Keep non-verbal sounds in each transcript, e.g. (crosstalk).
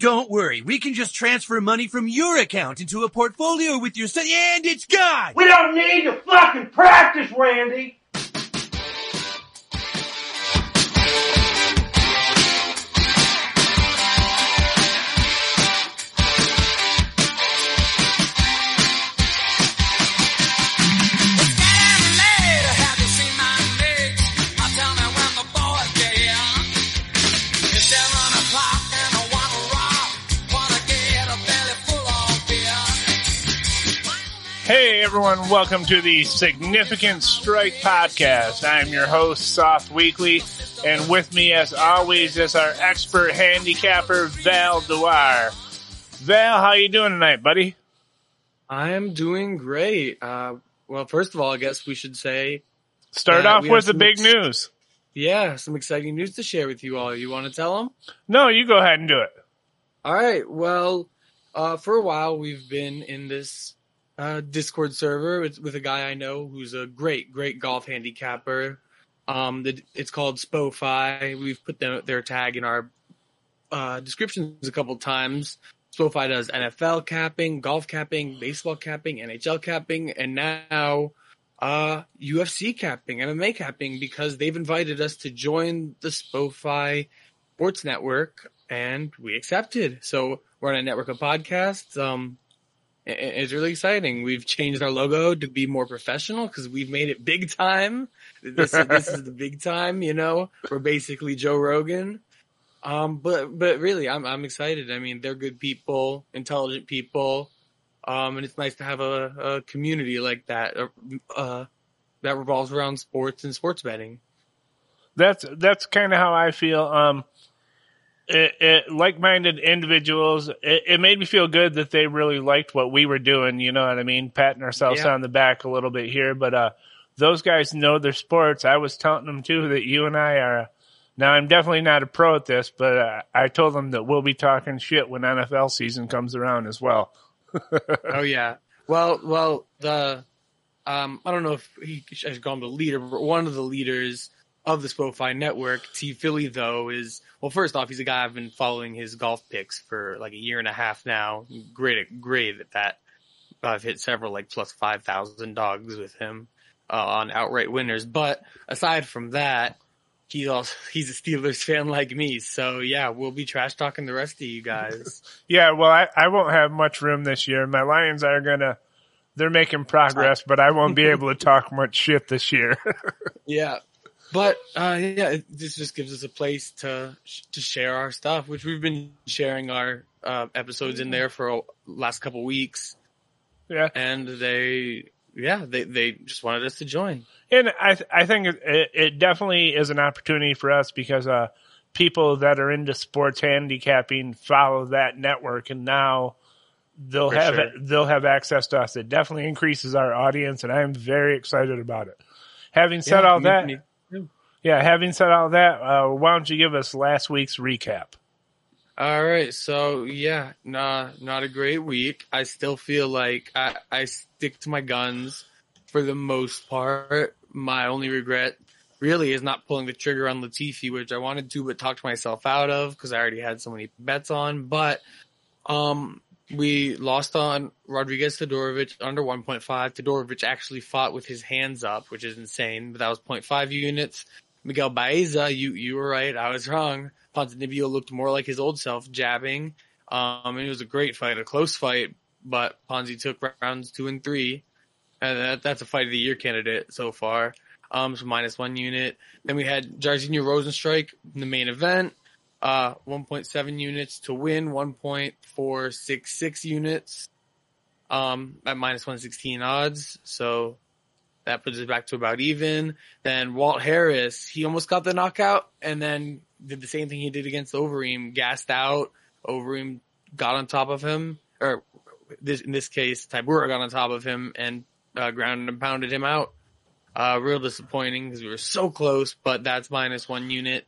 Don't worry, we can just transfer money from your account into a portfolio with your son, and it's gone! We don't need to fucking practice, Randy! Everyone, welcome to the Significant Strike Podcast. I'm your host, Soft Weekly, and with me as always is our expert handicapper, Val Dwyer. Val, how you doing tonight, buddy? I'm doing great. Uh, well, first of all, I guess we should say Start off with the big ex- news. Yeah, some exciting news to share with you all. You want to tell them? No, you go ahead and do it. All right. Well, uh, for a while we've been in this uh, Discord server with, with a guy I know who's a great, great golf handicapper. Um, the, it's called SpoFi. We've put them, their tag in our uh, descriptions a couple times. SpoFi does NFL capping, golf capping, baseball capping, NHL capping, and now uh, UFC capping, MMA capping, because they've invited us to join the SpoFi Sports Network, and we accepted. So we're on a network of podcasts. Um, it's really exciting. We've changed our logo to be more professional because we've made it big time. This is, this is the big time, you know. We're basically Joe Rogan. Um, but but really, I'm I'm excited. I mean, they're good people, intelligent people, um, and it's nice to have a, a community like that uh, uh, that revolves around sports and sports betting. That's that's kind of how I feel. Um, it, it, like-minded individuals. It, it made me feel good that they really liked what we were doing. You know what I mean? Patting ourselves Yeah. on the back a little bit here, but uh, those guys know their sports. I was telling them too that you and I are. Now I'm definitely not a pro at this, but uh, I told them that we'll be talking shit when NFL season comes around as well. (laughs) oh yeah. Well, well, the um, I don't know if he has gone the leader, but one of the leaders of the SpoFi network, T Philly, though, is well. First off, he's a guy I've been following his golf picks for like a year and a half now. Great, at, great at that. I've hit several like plus five thousand dogs with him uh, on outright winners. But aside from that, he's also he's a Steelers fan like me. So yeah, we'll be trash talking the rest of you guys. (laughs) Yeah, well, I, I won't have much room this year. My Lions are gonna. They're making progress, (laughs) but I won't be able to talk much shit this year. (laughs) Yeah. But uh, yeah, it, this just gives us a place to to share our stuff, which we've been sharing our uh, episodes in there for a last couple weeks, yeah. and they yeah they they just wanted us to join. And I th- I think it, it definitely is an opportunity for us because uh, people that are into sports handicapping follow that network, and now they'll For have sure. they'll have access to us. It definitely increases our audience, and I'm very excited about it. Having said Yeah, all me- that, me- yeah, having said all that, uh, why don't you give us last week's recap? All right, so yeah, nah, not a great week. I still feel like I, I stick to my guns for the most part. My only regret really is not pulling the trigger on Latifi, which I wanted to, but talked myself out of because I already had so many bets on. But um, we lost on Rodriguez Todorovic under 1.5. Todorovic actually fought with his hands up, which is insane, but that was 0.5 units. Miguel Baeza, you you were right. I was wrong. Ponzinibbio looked more like his old self, jabbing. Um, and it was a great fight, a close fight, but Ponzi took rounds two and three, and that, that's a fight of the year candidate so far. Um, so minus one unit. Then we had Jairzinho Rozenstruik in the main event. Uh, 1.7 units to win, 1.466 units. Um, at minus 116 odds. So that puts us back to about even. Then Walt Harris, he almost got the knockout and then did the same thing he did against Overeem, gassed out. Overeem got on top of him, or this, in this case, Tybura got on top of him and uh, grounded and pounded him out. Uh, real disappointing because we were so close, but that's minus one unit.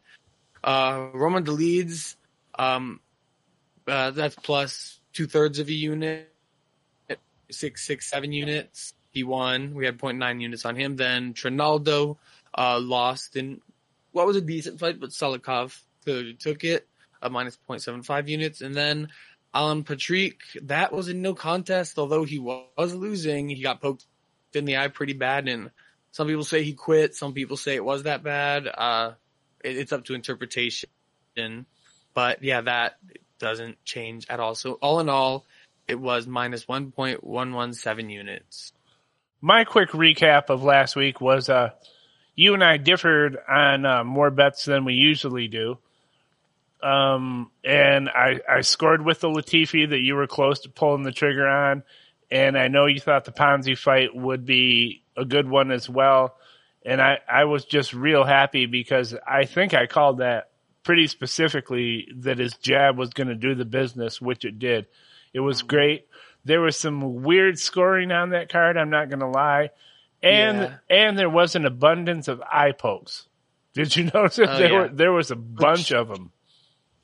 Uh, Roman Dolidze, um, uh, that's plus two thirds of a unit, six, six, seven units. He won. We had 0.9 units on him. Then Trinaldo, uh, lost in what was a decent fight, but Salikhov clearly took it. of minus 0.75 units. And then Alan Patrick, that was in no contest, although he was losing. He got poked in the eye pretty bad. And some people say he quit. Some people say it was that bad. Uh, it, it's up to interpretation. But yeah, that doesn't change at all. So all in all, it was minus 1.117 units. My quick recap of last week was uh, you and I differed on uh, more bets than we usually do. Um, and I, I scored with the Latifi that you were close to pulling the trigger on. And I know you thought the Ponzi fight would be a good one as well. And I, I was just real happy because I think I called that pretty specifically that his jab was going to do the business, which it did. It was great. There was some weird scoring on that card. I'm not going to lie, and Yeah. and there was an abundance of eye pokes. Did you (laughs) notice it? Oh, there, yeah. were, there was a bunch of them.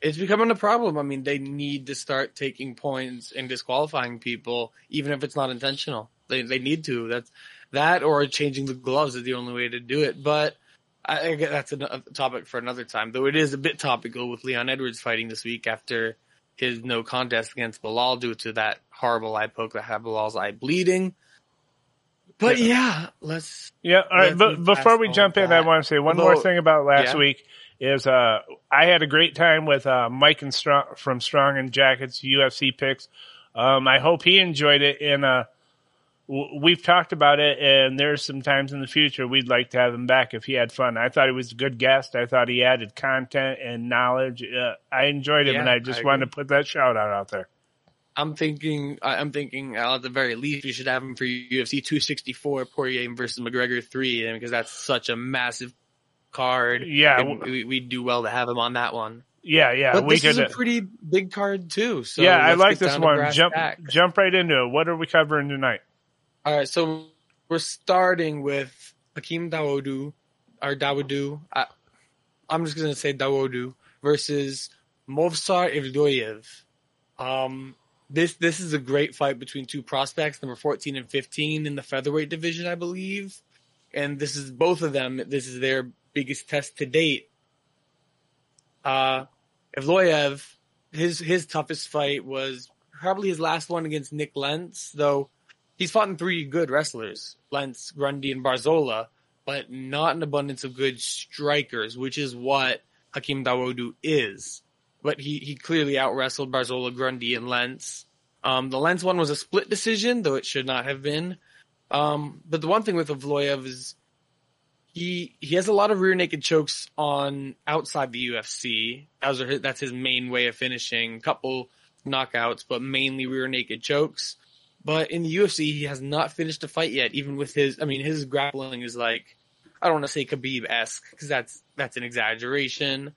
It's becoming a problem. I mean, they need to start taking points and disqualifying people, even if it's not intentional. They they need to. That's that or changing the gloves is the only way to do it. But I, I that's a topic for another time. Though it is a bit topical with Leon Edwards fighting this week after his no contest against Belal due to that horrible eye poke that had Belal's eye bleeding. But yeah, let's Yeah. All right. But before we jump in, I want to say one Although- more thing about last Yeah. week. Is uh, I had a great time with uh, Mike and Strong from Strong and Jackets UFC picks. Um, I hope he enjoyed it, and uh, we've talked about it. And there's some times in the future we'd like to have him back if he had fun. I thought he was a good guest. I thought he added content and knowledge. Uh, I enjoyed him, Yeah, and I just I wanted to put that shout out out there. I'm thinking. I'm thinking. uh, At the very least, we should have him for UFC 264 Poirier versus McGregor three, because that's such a massive card. Yeah, we, we'd do well to have him on that one. Yeah, yeah, But we this is a pretty big card too. So yeah, I like this one. Jump, jump right into it. What are we covering tonight? All right, so we're starting with Hakeem Dawodu, or Dawodu. I, I'm just gonna say Dawodu versus Movsar Evloyev. Um, this this is a great fight between two prospects, number 14 and 15 in the featherweight division, I believe. And this is both of them. This is their biggest test to date. Uh, Evloyev, his his toughest fight was probably his last one against Nick Lentz, though he's fought in three good wrestlers, Lentz, Grundy, and Barzola, but not an abundance of good strikers, which is what Hakeem Dawodu is. But he, he clearly out wrestled Barzola, Grundy, and Lentz. Um, the Lentz one was a split decision, though it should not have been. Um, but the one thing with Evloyev is he he has a lot of rear naked chokes on outside the UFC. That's his main way of finishing. Couple knockouts, but mainly rear naked chokes. But in the UFC, he has not finished a fight yet. Even with his, I mean, his grappling is like I don't want to say Khabib esque because that's that's an exaggeration,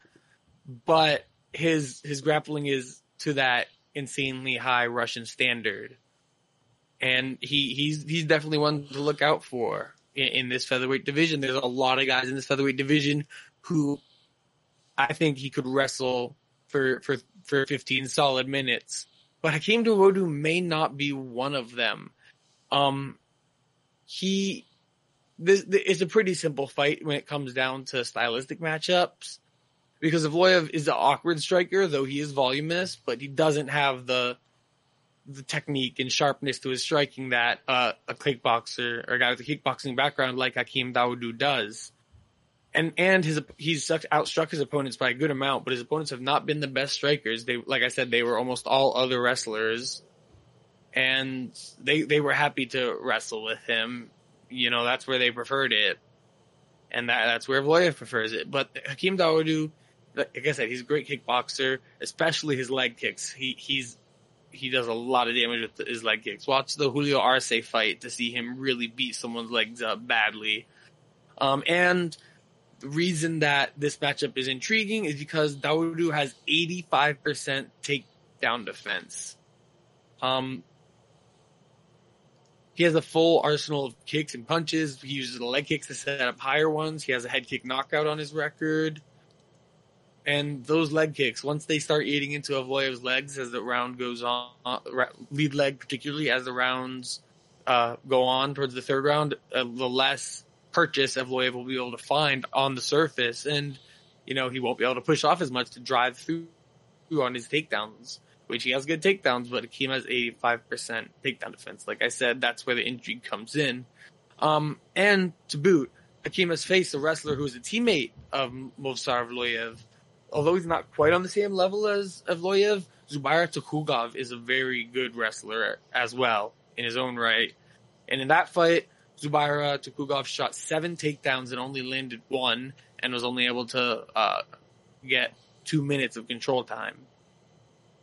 but his his grappling is to that insanely high Russian standard, and he he's he's definitely one to look out for in, in this featherweight division. There's a lot of guys in this featherweight division who I think he could wrestle for for for 15 solid minutes. But Hakeem Dawodu may not be one of them. Um, he this, this it's a pretty simple fight when it comes down to stylistic matchups because Evloyev is an awkward striker, though he is voluminous, but he doesn't have the the technique and sharpness to his striking that uh, a kickboxer or a guy with a kickboxing background like Hakeem Dawodu does. And and his he's outstruck his opponents by a good amount, but his opponents have not been the best strikers. They like I said, they were almost all other wrestlers, and they they were happy to wrestle with him. You know, that's where they preferred it, and that that's where Evloyev prefers it. But Hakeem Dawodu, like I said, he's a great kickboxer, especially his leg kicks. He he's he does a lot of damage with his leg kicks. Watch the Julio Arce fight to see him really beat someone's legs up badly. Um, and the reason that this matchup is intriguing is because Dawodu has 85% takedown defense. Um, he has a full arsenal of kicks and punches. He uses the leg kicks to set up higher ones. He has a head kick knockout on his record. And those leg kicks, once they start eating into Evloyev's legs as the round goes on, uh, lead leg particularly as the rounds uh, go on towards the third round, uh, the less purchase Evloyev will be able to find on the surface. And, you know, he won't be able to push off as much to drive through on his takedowns, which he has good takedowns, but Hakeem has 85% takedown defense. Like I said, that's where the intrigue comes in. Um, and to boot, Hakeem has faced a wrestler who is a teammate of Movsar Evloyev. Although he's not quite on the same level as Evloyev, Zubaira Tukhugov is a very good wrestler as well in his own right. And in that fight, Zubaira Tukhugov shot seven takedowns and only landed one and was only able to uh, get two minutes of control time.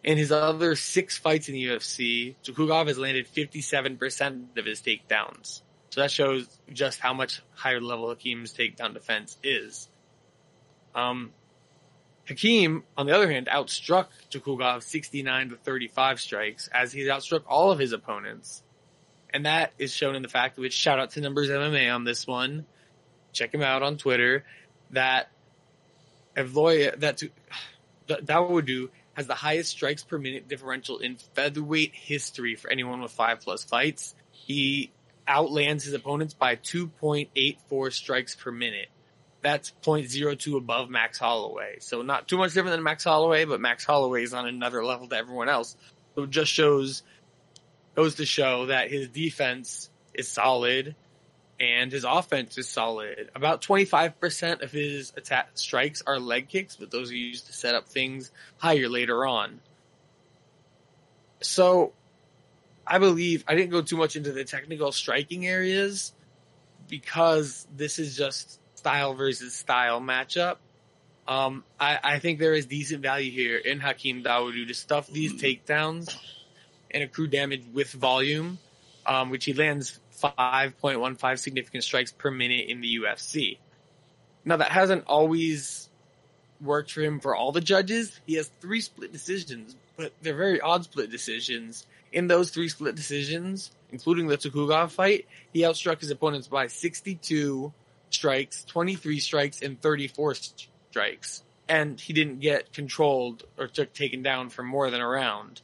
In his other six fights in the UFC, Tukhugov has landed 57% of his takedowns. So that shows just how much higher level Hakeem's takedown defense is. Um, Hakeem, on the other hand, outstruck Tukhugov 69 to 35 strikes as he's outstruck all of his opponents. And that is shown in the fact, which shout out to Numbers MMA on this one. Check him out on Twitter. That Evloya, (sighs) that Dawodu has the highest strikes per minute differential in featherweight history for anyone with five plus fights. He outlands his opponents by 2.84 strikes per minute. That's 0.02 above Max Holloway. So not too much different than Max Holloway, but Max Holloway is on another level to everyone else. So it just shows, goes to show that his defense is solid and his offense is solid. About 25% of his attack strikes are leg kicks, but those are used to set up things higher later on. So I believe I didn't go too much into the technical striking areas because this is just style versus style matchup. Um, I, I think there is decent value here in Hakeem Dawodu to stuff these takedowns and accrue damage with volume, um, which he lands 5.15 significant strikes per minute in the UFC. Now that hasn't always worked for him for all the judges. He has three split decisions, but they're very odd split decisions in those three split decisions, including the Tukhugov fight, he outstruck his opponents by 62 strikes, 23 strikes, and 34 strikes. And he didn't get controlled or took taken down for more than a round.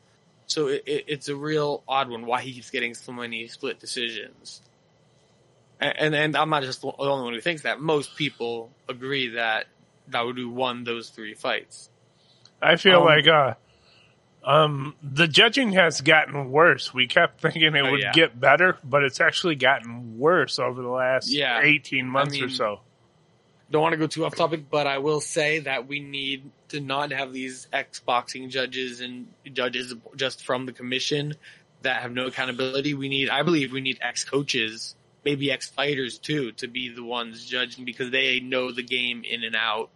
So it, it, it's a real odd one why he keeps getting so many split decisions. And, and, and I'm not just the only one who thinks that. Most people agree that that Dawodu won those three fights. I feel um, like uh, um, the judging has gotten worse. We kept thinking it oh, would yeah. get better, but it's actually gotten worse over the last yeah. 18 months I mean, or so. Don't want to go too off topic, but I will say that we need to not have these ex boxing judges and judges just from the commission that have no accountability. We need, I believe we need ex coaches, maybe ex fighters too, to be the ones judging because they know the game in and out,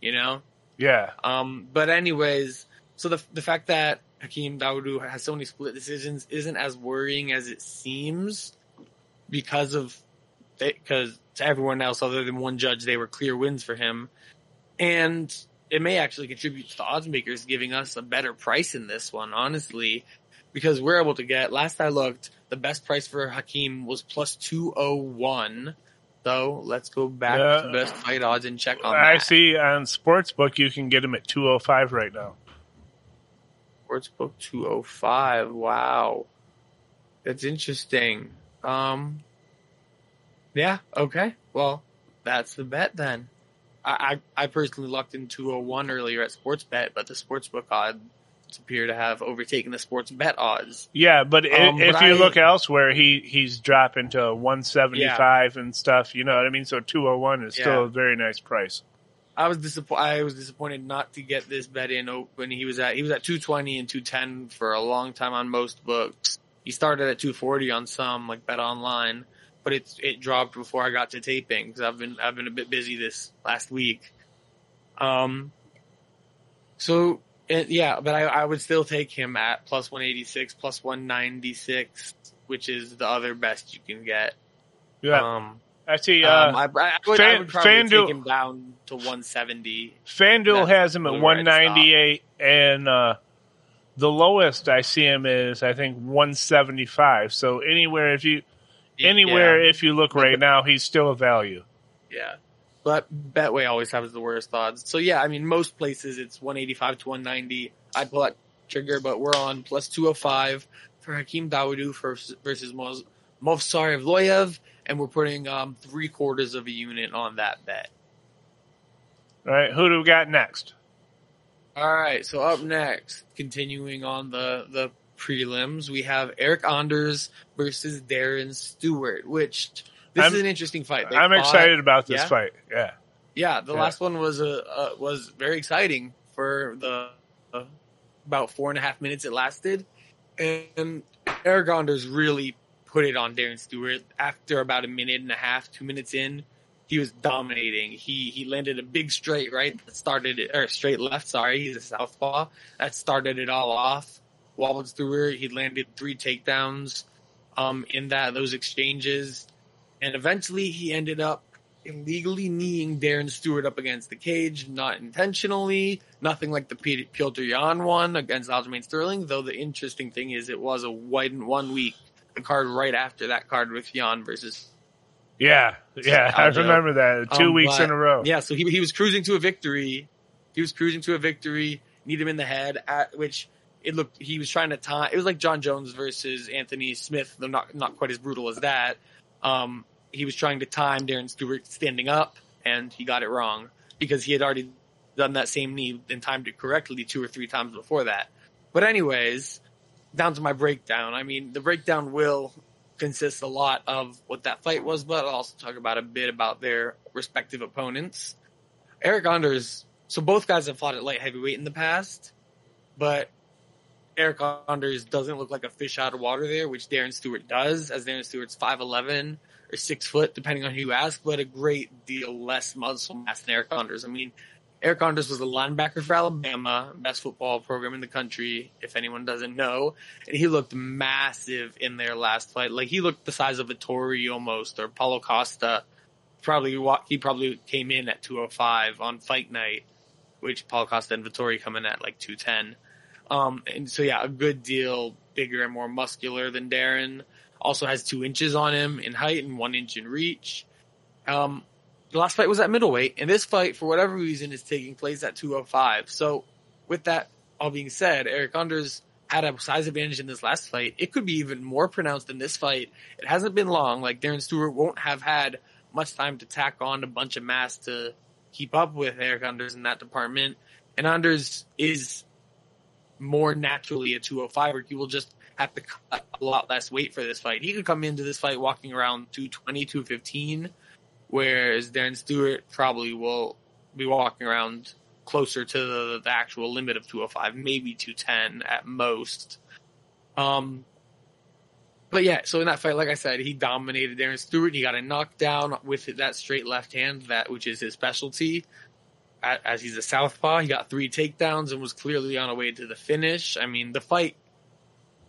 you know? Yeah. Um, but anyways, so the the fact that Hakeem Dawodu has so many split decisions isn't as worrying as it seems because of because to everyone else other than one judge they were clear wins for him, and it may actually contribute to the odds makers giving us a better price in this one, honestly, because we're able to get. Last I looked, the best price for Hakeem was plus two oh one. So let's go back yeah. to best fight odds and check on I that. I see on Sportsbook you can get him at 205 right now. Sportsbook 205. Wow. That's interesting. Um, yeah, okay. Well, that's the bet then. I, I, I personally locked in 201 earlier at sports bet, but the Sportsbook odds appear to have overtaken the sports bet odds. Yeah, but um, if but you I, look elsewhere, he he's dropping to 175 yeah. and stuff. You know what I mean? So 201 is yeah. still a very nice price. I was disappointed. I was disappointed not to get this bet in when he was at he was at 220 and 210 for a long time on most books. He started at 240 on some like Bet Online, but it it dropped before I got to taping because I've been I've been a bit busy this last week. Um. So it, yeah, but I I would still take him at plus 186, plus 196, which is the other best you can get. Yeah. Um, I see. Uh, um, I, I, would, Fan, I would probably FanDuel, take him down to 170. FanDuel has him at 198, and uh, the lowest I see him is I think 175. So anywhere if you anywhere yeah. if you look right now, he's still a value. Yeah, but Betway always has the worst odds. So yeah, I mean most places it's 185 to 190. I'd pull that trigger, but we're on plus 205 for Hakeem Dawodu versus Movsar Evloyev and we're putting um, three quarters of a unit on that bet. All right, who do we got next? All right, so up next, continuing on the the prelims, we have Eryk Anders versus Darren Stewart, which this I'm- is an interesting fight. They I'm fought- excited about this Yeah? fight. Yeah. Yeah, the Yeah. last one was a uh, was very exciting for the uh, about four and a half minutes it lasted, and Eryk Anders really put it on Darren Stewart after about a minute and a half, two minutes in. He was dominating. He he landed a big straight right that started it, or straight left. Sorry, he's a southpaw that started it all off. Wobbled Stewart. He landed three takedowns um, in that those exchanges, and eventually he ended up illegally kneeing Darren Stewart up against the cage, not intentionally, nothing like the Petr Yan one against Aljamain Sterling. Though the interesting thing is, it was a in one week. The card right after that card with Jan versus Yeah. Yeah. I remember that. Two Um, weeks but- in a row. Yeah, so he he was cruising to a victory. He was cruising to a victory. Kneed him in the head, at which it looked he was trying to time. It was like Jon Jones versus Anthony Smith, though not not quite as brutal as that. Um, he was trying to time Darren Stewart standing up, and he got it wrong because he had already done that same knee and timed it correctly two or three times before that. But anyways, down to my breakdown. I mean, the breakdown will consist a lot of what that fight was, but I'll also talk about a bit about their respective opponents. Eryk Anders, so both guys have fought at light heavyweight in the past, but Eryk Anders doesn't look like a fish out of water there, which Darren Stewart does, as Darren Stewart's 5'11 or 6 foot, depending on who you ask, but a great deal less muscle mass than Eryk Anders. I mean, Eryk Anders was a linebacker for Alabama, best football program in the country, if anyone doesn't know. And he looked massive in their last fight. Like he looked the size of Vettori almost, or Paulo Costa. Probably he probably came in at 205 on fight night, which Paulo Costa and Vettori come in at like 210. Um, and so yeah, a good deal bigger and more muscular than Darren. Also has two inches on him in height and one inch in reach. Um, the last fight was at middleweight, and this fight, for whatever reason, is taking place at 205. So, with that all being said, Eryk Anders had a size advantage in this last fight. It could be even more pronounced in this fight. It hasn't been long. Like Darren Stewart won't have had much time to tack on a bunch of mass to keep up with Eric Anders in that department. And Anders is more naturally a 205 or he will just have to cut a lot less weight for this fight. He could come into this fight walking around 220, 215 whereas Darren Stewart probably will be walking around closer to the, the actual limit of 205, maybe 210 at most. Um, but yeah, so in that fight, like I said, he dominated Darren Stewart. He got a knockdown with that straight left hand, that which is his specialty. As he's a southpaw, he got three takedowns and was clearly on a way to the finish. I mean, the fight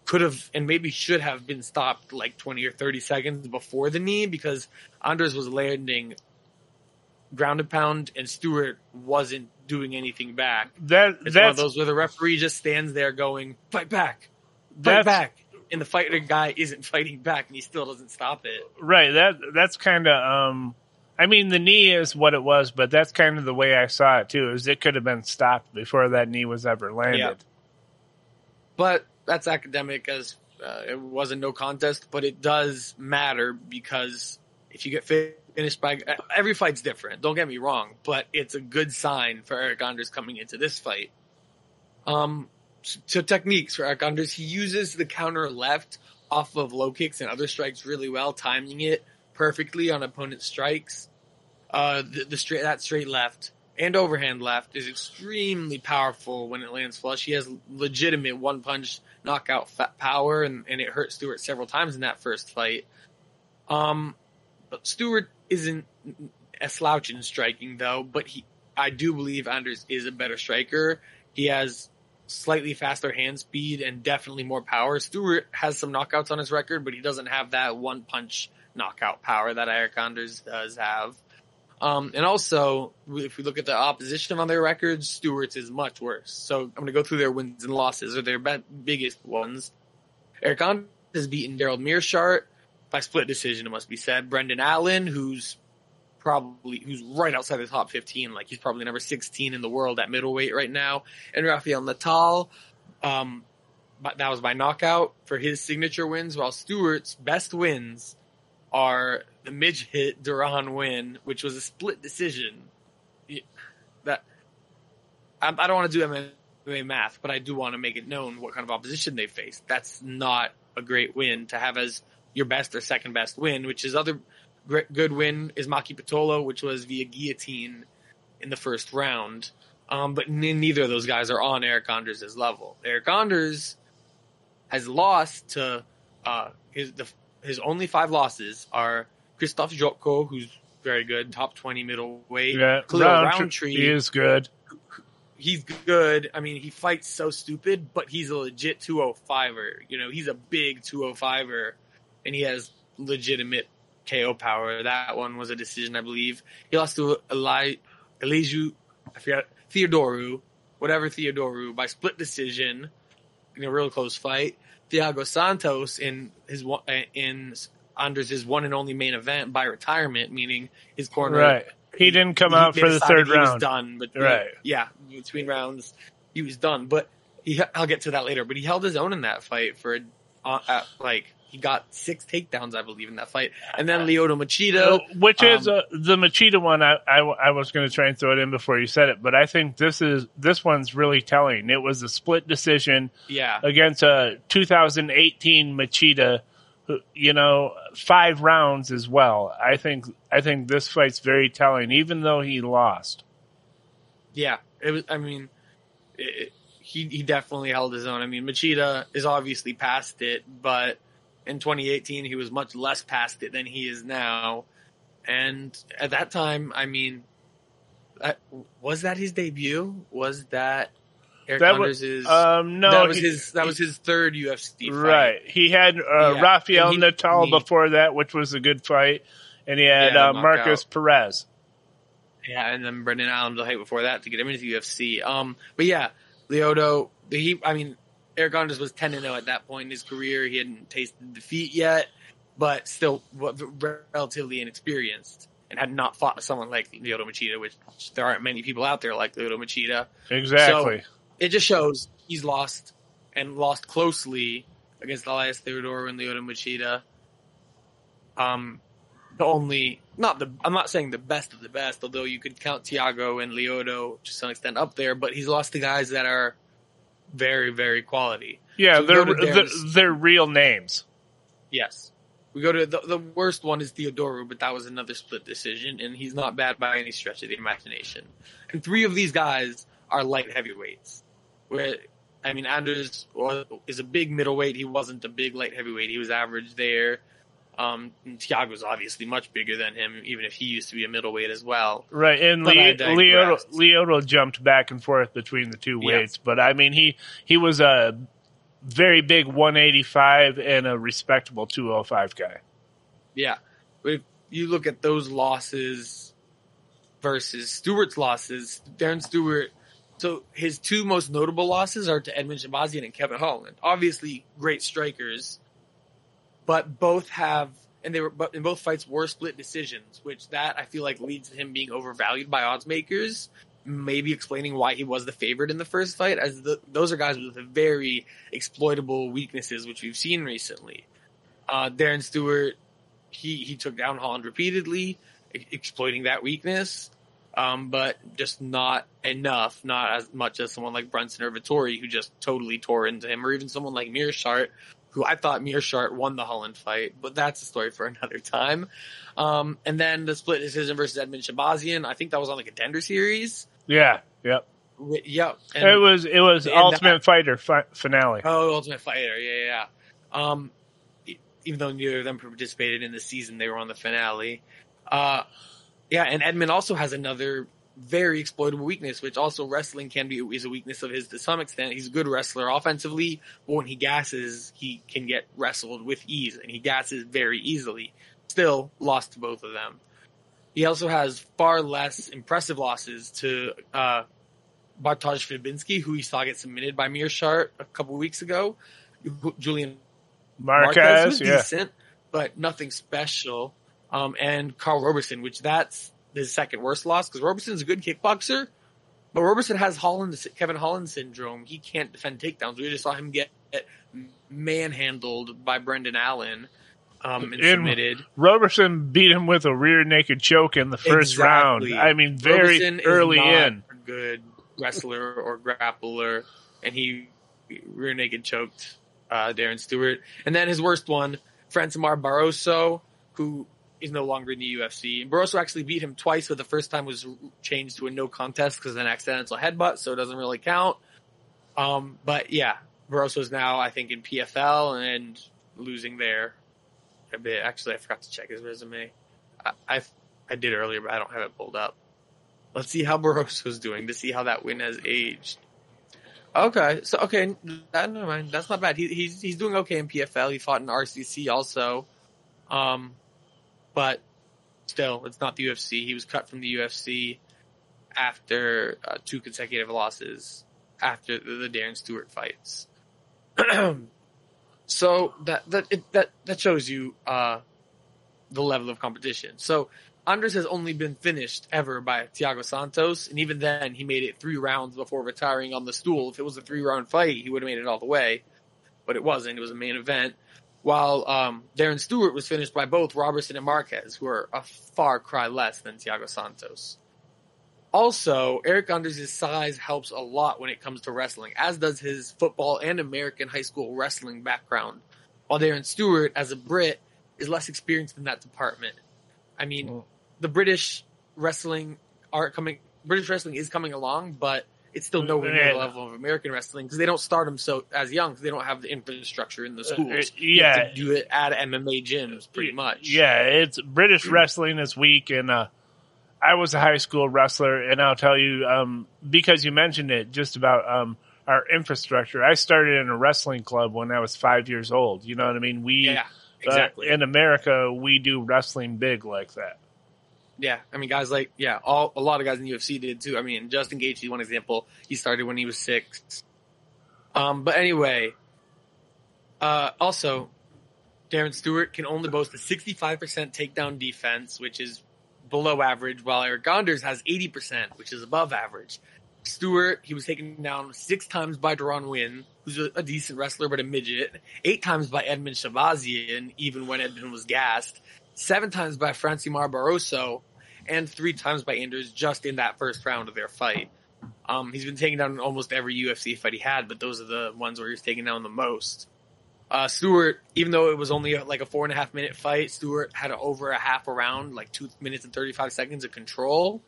could have and maybe should have been stopped like 20 or 30 seconds before the knee because Anders was landing ground and pound and Stewart wasn't doing anything back. That It's one of that's those where the referee just stands there going, fight back, fight back. And the fighter guy isn't (laughs) fighting back and he still doesn't stop it. right. That that's kind of um. I mean, the knee is what it was, but that's kind of the way I saw it too. Is it could have been stopped before that knee was ever landed. Yeah. But that's academic as uh, it was a no contest, but it does matter because if you get fi- finished by every fight's different. Don't get me wrong, but it's a good sign for Eryk Anders coming into this fight. Um, so techniques for Eryk Anders, he uses the counter left off of low kicks and other strikes really well, timing it perfectly on opponent strikes. Uh, the, the straight that straight left and overhand left is extremely powerful when it lands flush. He has legitimate one punch knockout power, and, and it hurt Stewart several times in that first fight. Um, but Stewart isn't a slouch in striking though, but he, I do believe Anders is a better striker. He has slightly faster hand speed and definitely more power. Stewart has some knockouts on his record, but he doesn't have that one punch knockout power that Eryk Anders does have. Um, and also, if we look at the opposition on their records, Stewart's is much worse. So I'm going to go through their wins and losses, or their be- biggest ones. Eryk Anders has beaten Daryl Meerschaert by split decision, it must be said. Brendan Allen, who's probably, who's right outside the top 15, like he's probably number 16 in the world at middleweight right now. And Rafael Natal, um, but that was by knockout for his signature wins, while Stewart's best wins are the midget Duran win, which was a split decision. That I, I don't want to do MMA math, but I do want to make it known what kind of opposition they faced. That's not a great win to have as your best or second best win, which is other great, good win is Maki Pitolo, which was via guillotine in the first round. Um, but n- neither of those guys are on Eryk Anders' level. Eryk Anders has lost to uh, his the, his only five losses are Christoph Jotko, who's very good, top twenty middleweight. Yeah, Khalil Rountree is good. he's good. I mean, he fights so stupid, but he's a legit 205er. You know, he's a big 205er, and he has legitimate KO power. That one was a decision, I believe. He lost to Eli, Eliju, I forgot, Theodorou, whatever Theodorou, by split decision in a real close fight. Thiago Santos in his in Anders' one and only main event by retirement, meaning his corner Right. He didn't come out they for the third he was round. done, but Right. yeah, between rounds he was done. But he, I'll get to that later. But he held his own in that fight for uh, like he got six takedowns, I believe, in that fight. And then Lyoto Machida, Which is um, uh, the Machida one. I, I, I was going to try and throw it in before you said it, but I think this is this one's really telling. It was a split decision yeah, against a 2018 Machida. who- You know, five rounds as well. I think I think this fight's very telling, even though he lost. yeah. It was. I mean, it, he he definitely held his own. I mean, Machida is obviously past it, but in 2018 he was much less past it than he is now. And at that time, I mean, was that his debut? Was that Eryk That was- Um, no, that was he- his that was his third UFC fight. right. He had uh, Yeah, Rafael he- Natal he- before that, which was a good fight, and he had Yeah, uh, Markus knockout. Perez. Yeah, and then Brendan Allen the height before that to get him into the UFC. Um, but yeah, Lyoto, he, I mean, Eryk Anders was 10 0 at that point in his career. He hadn't tasted defeat yet, but still relatively inexperienced and had not fought someone like Lyoto Machida, which there aren't many people out there like Lyoto Machida. Exactly. It just shows he's lost and lost closely against Elias Theodore and Lyoto Machida. Um, the only not the I'm not saying the best of the best, although you could count Thiago and Leoto to some extent up there, but he's lost to guys that are very very quality. yeah, so they're, they're they're real names. Yes. We go to the, the worst one is Theodorou, but that was another split decision, and he's not bad by any stretch of the imagination. And three of these guys are light heavyweights. Where, I mean, Anders was, is a big middleweight. He wasn't a big light heavyweight. He was average there. Um, and Thiago's obviously much bigger than him, even if he used to be a middleweight as well. Right, and But I Le- Lyoto, jumped back and forth between the two Yes. weights, but I mean he he was a very big 185 and a respectable 205 guy. Yeah. If you look at those losses versus Stewart's losses, Darren Stewart, so his two most notable losses are to Edmund Shahbazyan and Kevin Holland. Obviously great strikers, but both have, and they were, but in both fights were split decisions, which that I feel like leads to him being overvalued by odds makers. Maybe explaining why he was the favorite in the first fight, as the, those are guys with very exploitable weaknesses, which we've seen recently. Uh, Darren Stewart, he he took down Holland repeatedly, e- exploiting that weakness, um, but just not enough, not as much as someone like Brunson or Vettori, who just totally tore into him, or even someone like Meerschaert, who I thought Meerschaert won the Holland fight, but that's a story for (laughs) another time. Um, and then the split decision versus Edmund Shahbazyan, I think that was on the contender series. Yeah, yep. Yep. And- it was it was Ultimate Fighter fi- finale. Oh, Ultimate Fighter, yeah, yeah. Um, even though neither of them participated in the season, they were on the finale. Uh, yeah, and Edmund also has another very exploitable weakness, which also wrestling can be is a weakness of his to some extent. He's a good wrestler offensively, but when he gasses, he can get wrestled with ease, and he gasses very easily. Still lost to both of them. He also has far less impressive losses to uh, Bartosz Fabinski, who he saw get submitted by Meerschaert a couple weeks ago. Julian Marquez, Marquez was yeah. decent, but nothing special. Um, and Karl Roberson, which that's his second worst loss because Roberson's a good kickboxer, but Roberson has Holland, Kevin Holland syndrome. He can't defend takedowns. We just saw him get manhandled by Brendan Allen um, and In- submitted. Roberson beat him with a rear naked choke in the first Exactly. round. I mean, very Roberson early in. good. wrestler or grappler, and he rear naked choked uh, Darren Stewart. And then his worst one, Francimar Barroso, who is no longer in the UFC. And Barroso actually beat him twice, but the first time was changed to a no contest because of an accidental headbutt, so it doesn't really count. Um, but yeah, Barroso's now, I think, in PFL and losing there a bit. Actually, I forgot to check his resume. I, I, I did earlier, but I don't have it pulled up. Let's see how (laughs) Barroso's doing to see how that win has aged. Okay, so okay, that, never mind. That's not bad. He, he's he's doing okay in PFL. He fought in RCC also, um, but still, it's not the UFC. He was cut from the UFC after uh, two consecutive losses after the, the Darren Stewart fights. (clears throat) so that that it, that that shows you uh, the level of competition. So Anders has only been finished ever by Thiago Santos, and even then he made it three rounds before retiring on the stool. If it was a three round fight, he would have made it all the way, but it wasn't. It was a main event. While um, Darren Stewart was finished by both Roberson and Marquez, who are a far cry less than Thiago Santos. Also, Eryk Anders' size helps a lot when it comes to wrestling, as does his football and American high school wrestling background. While Darren Stewart, as a Brit, is less experienced in that department. I mean, the British wrestling are coming. British wrestling is coming along, but it's still nowhere near the level of American wrestling because they don't start them so as young because they don't have the infrastructure in the schools. Uh, yeah, do it at MMA gyms, pretty much. Yeah, it's British wrestling is weak, and uh, I was a high school wrestler, and I'll tell you, um, because you mentioned it, just about um, our infrastructure. I started in a wrestling club when I was five years old. You know what I mean? We yeah, exactly. Uh, in America, we do wrestling big like that. Yeah, I mean, guys like yeah, all a lot of guys in UFC did too. I mean, Justin Gaethje, one example, he started when he was six. Um, but anyway, uh, also, Darren Stewart can only boast a 65% takedown defense, which is below average, while Eryk Anders has 80%, which is above average. Stewart, he was taken down six times by Deron Winn, who's a, a, decent wrestler but a midget, eight times by Edmund Shahbazyan, even when Edmund was gassed, seven times by Francimar Barroso, and three times by Anders just in that first round of their fight. Um, he's been taken down in almost every UFC fight he had, but those are the ones where he's taken down the most. Uh, Stewart, even though it was only like a four and a half minute fight, Stewart had over a half a round, like two minutes and 35 seconds of control.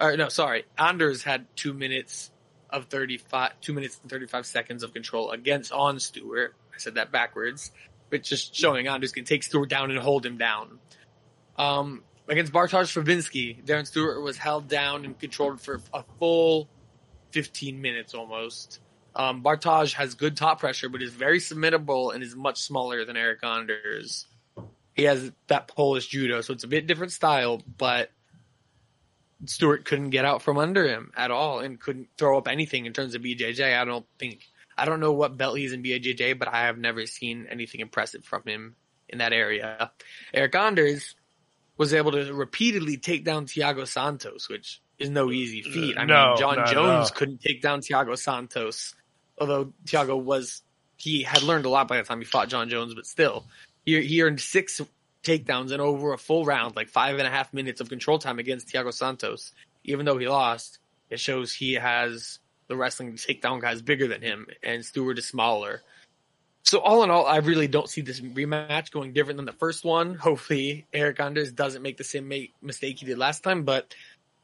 Or no, sorry. Anders had two minutes of 35, two minutes and 35 seconds of control against on Stewart. I said that backwards, but just showing on, just gonna take Stewart down and hold him down. Um, against Bartosz Fabinski, Darren Stewart was held down and controlled for a full 15 minutes almost. Um, Bartosz has good top pressure, but is very submittable and is much smaller than Eryk Anders. He has that Polish judo, so it's a bit different style, but Stewart couldn't get out from under him at all and couldn't throw up anything in terms of BJJ. I don't think, I don't know what belt he's in BJJ, but I have never seen anything impressive from him in that area. Eryk Anders was able to repeatedly take down Thiago Santos, which is no easy feat. I no, mean, Jon Jones couldn't take down Thiago Santos, although Thiago was, he had learned a lot by the time he fought Jon Jones, but still, he, he earned six takedowns in over a full round, like five and a half minutes of control time against Thiago Santos. Even though he lost, it shows he has the wrestling to take down guys bigger than him, and Stewart is smaller. So all in all, I really don't see this rematch going different than the first one. Hopefully, Eryk Anders doesn't make the same make, mistake he did last time, but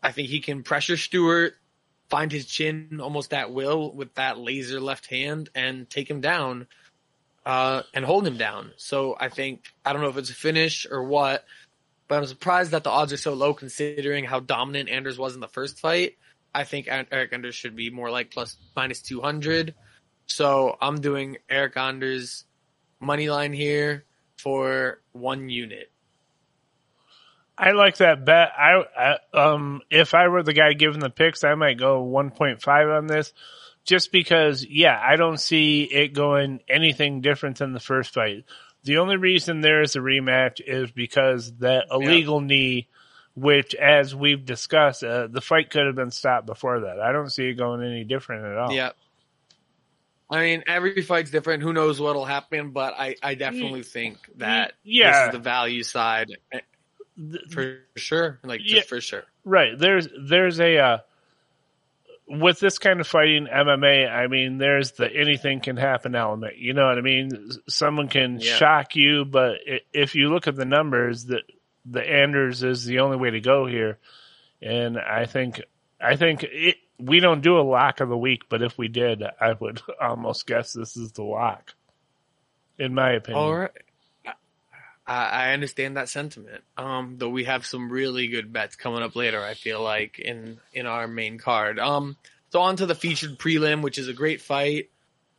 I think he can pressure Stewart, find his chin almost at will with that laser left hand, and take him down, uh, and hold him down. So I think I don't know if it's a finish or what, but I'm surprised that the odds are so low considering how dominant Anders was in the first fight. I think Eryk Anders should be more like plus minus two hundred. So I'm doing Eryk Anders money line here for one unit. I like that bet. I, I um if I were the guy giving the picks, I might go 1.5 on this just because yeah, I don't see it going anything different than the first fight. The only reason there is a rematch is because that illegal knee which as we've discussed, uh, the fight could have been stopped before that. I don't see it going any different at all. Yeah. I mean, every fight's different. Who knows what'll happen? But I, I definitely think that Yeah. this is the value side eh, for sure. Like just Yeah. for sure. Right. There's there's a uh, with this kind of fighting MMA, I mean, there's the anything can happen element. You know what I mean? Someone can Yeah. shock you, but if you look at the numbers, the the Anders is the only way to go here. And I think I think it, we don't do a lock of the week, but if we did, I would (laughs) almost guess this is the lock. In my opinion. All right. I, understand that sentiment. Um, though we have some really good bets coming up later. I feel like in in our main card. Um, so on to the featured prelim, which is a great fight.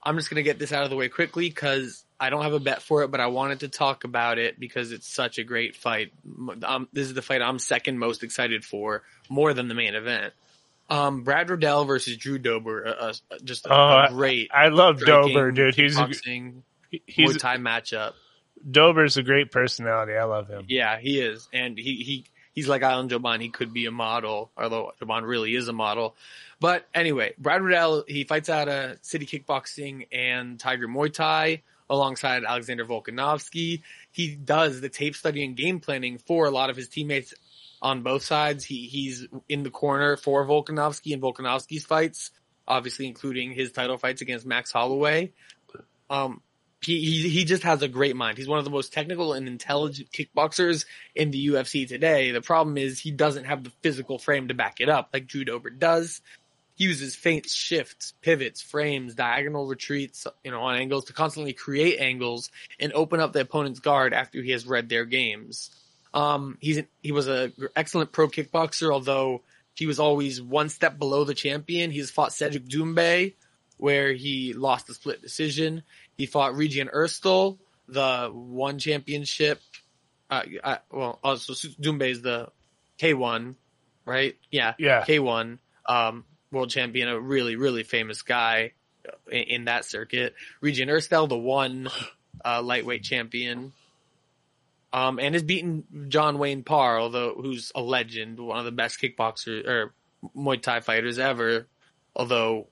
I'm just gonna get this out of the way quickly because I don't have a bet for it, but I wanted to talk about it because it's such a great fight. Um, this is the fight I'm second most excited for, more than the main event. Um, Brad Riddell versus Drew Dober, uh, uh, just a, Oh, a I- great I love striking, Dober, dude. He's a, he's Muay Thai matchup. Dober's a great personality. I love him. Yeah, he is, and he he he's like Alan Jouban. He could be a model, although Jouban really is a model. But anyway, Brad Riddell he fights out of City Kickboxing and Tiger Muay Thai alongside Alexander Volkanovski. He does the tape study and game planning for a lot of his teammates on both sides. He he's in the corner for Volkanovski and Volkanovski's fights, obviously including his title fights against Max Holloway. Um, he, he he just has a great mind. He's one of the most technical and intelligent kickboxers in the UFC today. The problem is he doesn't have the physical frame to back it up like Drew does. He uses feints, shifts, pivots, frames, diagonal retreats, you know, on angles to constantly create angles and open up the opponent's guard after he has read their games. Um, he's an, he was a gr- excellent pro kickboxer, although he was always one step below the champion. He's fought Cedric Doumbé, where he lost the split decision. He fought Regian Eersel, the one championship. Uh, uh, well, also Doumbé is the K1, right? Yeah, Yeah. K1, um, world champion, a really, really famous guy in, in that circuit. Regian Eersel, the one uh, lightweight champion. Um, and has beaten John Wayne Parr, although who's a legend, one of the best kickboxers or Muay Thai fighters ever. Although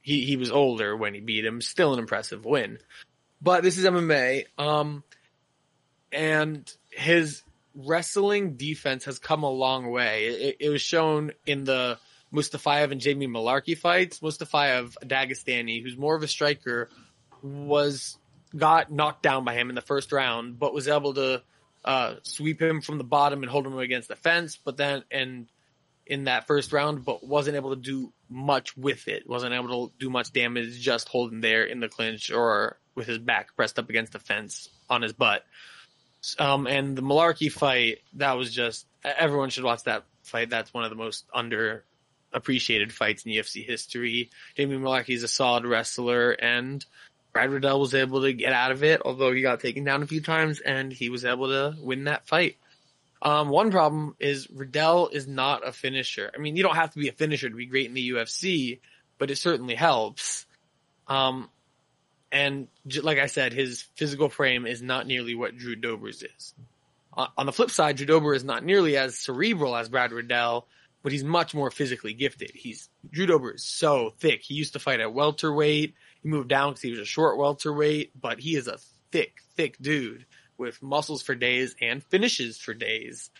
he he was older when he beat him, still an impressive win. But this is MMA, um, and his wrestling defense has come a long way. It, it was shown in the Mustafayev and Jamie Mullarkey fights. Mustafayev, a Dagestani, who's more of a striker, was got knocked down by him in the first round, but was able to uh, sweep him from the bottom and hold him against the fence. But then, and in that first round, but wasn't able to do much with it. Wasn't able to do much damage just holding there in the clinch or with his back pressed up against the fence on his butt. Um, and the Mullarkey fight, that was just everyone should watch that fight. That's one of the most under appreciated fights in UFC history. Jamie Mullarkey is a solid wrestler and Brad Riddell was able to get out of it, although he got taken down a few times and he was able to win that fight. Um, one problem is Riddell is not a finisher. I mean, you don't have to be a finisher to be great in the UFC, but it certainly helps. Um, and like I said, his physical frame is not nearly what Drew Dober's is. Uh, on the flip side, Drew Dober is not nearly as cerebral as Brad Riddell, but he's much more physically gifted. He's Drew Dober is so thick. He used to fight at welterweight. He moved down because he was a short welterweight, but he is a thick, thick dude with muscles for days and finishes for days.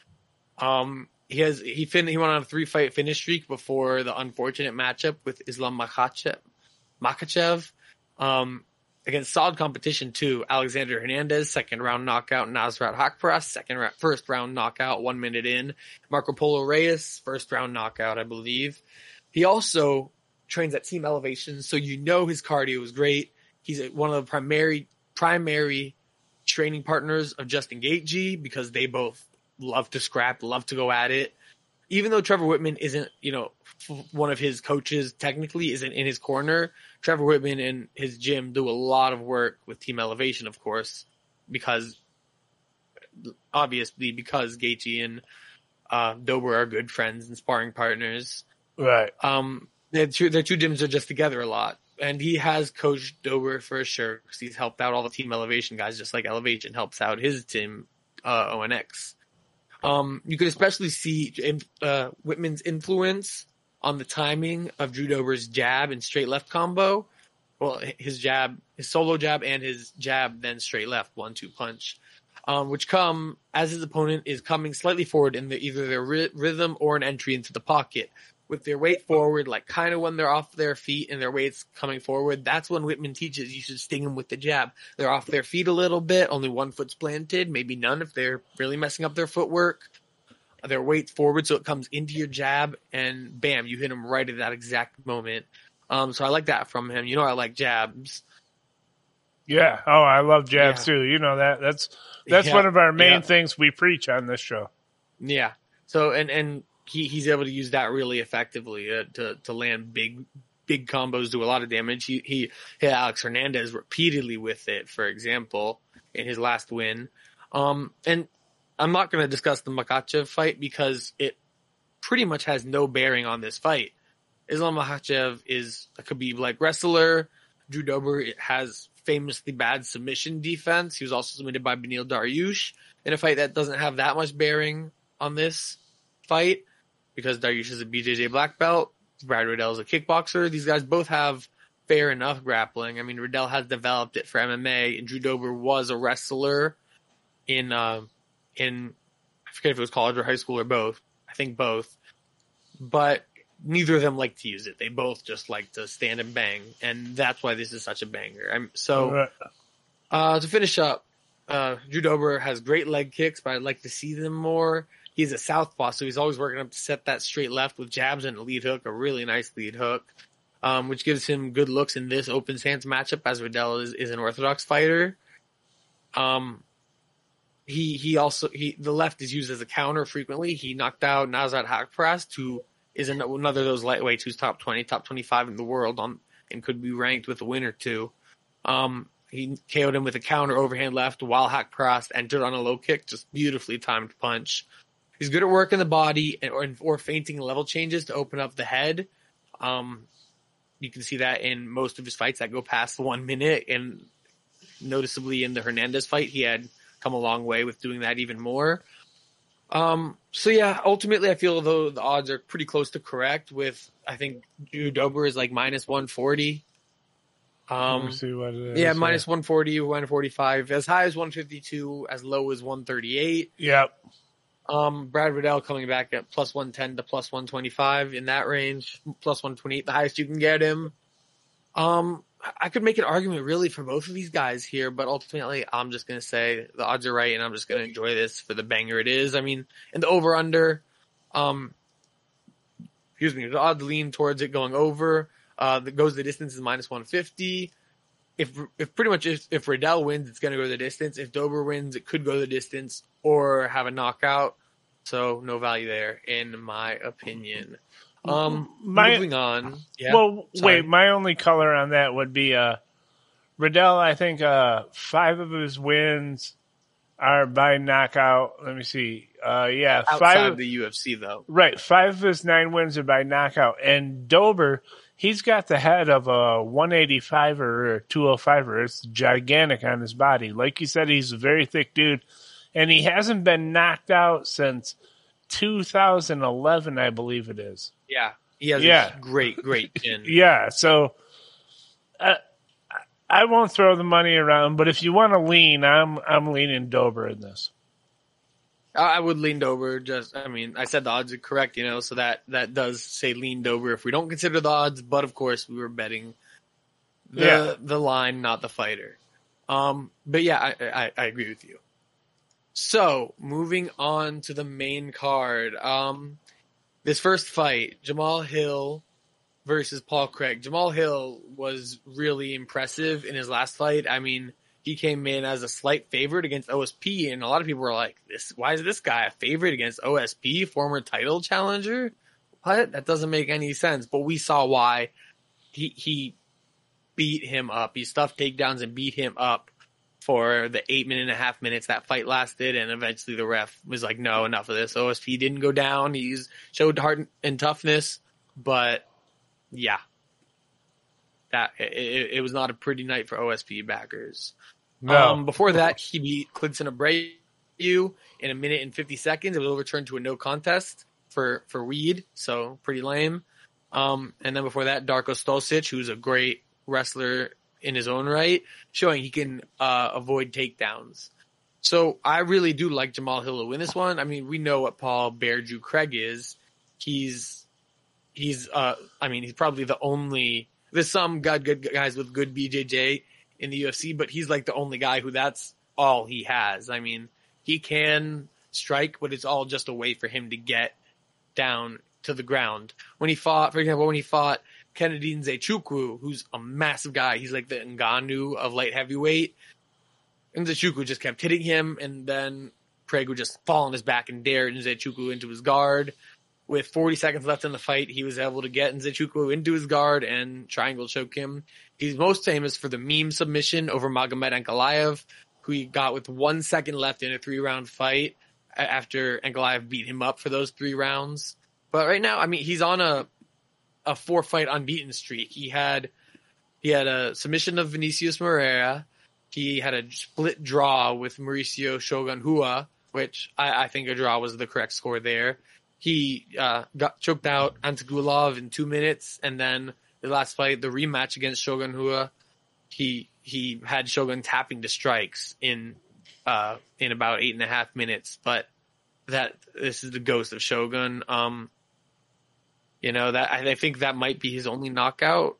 Um, he has he fin he went on a three fight finish streak before the unfortunate matchup with Islam Makhachev. Makachev. Um, against solid competition too. Alexander Hernandez, second round knockout. Nasrat Haqparast, second round, first round knockout, one minute in. Marco Polo Reyes, first round knockout, I believe. He also trains at Team Elevation, so you know his cardio is great. He's one of the primary primary training partners of Justin Gaethje because they both love to scrap, love to go at it. Even though Trevor Wittman isn't, you know, f- one of his coaches technically isn't in his corner, Trevor Wittman and his gym do a lot of work with Team Elevation, of course, because obviously because Gaethje and uh, Dober are good friends and sparring partners. Right. Um, their two, their two gyms are just together a lot. And he has coached Dober for sure because he's helped out all the team elevation guys, just like Elevation helps out his team, uh, ONX. Um, you could especially see uh, Wittman's influence on the timing of Drew Dober's jab and straight left combo. Well, his jab, his solo jab and his jab, then straight left, one, two punch. Um, which come as his opponent is coming slightly forward in the, either their ry- rhythm or an entry into the pocket with their weight forward, like kind of when they're off their feet and their weight's coming forward. That's when Wittman teaches you should sting them with the jab. They're off their feet a little bit, only one foot's planted, maybe none if they're really messing up their footwork. Their weight's forward, so it comes into your jab, and bam, you hit them right at that exact moment. Um, so I like that from him. You know, I like jabs. Yeah. Oh, I love jabs Yeah. too. You know that. That's that's Yeah. one of our main Yeah. things we preach on this show. Yeah. So and and he he's able to use that really effectively uh, to to land big big combos, do a lot of damage. He he hit Alex Hernandez repeatedly with it, for example, in his last win. Um, and I'm not going to discuss the Makhachev fight because it pretty much has no bearing on this fight. Islam Makhachev is a Khabib like wrestler. Drew Dober has famously bad submission defense. He was also submitted by Beneil Dariush in a fight that doesn't have that much bearing on this fight because Dariush is a BJJ black belt. Brad Riddell is a kickboxer. These guys both have fair enough grappling. I mean, Riddell has developed it for MMA, and Drew Dober was a wrestler in uh, in I forget if it was college or high school or both. I think both, but neither of them like to use it. They both just like to stand and bang, and that's why this is such a banger. I'm so. Uh, to finish up, uh, Drew Dober has great leg kicks, but I'd like to see them more. He's a southpaw, so he's always working up to set that straight left with jabs and a lead hook, a really nice lead hook, um, which gives him good looks in this open stance matchup as Riddell is, is an orthodox fighter. Um, he he also he the left is used as a counter frequently. He knocked out Nasrat Haqparast, who is an- another of those lightweights who's top twenty, top twenty five in the world on and could be ranked with a win or two. Um, he KO'd him with a counter overhand left while Haqparast entered on a low kick, just beautifully timed punch. He's good at working the body and, or, or feinting level changes to open up the head. Um, you can see that in most of his fights that go past one minute, and noticeably in the Hernandez fight, he had come a long way with doing that even more. Um, so yeah, ultimately, I feel though the odds are pretty close to correct. With I think Drew Dober is like minus one forty. Um, see what it is. yeah, minus 140, 145, as high as 152, as low as 138. Yep. Um, Brad Riddell coming back at plus 110 to plus 125 in that range, plus 128, the highest you can get him. Um, I could make an argument really for both of these guys here, but ultimately I'm just going to say the odds are right and I'm just going to enjoy this for the banger it is. I mean, in the over under, um, excuse me, the odds lean towards it going over. Uh, that goes the distance is minus 150. If, if pretty much if, if Riddell wins, it's going to go the distance. If Dober wins, it could go the distance or have a knockout. So no value there, in my opinion. Um, My- moving on. Yeah. well, sorry. wait. My only color on that would be uh, Riddell. I think uh, five of his wins are by knockout. Let me see. Uh, yeah, outside five. the UFC though. Right, five of his nine wins are by knockout, and Dober. He's got the head of a 185er or a 205er. It's gigantic on his body. Like you said, he's a very thick dude, and he hasn't been knocked out since 2011, I believe it is. Yeah, he has Yeah. a great, great (laughs) chin. Yeah, so uh, I won't throw the money around, but if you want to lean, I'm I'm leaning Dober in this. I would lean over. Just, I mean, I said the odds are correct, you know, so that that does say leaned over if we don't consider the odds. But of course, we were betting the Yeah. the line, not the fighter. Um, but yeah, I, I I agree with you. So moving on to the main card. Um, this first fight, Jamal Hill versus Paul Craig. Jamal Hill was really impressive in his last fight. I mean, he came in as a slight favorite against OSP, and a lot of people were like, "This, why is this guy a favorite against OSP, former title challenger? What? That doesn't make any sense." But we saw why he he beat him up. He stuffed takedowns and beat him up for the eight minute and a half minutes that fight lasted, and eventually the ref was like, "No, enough of this." OSP didn't go down. He's showed heart and toughness, but yeah, that it, it, was not a pretty night for OSP backers. No, Um, before that, he beat Klidson Abreu in a minute and 50 seconds. It was overturned to a no contest for, for weed. So pretty lame. Um, and then before that, Darko Stolcic, who's a great wrestler in his own right, showing he can, uh, avoid takedowns. So I really do like Jamal Hill to win this one. I mean, we know what Paul Bear Drew Craig is. He's he's uh I mean he's probably the only there's some good good guys with good BJJ in the UFC, but he's like the only guy who that's all he has. I mean, he can strike, but it's all just a way for him to get down to the ground. When he fought, for example, when he fought Kennedy Nzechukwu, who's a massive guy, he's like the Ngannou of light heavyweight. And Nzechukwu just kept hitting him, and then Craig would just fall on his back and dare Nzechukwu into his guard. With 40 seconds left in the fight, he was able to get Nzechukwu into his guard and triangle choke him. He's most famous for the meme submission over Magomed Ankalaev, who he got with one second left in a three round fight after Ankalaev beat him up for those three rounds. But right now, I mean, he's on a a four fight unbeaten streak. He had he had a submission of Vinicius Moreira. He had a split draw with Mauricio Shogun Rua, which I, I think a draw was the correct score there. He uh, got choked out Antigulov in two minutes, and then the last fight, the rematch against Shogun Rua, he he had Shogun tapping to strikes in uh, in about eight and a half minutes. But that this is the ghost of Shogun. Um, you know that I think that might be his only knockout.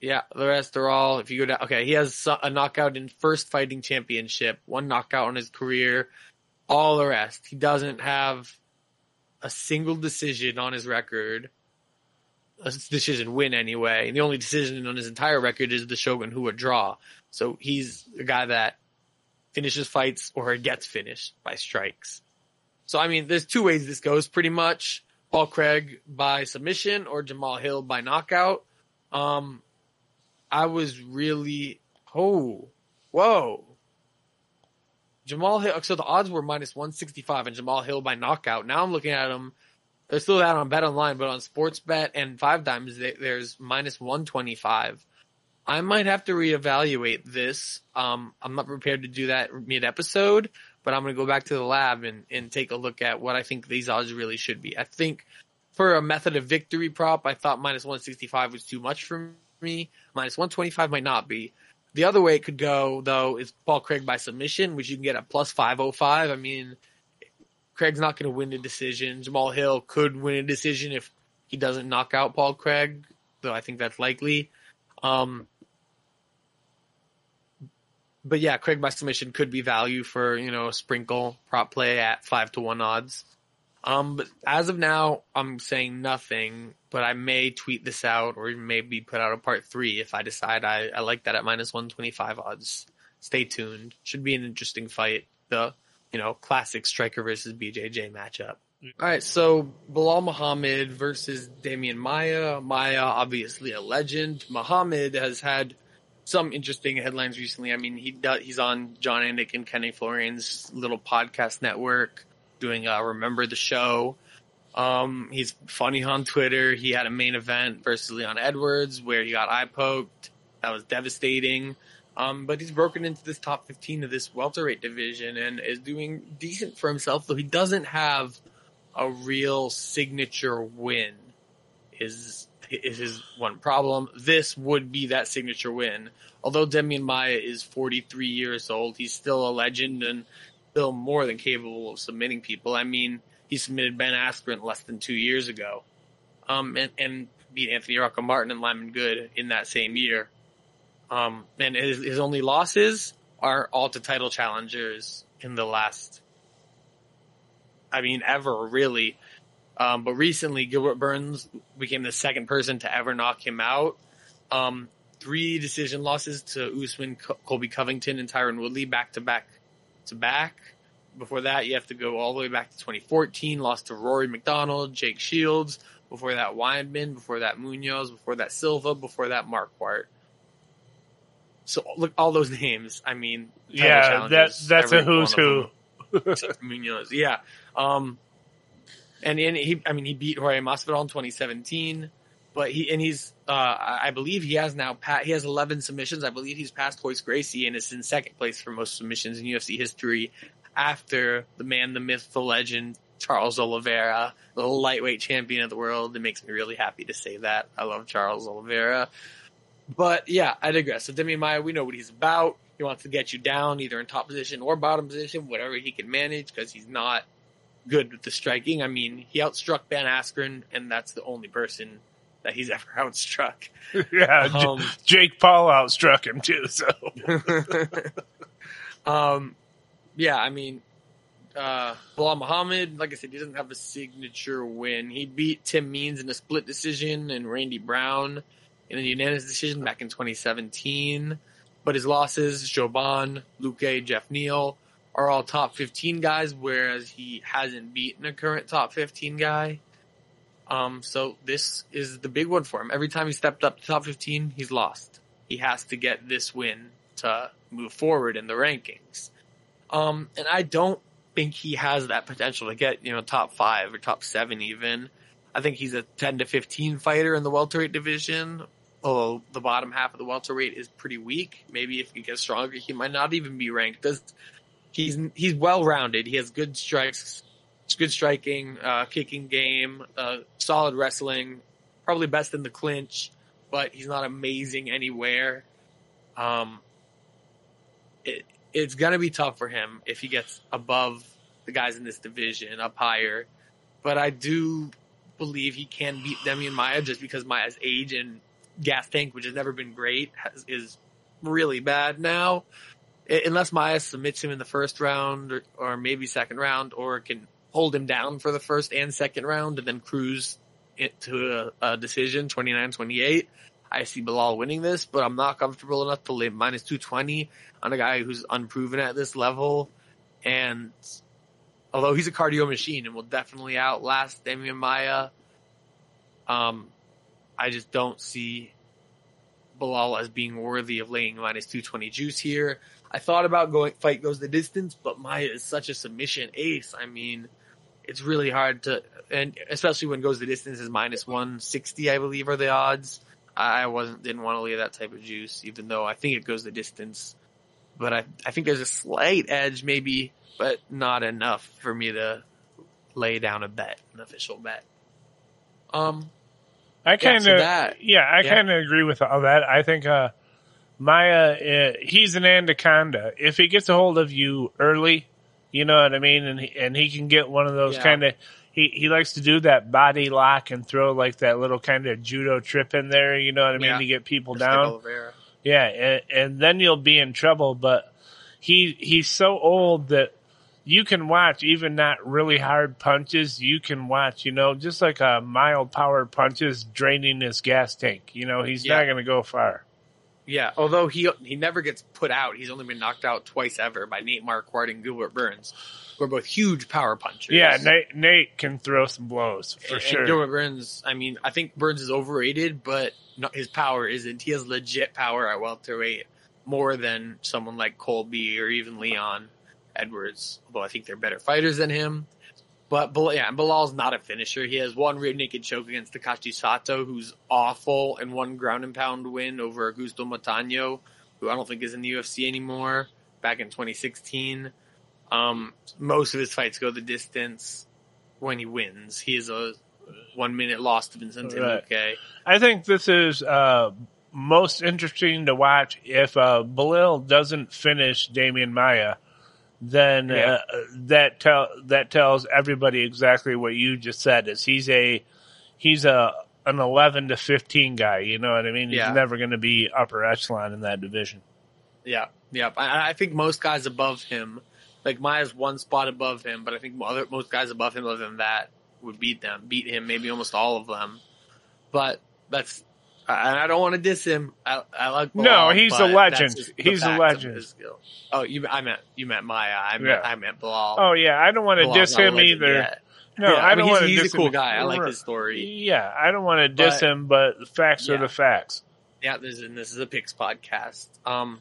Yeah, the rest are all. If you go down, okay, he has a knockout in first fighting championship, one knockout in his career. All the rest, he doesn't have a single decision on his record. A decision win anyway. And the only decision on his entire record is the Shogun Rua draw. So he's a guy that finishes fights or gets finished by strikes. So I mean, there's two ways this goes pretty much. Paul Craig by submission or Jamal Hill by knockout. Um, I was really, oh, whoa. Jamal Hill, so the odds were minus 165 and Jamal Hill by knockout. Now I'm looking at them. They're still out on Bet Online, but on Sportsbet and Five Dimes, there's minus 125. I might have to reevaluate this. Um, I'm not prepared to do that mid episode, but I'm going to go back to the lab and, and take a look at what I think these odds really should be. I think for a method of victory prop, I thought minus 165 was too much for me. Minus 125 might not be. The other way it could go, though, is Paul Craig by submission, which you can get at plus 505. I mean, Craig's not going to win the decision. Jamal Hill could win a decision if he doesn't knock out Paul Craig, though I think that's likely. Um, but yeah, Craig by submission could be value for, you know, a sprinkle prop play at five to one odds. Um, but as of now, I'm saying nothing, but I may tweet this out or maybe put out a part three if I decide I, I like that at minus 125 odds. Stay tuned. Should be an interesting fight. The, you know, classic striker versus BJJ matchup. All right, so Belal Muhammad versus Demian Maia. Maia, obviously a legend. Muhammad has had some interesting headlines recently. I mean, he does, he's on John Anik and Kenny Florian's little podcast network doing uh, Remember the Show. Um, he's funny on Twitter. He had a main event versus Leon Edwards where he got eye poked. That was devastating. Um, but he's broken into this top 15 of this welterweight division and is doing decent for himself, though he doesn't have a real signature win. Is is his one problem. This would be that signature win. Although Demian Maia is 43 years old, he's still a legend and still more than capable of submitting people. I mean, he submitted Ben Askren less than two years ago, um, and, and beat Anthony Rocco Martin and Lyman Good in that same year. Um, and his, his only losses are all to title challengers in the last, I mean, ever really. Um, but recently, Gilbert Burns became the second person to ever knock him out. Um, three decision losses to Usman, Colby Covington, and Tyron Woodley back to back to back. Before that, you have to go all the way back to 2014. Lost to Rory MacDonald, Jake Shields. Before that, Weidman. Before that, Munoz. Before that, Silva. Before that, Marquardt. So look, all those (laughs) names. I mean, yeah, that that's a who's who. (laughs) Munoz, yeah. Um, and, he, I mean, he beat Jorge Masvidal in 2017, but he, and he's, uh, I believe he has now, he has 11 submissions. I believe he's passed Royce Gracie and is in second place for most submissions in UFC history after the man, the myth, the legend, Charles Oliveira, the lightweight champion of the world. It makes me really happy to say that. I love Charles Oliveira. But yeah, I digress. So Demi Maia, we know what he's about. He wants to get you down either in top position or bottom position, whatever he can manage, because he's not good with the striking. I mean, he outstruck Ben Askren, and that's the only person that he's (laughs) ever outstruck. (laughs) yeah, Um, Jake Paul outstruck him too. So (laughs) um, yeah, I mean, uh, Belal Muhammad, like I said, he doesn't have a signature win. He beat Tim Means in a split decision and Randy Brown in a unanimous decision back in 2017. But his losses, Jouban, Luque, Geoff Neal, are all top 15 guys, whereas he hasn't beaten a current top 15 guy. Um, so this is the big one for him. Every time he stepped up to top 15, he's lost. He has to get this win to move forward in the rankings. Um, and I don't think he has that potential to get, you know, top five or top seven even. I think he's a 10 to 15 fighter in the welterweight division. Although the bottom half of the welterweight is pretty weak. Maybe if he gets stronger, he might not even be ranked. Because he's he's well rounded. He has good strikes, good striking, uh, kicking game, uh, solid wrestling. Probably best in the clinch, but he's not amazing anywhere. Um, it, it's gonna be tough for him if he gets above the guys in this division, up higher. But I do believe he can beat Demian Maia just because Maia's age and gas tank, which has never been great, has, is really bad now. Unless Maia submits him in the first round or, or maybe second round, or can hold him down for the first and second round and then cruise it to a, a decision 29-28. I see Belal winning this, but I'm not comfortable enough to lay minus 220 on a guy who's unproven at this level. And although he's a cardio machine and will definitely outlast Demian Maia, um, I just don't see Belal as being worthy of laying minus 220 juice here. I thought about going fight goes the distance, but Maia is such a submission ace. I mean, it's really hard to, and especially when goes the distance is minus 160, I believe are the odds. I wasn't, didn't want to lay that type of juice, even though I think it goes the distance. But I, I think there's a slight edge maybe, but not enough for me to lay down a bet, an official bet. Um, I kind of, so yeah, I yeah. kind of agree with all that. I think uh, Maia, uh, he's an anaconda. If he gets a hold of you early, you know what I mean, and he, and he can get one of those Yeah. kind of. He, he likes to do that body lock and throw like that little kind of judo trip in there, you know what I mean, Yeah. to get people just down. Oliveira. Yeah, and, and then you'll be in trouble. But he he's so old that you can watch even not really hard punches. You can watch, you know, just like a mild power punches draining his gas tank. You know, he's Yeah. not going to go far. Yeah, although he he never gets put out. He's only been knocked out twice ever by Nate Marquardt and Gilbert Burns, who are both huge power punchers. Yeah, Nate, Nate can throw some blows for And sure. Gilbert Burns, I mean, I think Burns is overrated, but no, his power isn't. He has legit power at welterweight, more than someone like Colby or even Leon Edwards. Although I think they're better fighters than him. But yeah, Belal's not a finisher. He has one rear naked choke against Takashi Sato, who's awful, and one ground and pound win over Augusto Montano, who I don't think is in the UFC anymore, back in 2016. Um, most of his fights go the distance when he wins. He is a one minute loss to Vicente Right. Luque. I think this is uh, most interesting to watch if uh, Belal doesn't finish Demian Maia. Then Yeah. uh, that tell that tells everybody exactly what you just said. Is he's a he's a an eleven to fifteen guy. You know what I mean? He's Yeah. never going to be upper echelon in that division. Yeah, yeah. I, I think most guys above him, like Maia's one spot above him, but I think other, most guys above him, other than that, would beat them, beat him, maybe almost all of them. But that's, and I don't want to diss him. I, I like. No, he's a legend. just He's a legend. Oh, you, I meant you meant Maia. I meant Yeah. I meant Belal. Oh yeah, I don't want to Belal's diss him either. yet. No, Yeah, I, don't mean, want to. he's, he's a cool him. guy. I like his story. Yeah, I don't want to diss But- him, but the facts are the facts. Yeah, this is, and this is a picks podcast. Um,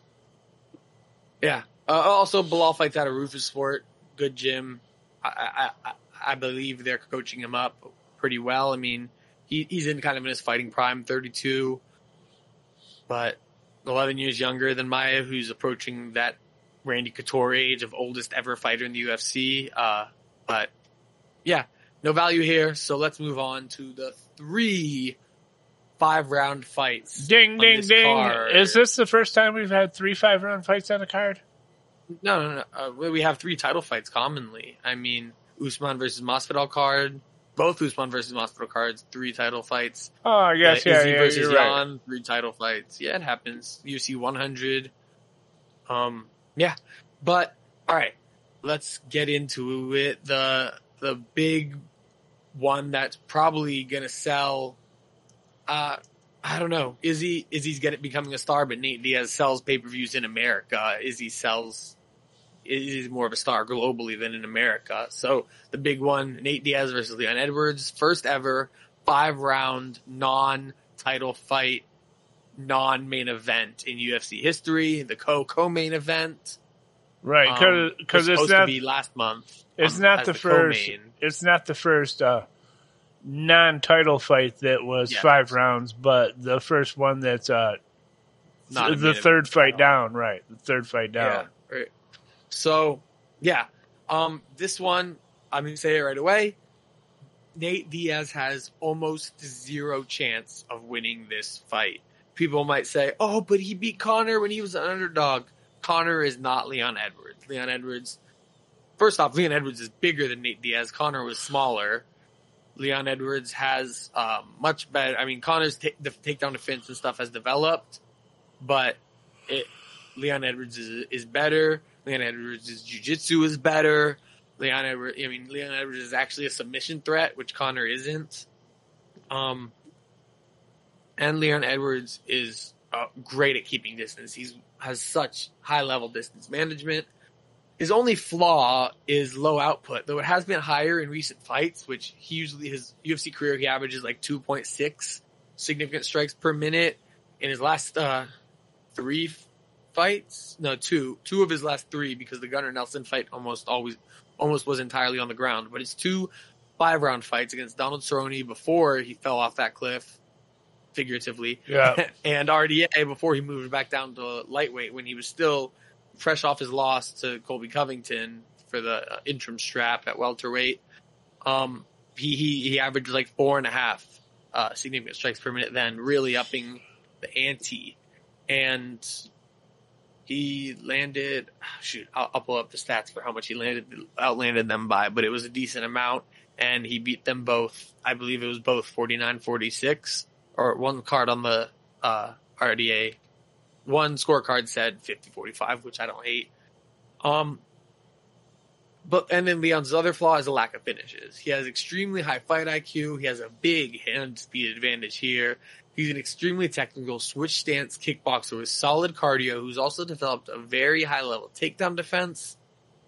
yeah. Uh, also, Belal fights out of Roufusport. Good gym. I, I, I, I believe they're coaching him up pretty well. I mean, he, he's in kind of in his fighting prime, 32, but 11 years younger than Maia, who's approaching that Randy Couture age of oldest ever fighter in the UFC. Uh, but yeah, no value here. So let's move on to the three five round fights. Ding, ding, ding. card. Is this the first time we've had three five round fights on a card? No, no, no. Uh, we- we have three title fights commonly. I mean, Usman versus Masvidal card, both Usman versus Masvidal cards, three title fights. Oh, I guess Uh, yeah, Izzy yeah, versus you're right. Jan, three title fights. Yeah, it happens. UFC 100. Um, yeah, but all right, let's get into it. The the big one that's probably gonna sell. Uh, I don't know. Izzy Izzy's getting becoming a star, but Nate Diaz sells pay per views in America. Izzy sells. Is more of a star globally than in America. So the big one, Nate Diaz versus Leon Edwards, first ever five round non title fight, non main event in UFC history. The co co main event. Right, Um, because was it's supposed not to be last month. it's um, not as the first co-main. it's not the first uh, non-title fight that was Yeah. five rounds, but the first one that's uh, Not the third fight down. Right, the third fight down. Yeah. So, yeah. Um, this one, I'm to say it right away. Nate Diaz has almost zero chance of winning this fight. People might say, oh, but he beat Conor when he was an underdog. Conor is not Leon Edwards. Leon Edwards, first off, Leon Edwards is bigger than Nate Diaz. Conor was smaller. Leon Edwards has um, much better. I mean, Conor's ta- the takedown defense and stuff has developed, but it, Leon Edwards is, is better. Leon Edwards' jiu-jitsu is better. Leon Edwards, I mean, Leon Edwards is actually a submission threat, which Conor isn't. Um, and Leon Edwards is uh, great at keeping distance. He's has such high level distance management. His only flaw is low output, though it has been higher in recent fights, which he usually his UFC career he averages like 2.6 significant strikes per minute. In his last uh, three fights, no two, two of his last three because the Gunnar Nelson fight almost always almost was entirely on the ground, but it's two five round fights against Donald Cerrone before he fell off that cliff, figuratively, Yeah. (laughs) and RDA before he moved back down to lightweight when he was still fresh off his loss to Colby Covington for the uh, interim strap at welterweight. Um, he, he, he averaged like four and a half, uh, significant strikes per minute then, really upping the ante. And he landed, shoot, I'll, I'll pull up the stats for how much he landed, outlanded them by, but it was a decent amount. And he beat them both, I believe it was both 49-46 or one card on the, uh, RDA. One scorecard said 50-45, which I don't hate. Um, but and then Leon's other flaw is a lack of finishes. He has extremely high fight IQ. He has a big hand speed advantage here. He's an extremely technical switch stance kickboxer with solid cardio who's also developed a very high level takedown defense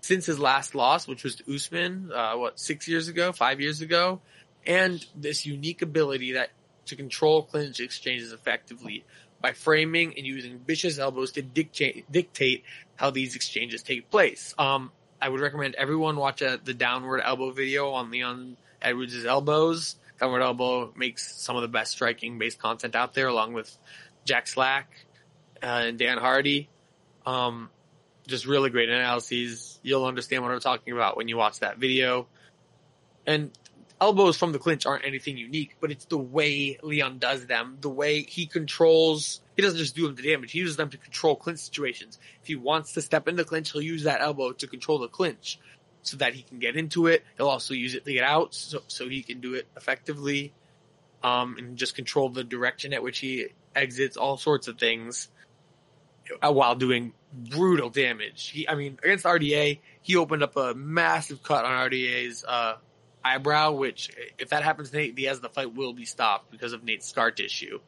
since his last loss, which was to Usman, uh, what, six years ago, five years ago. And this unique ability that to control clinch exchanges effectively by framing and using vicious elbows to dictate, how these exchanges take place. Um, I would recommend everyone watch uh the downward elbow video on Leon Edwards' elbows. Downward elbow makes some of the best striking based content out there, along with Jack Slack uh, and Dan Hardy. Um, just really great analyses. You'll understand what I'm talking about when you watch that video. And elbows from the clinch aren't anything unique, but it's the way Leon does them, the way he controls. He doesn't just do them to damage; he uses them to control clinch situations. If he wants to step into the clinch, he'll use that elbow to control the clinch, so that he can get into it. He'll also use it to get out, so so he can do it effectively, um, and just control the direction at which he exits. All sorts of things, uh, while doing brutal damage. He, I mean, against RDA, he opened up a massive cut on RDA's uh, eyebrow, which if that happens to Nate Diaz, the fight will be stopped because of Nate's scar tissue.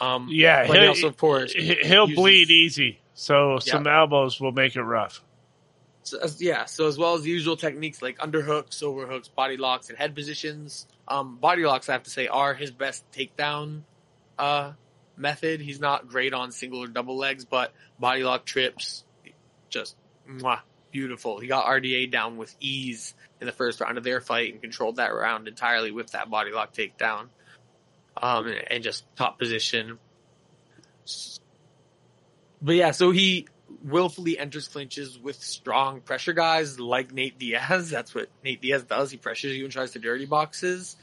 Um, Yeah, he'll- also, of course, He- He'll uses- bleed easy, so some elbows will make it rough. So, as- yeah, so as well as the usual techniques like underhooks, overhooks, body locks, and head positions. Um, body locks, I have to say, are his best takedown uh, method. He's not great on single or double legs, but body lock trips, just mwah, beautiful. He got RDA down with ease in the first round of their fight and controlled that round entirely with that body lock takedown. Um, and just top position. But yeah, so he willfully enters clinches with strong pressure guys like Nate Diaz. (laughs) That's what Nate Diaz does. He pressures you and tries to dirty boxes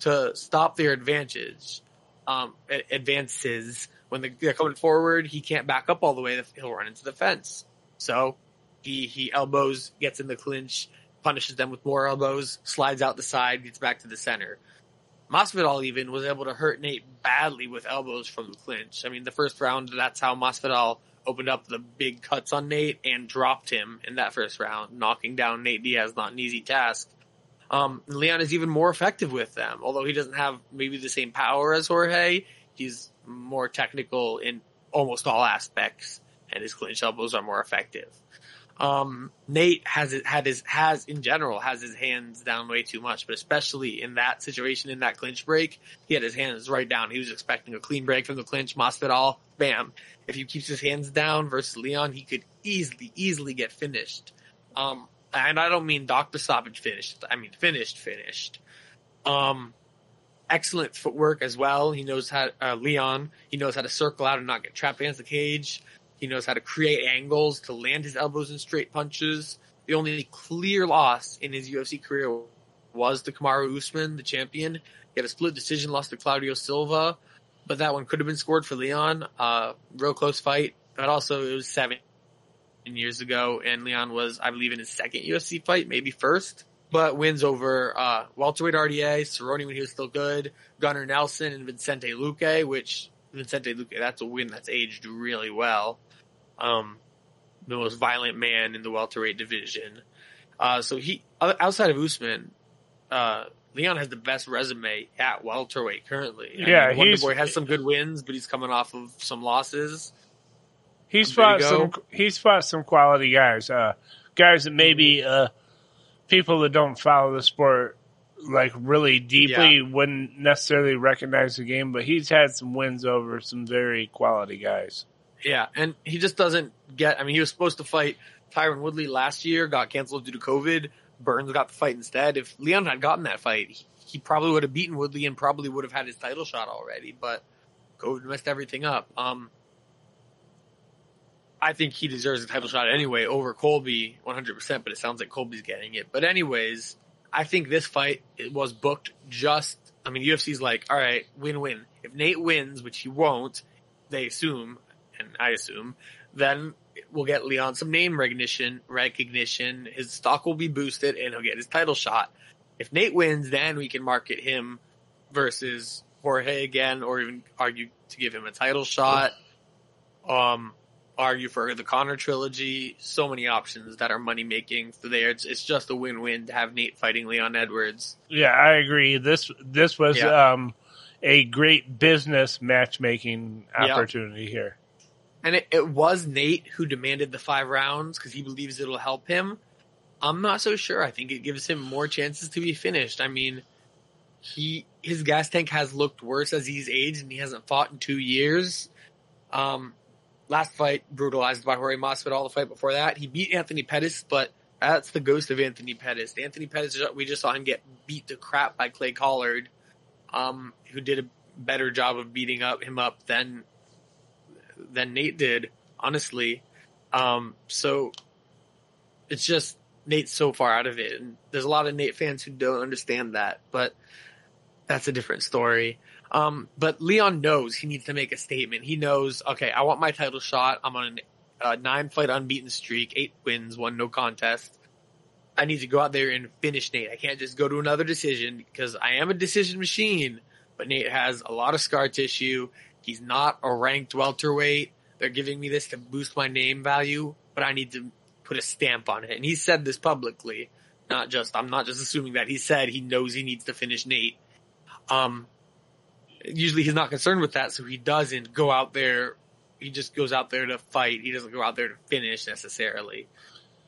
to stop their advantage. Um, advances when they're coming forward, he can't back up all the way. He'll run into the fence. So he he elbows, gets in the clinch, punishes them with more elbows, slides out the side, gets back to the center. Masvidal even was able to hurt Nate badly with elbows from the clinch. I mean, the first round, that's how Masvidal opened up the big cuts on Nate and dropped him in that first round, knocking down Nate Diaz, not an easy task. Um, Leon is even more effective with them, although he doesn't have maybe the same power as Jorge. He's more technical in almost all aspects, and his clinch elbows are more effective. Um, Nate has had his has in general has his hands down way too much, but especially in that situation in that clinch break, he had his hands right down. He was expecting a clean break from the clinch. Masvidal, bam! If he keeps his hands down versus Leon, he could easily easily get finished. Um, and I don't mean doctor stoppage finished. I mean finished finished. Um, excellent footwork as well. He knows how uh, Leon. He knows how to circle out and not get trapped against the cage. He knows how to create angles to land his elbows in straight punches. The only clear loss in his UFC career was the Kamaru Usman, the champion. He had a split decision loss to Claudio Silva, but that one could have been scored for Leon. Uh, real close fight, but also it was seven years ago, and Leon was, I believe, in his second UFC fight, maybe first, but wins over uh, welterweight RDA, Cerrone when he was still good, Gunnar Nelson, and Vicente Luque, which Vicente Luque, that's a win that's aged really well um, the most violent man in the welterweight division. Uh, so he, outside of Usman, uh, Leon has the best resume at welterweight currently. I Yeah, mean, Wonderboy has some good wins, but he's coming off of some losses. He's you fought some. He's fought some quality guys. Uh, guys that maybe uh, people that don't follow the sport like really deeply wouldn't necessarily recognize the game. But he's had some wins over some very quality guys. Yeah, and he just doesn't get. I mean, he was supposed to fight Tyron Woodley last year, got canceled due to COVID. Burns got the fight instead. If Leon had gotten that fight, he, he probably would have beaten Woodley and probably would have had his title shot already. But COVID messed everything up. Um, I think he deserves a title shot anyway over Colby 100%, but it sounds like Colby's getting it. But anyways, I think this fight it was booked just, I mean, UFC's like, all right, win-win. If Nate wins, which he won't, they assume, I assume, then we'll get Leon some name recognition, recognition. His stock will be boosted and he'll get his title shot. If Nate wins, then we can market him versus Jorge again, or even argue to give him a title shot. Um, argue for the Conor trilogy. So many options that are money making for there. It's, it's just a win-win to have Nate fighting Leon Edwards. Yeah, I agree. This this was Yeah. um, a great business matchmaking Yeah. opportunity here. And it, it was Nate who demanded the five rounds because he believes it'll help him. I'm not so sure. I think it gives him more chances to be finished. I mean, he his gas tank has looked worse as he's aged, and he hasn't fought in two years. Um, last fight brutalized by Jorge Masvidal. The fight before that, he beat Anthony Pettis, but that's the ghost of Anthony Pettis. Anthony Pettis, we just saw him get beat to crap by Clay Collard, um, who did a better job of beating up him up than than Nate did, honestly. Um, so it's just Nate's so far out of it, and there's a lot of Nate fans who don't understand that, but that's a different story. Um, but Leon knows he needs to make a statement. He knows, okay, I want my title shot. I'm on a uh, nine fight unbeaten streak, eight wins, one no contest. I need to go out there and finish Nate. I can't just go to another decision because I am a decision machine, but Nate has a lot of scar tissue. He's not a ranked welterweight. They're giving me this to boost my name value, but I need to put a stamp on it. And he said this publicly, not just, I'm not just assuming that he said he knows he needs to finish Nate. Um, usually he's not concerned with that, so he doesn't go out there. He just goes out there to fight. He doesn't go out there to finish necessarily.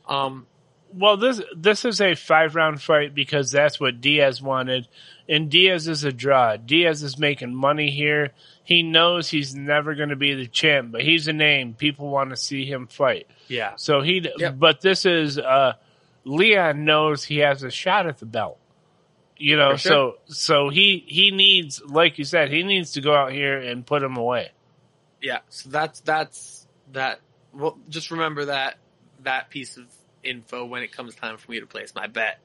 Um, Well, this this is a five round fight because that's what Diaz wanted, and Diaz is a draw. Diaz is making money here. He knows he's never going to be the champ, but he's a name. People want to see him fight. yeah. So he, Yep. but this is uh, Leon knows he has a shot at the belt. You know, sure. so so he he needs, like you said, he needs to go out here and put him away. Yeah, so that's that's that. Well, just remember that that piece of info when it comes time for me to place my bet.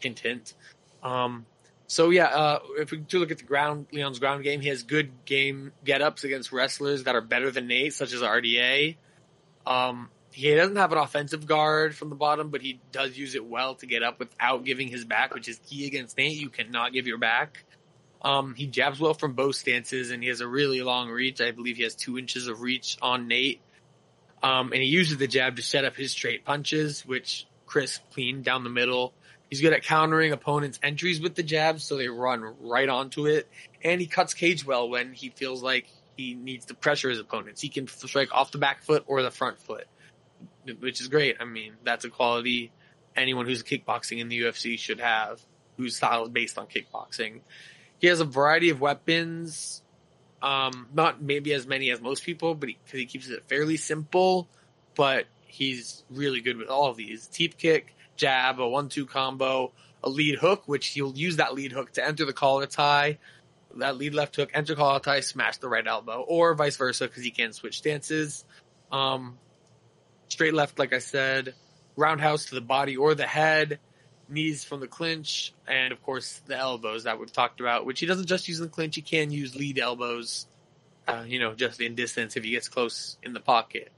Hint, hint. Um, so yeah, uh, if we do look at the ground, Leon's ground game, he has good game get ups against wrestlers that are better than Nate, such as RDA. Um, he doesn't have an offensive guard from the bottom, but he does use it well to get up without giving his back, which is key against Nate. You cannot give your back. Um, he jabs well from both stances and he has a really long reach. I believe he has two inches of reach on Nate. Um, and he uses the jab to set up his straight punches, which crisp, clean down the middle. He's good at countering opponents' entries with the jab, so they run right onto it. And he cuts cage well when he feels like he needs to pressure his opponents. He can strike off the back foot or the front foot, which is great. I mean, that's a quality anyone who's kickboxing in the UFC should have, whose style is based on kickboxing. He has a variety of weapons, um, not maybe as many as most people, but because he, he keeps it fairly simple, but he's really good with all of these. Teep kick, jab, a one-two combo, a lead hook, which he'll use that lead hook to enter the collar tie, that lead left hook, enter collar tie, smash the right elbow, or vice versa because he can switch stances. Um, straight left, like I said, roundhouse to the body or the head, knees from the clinch, and of course the elbows that we've talked about, which he doesn't just use in the clinch, he can use lead elbows, uh, you know, just in distance if he gets close in the pocket.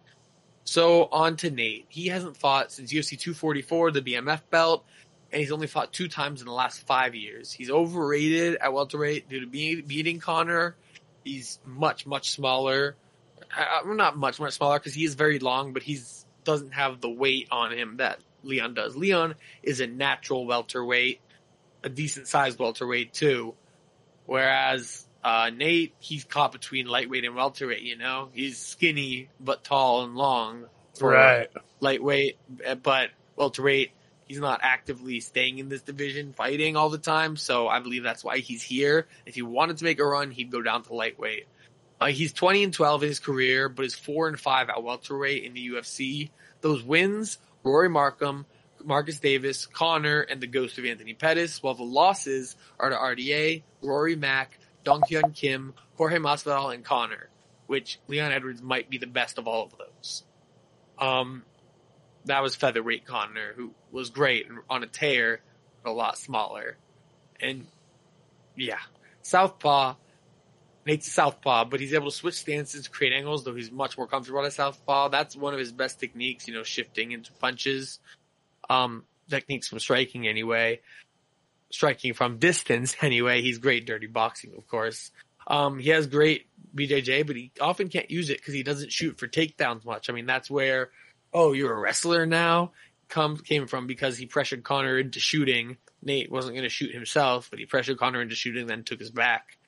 So on to Nate. He hasn't fought since UFC 244, the BMF belt, and he's only fought two times in the last five years. He's overrated at welterweight due to be- beating Conor. He's much, much smaller. Uh, uh, I, am not much, much smaller because he is very long, but he doesn't have the weight on him that Leon does. Leon is a natural welterweight, a decent sized welterweight too. Whereas uh, Nate, he's caught between lightweight and welterweight. You know, he's skinny but tall and long for Right. lightweight, uh, but welterweight. He's not actively staying in this division, fighting all the time. So I believe that's why he's here. If he wanted to make a run, he'd go down to lightweight. Uh, he's 20 and 12 in his career, but is 4 and 5 at welterweight in the UFC. Those wins, Rory Markham, Marcus Davis, Conor, and the ghost of Anthony Pettis, while the losses are to RDA, Rory Mack, Dong Hyun Kim, Jorge Masvidal, and Conor, which Leon Edwards might be the best of all of those. Um, that was featherweight Conor, who was great on a tear, but a lot smaller. And yeah, Southpaw, Nate's Southpaw, but he's able to switch stances, create angles, though he's much more comfortable at a Southpaw. That's one of his best techniques, you know, shifting into punches. Um, techniques from striking anyway. Striking from distance (laughs) anyway. He's great dirty boxing, of course. Um, he has great BJJ, but he often can't use it because he doesn't shoot for takedowns much. I mean, that's where, oh, you're a wrestler now comes came from because he pressured Conor into shooting. Nate wasn't going to shoot himself, but he pressured Conor into shooting, then took his back.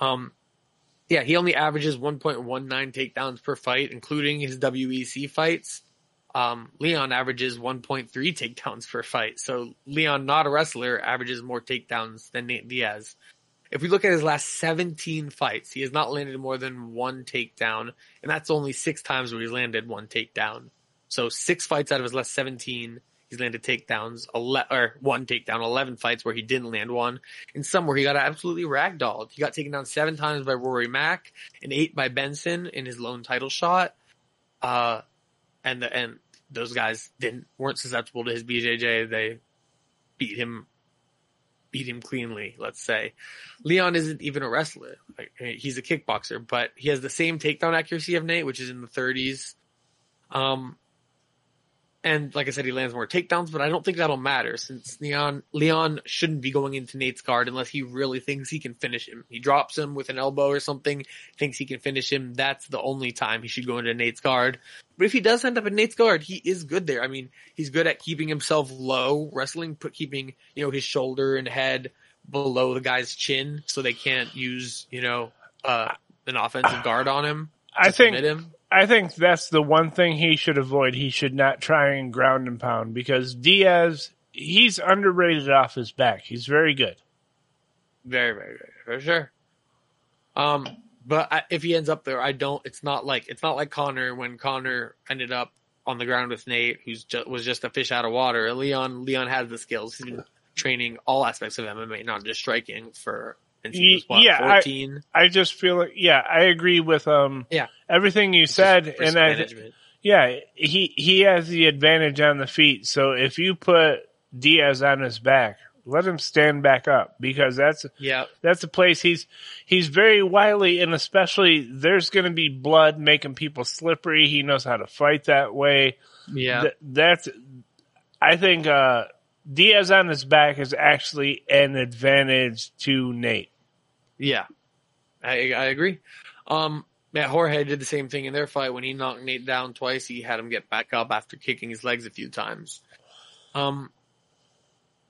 Um, yeah, he only averages 1.19 takedowns per fight, including his WEC fights. Um, Leon averages 1.3 takedowns per fight. So Leon, not a wrestler, averages more takedowns than Nate Diaz. If we look at his last 17 fights, he has not landed more than one takedown, and that's only six times where he's landed one takedown. So six fights out of his last 17, he's landed takedowns, ele- or one takedown, 11 fights where he didn't land one, and some where he got absolutely ragdolled. He got taken down seven times by Rory Mack and eight by Benson in his lone title shot. Uh, and the, and those guys didn't, weren't susceptible to his BJJ. They beat him, beat him cleanly, let's say. Leon isn't even a wrestler. He's a kickboxer, but he has the same takedown accuracy of Nate, which is in the 30s. Um, and like I said, he lands more takedowns, but I don't think that'll matter since Leon Leon shouldn't be going into Nate's guard unless he really thinks he can finish him. He drops him with an elbow or something, thinks he can finish him. That's the only time he should go into Nate's guard. But if he does end up in Nate's guard, he is good there. I mean, he's good at keeping himself low, wrestling, put keeping you know his shoulder and head below the guy's chin, so they can't use you know uh, an offensive guard on him. I think him. I think that's the one thing he should avoid. He should not try and ground and pound because Diaz, he's underrated off his back. He's very good. Very, very, very, for sure. Um, but I, if he ends up there, I don't. It's not like it's not like Conor when Conor ended up on the ground with Nate, who's just, was just a fish out of water. Leon, Leon has the skills. He's been training all aspects of MMA, not just striking for. And he was what, Yeah, I- fourteen. I just feel like, yeah, I agree with um Yeah. Everything you said, and I, management. yeah, he he has the advantage on the feet. So if you put Diaz on his back, let him stand back up because that's Yeah. that's a place he's he's very wily and especially there's going to be blood making people slippery. He knows how to fight that way. Yeah. Th- that's I think uh Diaz on his back is actually an advantage to Nate. Yeah, I I agree. Um, yeah, Jorge did the same thing in their fight when he knocked Nate down twice. He had him get back up after kicking his legs a few times. Um,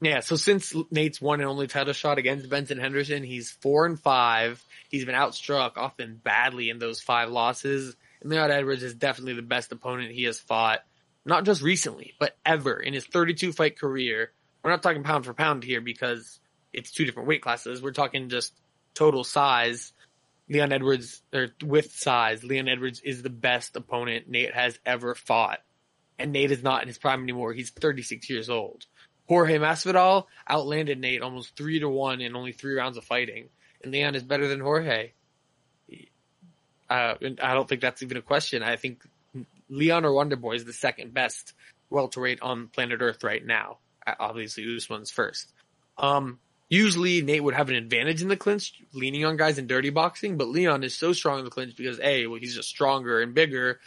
yeah. So since Nate's one and only title shot against Benson Henderson, he's four and five. He's been outstruck often badly in those five losses. And Leon Edwards is definitely the best opponent he has fought, not just recently, but ever in his 32 fight career. We're not talking pound for pound here because it's two different weight classes. We're talking just total size, Leon Edwards, or with size, Leon Edwards is the best opponent Nate has ever fought. And Nate is not in his prime anymore. He's 36 years old. Jorge Masvidal outlanded Nate almost three to one in only three rounds of fighting. And Leon is better than Jorge. Uh, I don't think that's even a question. I think Leon or Wonderboy is the second best welterweight on planet Earth right now. Uh, Obviously, Usman's first. Um, usually Nate would have an advantage in the clinch, leaning on guys in dirty boxing, but Leon is so strong in the clinch because A, well, he's just stronger and bigger,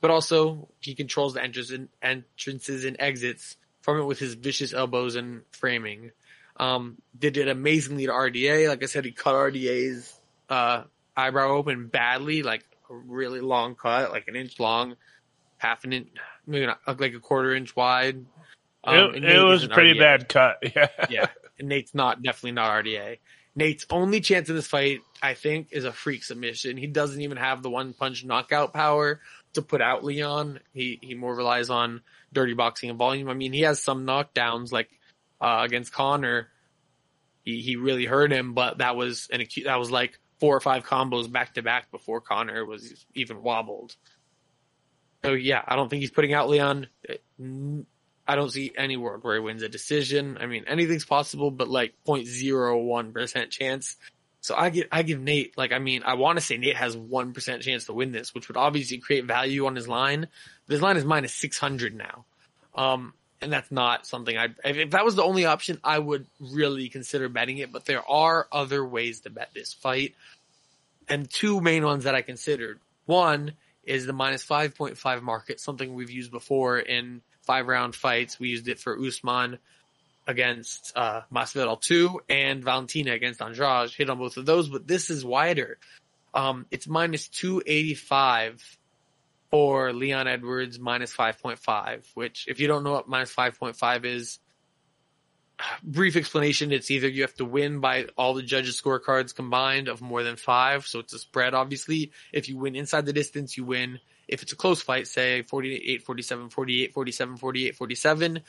but also he controls the entrances and, entrances and exits from it with his vicious elbows and framing. Um, did it amazingly to RDA. Like I said, he cut RDA's, uh, eyebrow open badly, like a really long cut, like an inch long, half an inch, maybe not, like a quarter inch wide. Um, it it was a pretty RDA bad cut. (laughs) Yeah. yeah. Nate's not definitely not RDA. Nate's only chance in this fight, I think, is a freak submission. He doesn't even have the one punch knockout power to put out Leon. He he more relies on dirty boxing and volume. I mean, he has some knockdowns like uh, against Conor. He he really hurt him, but that was an acu- that was like four or five combos back to back before Conor was even wobbled. So yeah, I don't think he's putting out Leon. I don't see any world where he wins a decision. I mean, anything's possible, but like 0.01% chance. So I give, I give Nate, like, I mean, I want to say Nate has 1% chance to win this, which would obviously create value on his line. But his line is minus 600 now. Um, and that's not something I, if, if that was the only option, I would really consider betting it, but there are other ways to bet this fight. And two main ones that I considered. One is the minus 5.5 market, something we've used before in five round fights. We used it for Usman against uh, Masvidal 2 and Valentina against Andrade. Hit on both of those, but this is wider. Um, it's minus 285 for Leon Edwards, minus 5.5, which if you don't know what minus 5.5 is, (sighs) brief explanation, it's either you have to win by all the judges scorecards combined of more than five. So it's a spread, obviously. If you win inside the distance, you win. If it's a close fight, say 48, 47, 48, 47, 48, 47,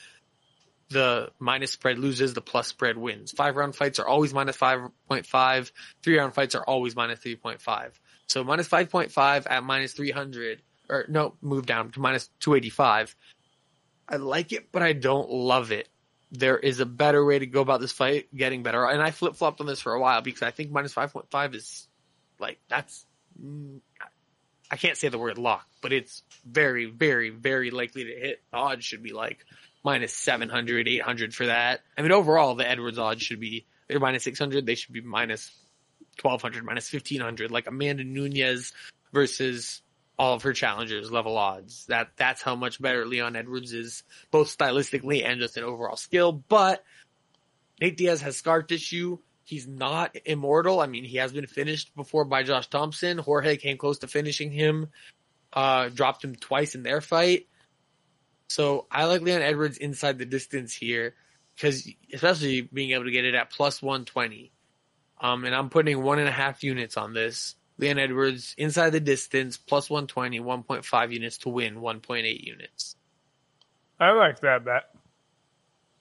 the minus spread loses, the plus spread wins. Five round fights are always minus 5.5. Three round fights are always minus 3.5. So minus 5.5 at minus 300, or no, move down to minus 285. I like it, but I don't love it there is a better way to go about this fight getting better. And I flip flopped on this for a while because I think minus 5.5 is like, that's, I can't say the word lock, but it's very, very, very likely to hit. The odds should be like minus 700, 800 for that. I mean, overall, the Edwards odds should be, they're minus 600. They should be minus 1200, minus 1500, like Amanda Nunes versus all of her challengers level odds. That that's how much better Leon Edwards is, both stylistically and just in overall skill. But Nate Diaz has scar tissue. He's not immortal. I mean, he has been finished before by Josh Thomson. Jorge came close to finishing him, uh, dropped him twice in their fight. So I like Leon Edwards inside the distance here because especially being able to get it at plus 120. Um, and I'm putting one and a half units on this. Leon Edwards inside the distance, plus 120, 1.5 units to win, 1.8 units. I like that bet.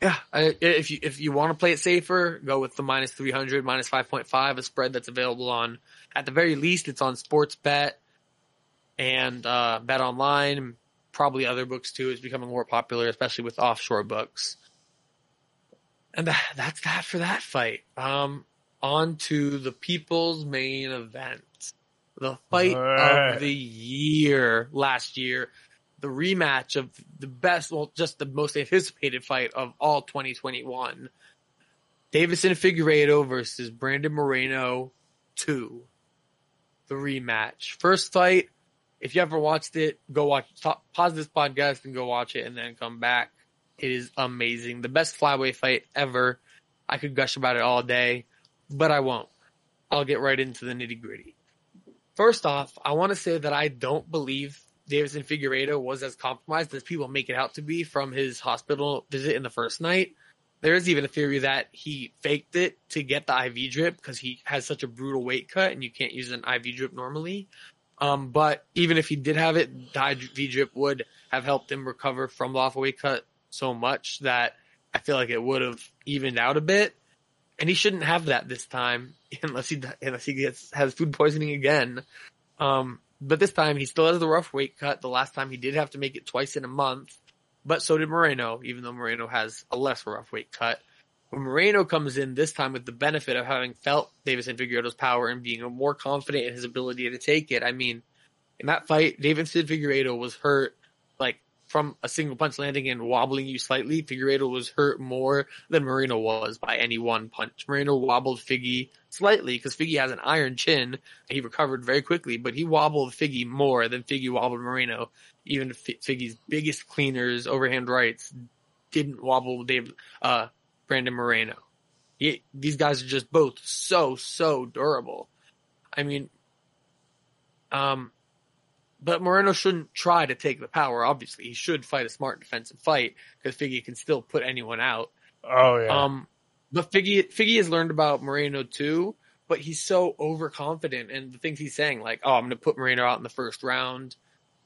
Yeah, I, if you if you want to play it safer, go with the minus 300, minus 5.5, a spread that's available on, at the very least, it's on Sports Bet and uh, Bet Online. Probably other books too. It's becoming more popular, especially with offshore books. And that, that's that for that fight. Um, on to the people's main event. The fight Alright. of the year last year. The rematch of the best, well, just the most anticipated fight of all 2021. Deiveson Figueiredo versus Brandon Moreno 2. The rematch. First fight, if you ever watched it, go watch, stop, pause this podcast and go watch it and then come back. It is amazing. The best flyweight fight ever. I could gush about it all day, but I won't. I'll get right into the nitty gritty. First off, I want to say that I don't believe Deiveson Figueiredo was as compromised as people make it out to be from his hospital visit in the first night. There is even a theory that he faked it to get the IV drip because he has such a brutal weight cut and you can't use an IV drip normally. Um, but even if he did have it, the IV drip would have helped him recover from the off weight cut so much that I feel like it would have evened out a bit. And he shouldn't have that this time (laughs) unless he unless he gets has food poisoning again. Um, but this time he still has the rough weight cut. The last time he did have to make it twice in a month, but so did Moreno, even though Moreno has a less rough weight cut. When Moreno comes in this time with the benefit of having felt Deiveson Figueiredo's power and being more confident in his ability to take it, I mean, in that fight, Deiveson Figueiredo was hurt like from a single punch landing and wobbling you slightly. Figueiredo was hurt more than Moreno was by any one punch. Moreno wobbled Figgy slightly because Figgy has an iron chin. He recovered very quickly, but he wobbled Figgy more than Figgy wobbled Moreno. Even Figgy's biggest cleaners, overhand rights, didn't wobble Dave, uh, Brandon Moreno. He, these guys are just both so, so durable. I mean, um, but Moreno shouldn't try to take the power. Obviously, he should fight a smart defensive fight because Figgy can still put anyone out. Oh yeah. Um, but Figgy Figgy has learned about Moreno too, but he's so overconfident and the things he's saying, like, "Oh, I'm going to put Moreno out in the first round."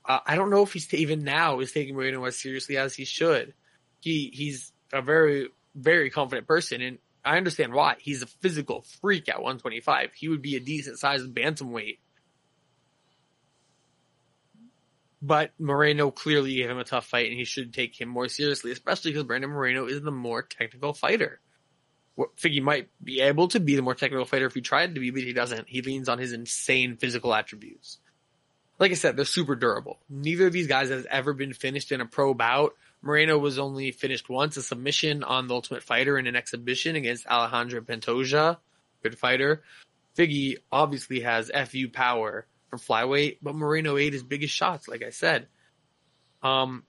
Uh, I don't know if he's even now is taking Moreno as seriously as he should. He he's a very very confident person, and I understand why. He's a physical freak at 125. He would be a decent sized bantamweight But Moreno clearly gave him a tough fight, and he should take him more seriously, especially because Brandon Moreno is the more technical fighter. Figgy might be able to be the more technical fighter if he tried to be, but he doesn't. He leans on his insane physical attributes. Like I said, they're super durable. Neither of these guys has ever been finished in a pro bout. Moreno was only finished once, a submission on the Ultimate Fighter in an exhibition against Alejandro Pantoja, good fighter. Figgy obviously has FU power for flyweight, but Moreno ate his biggest shots, like I said. Um,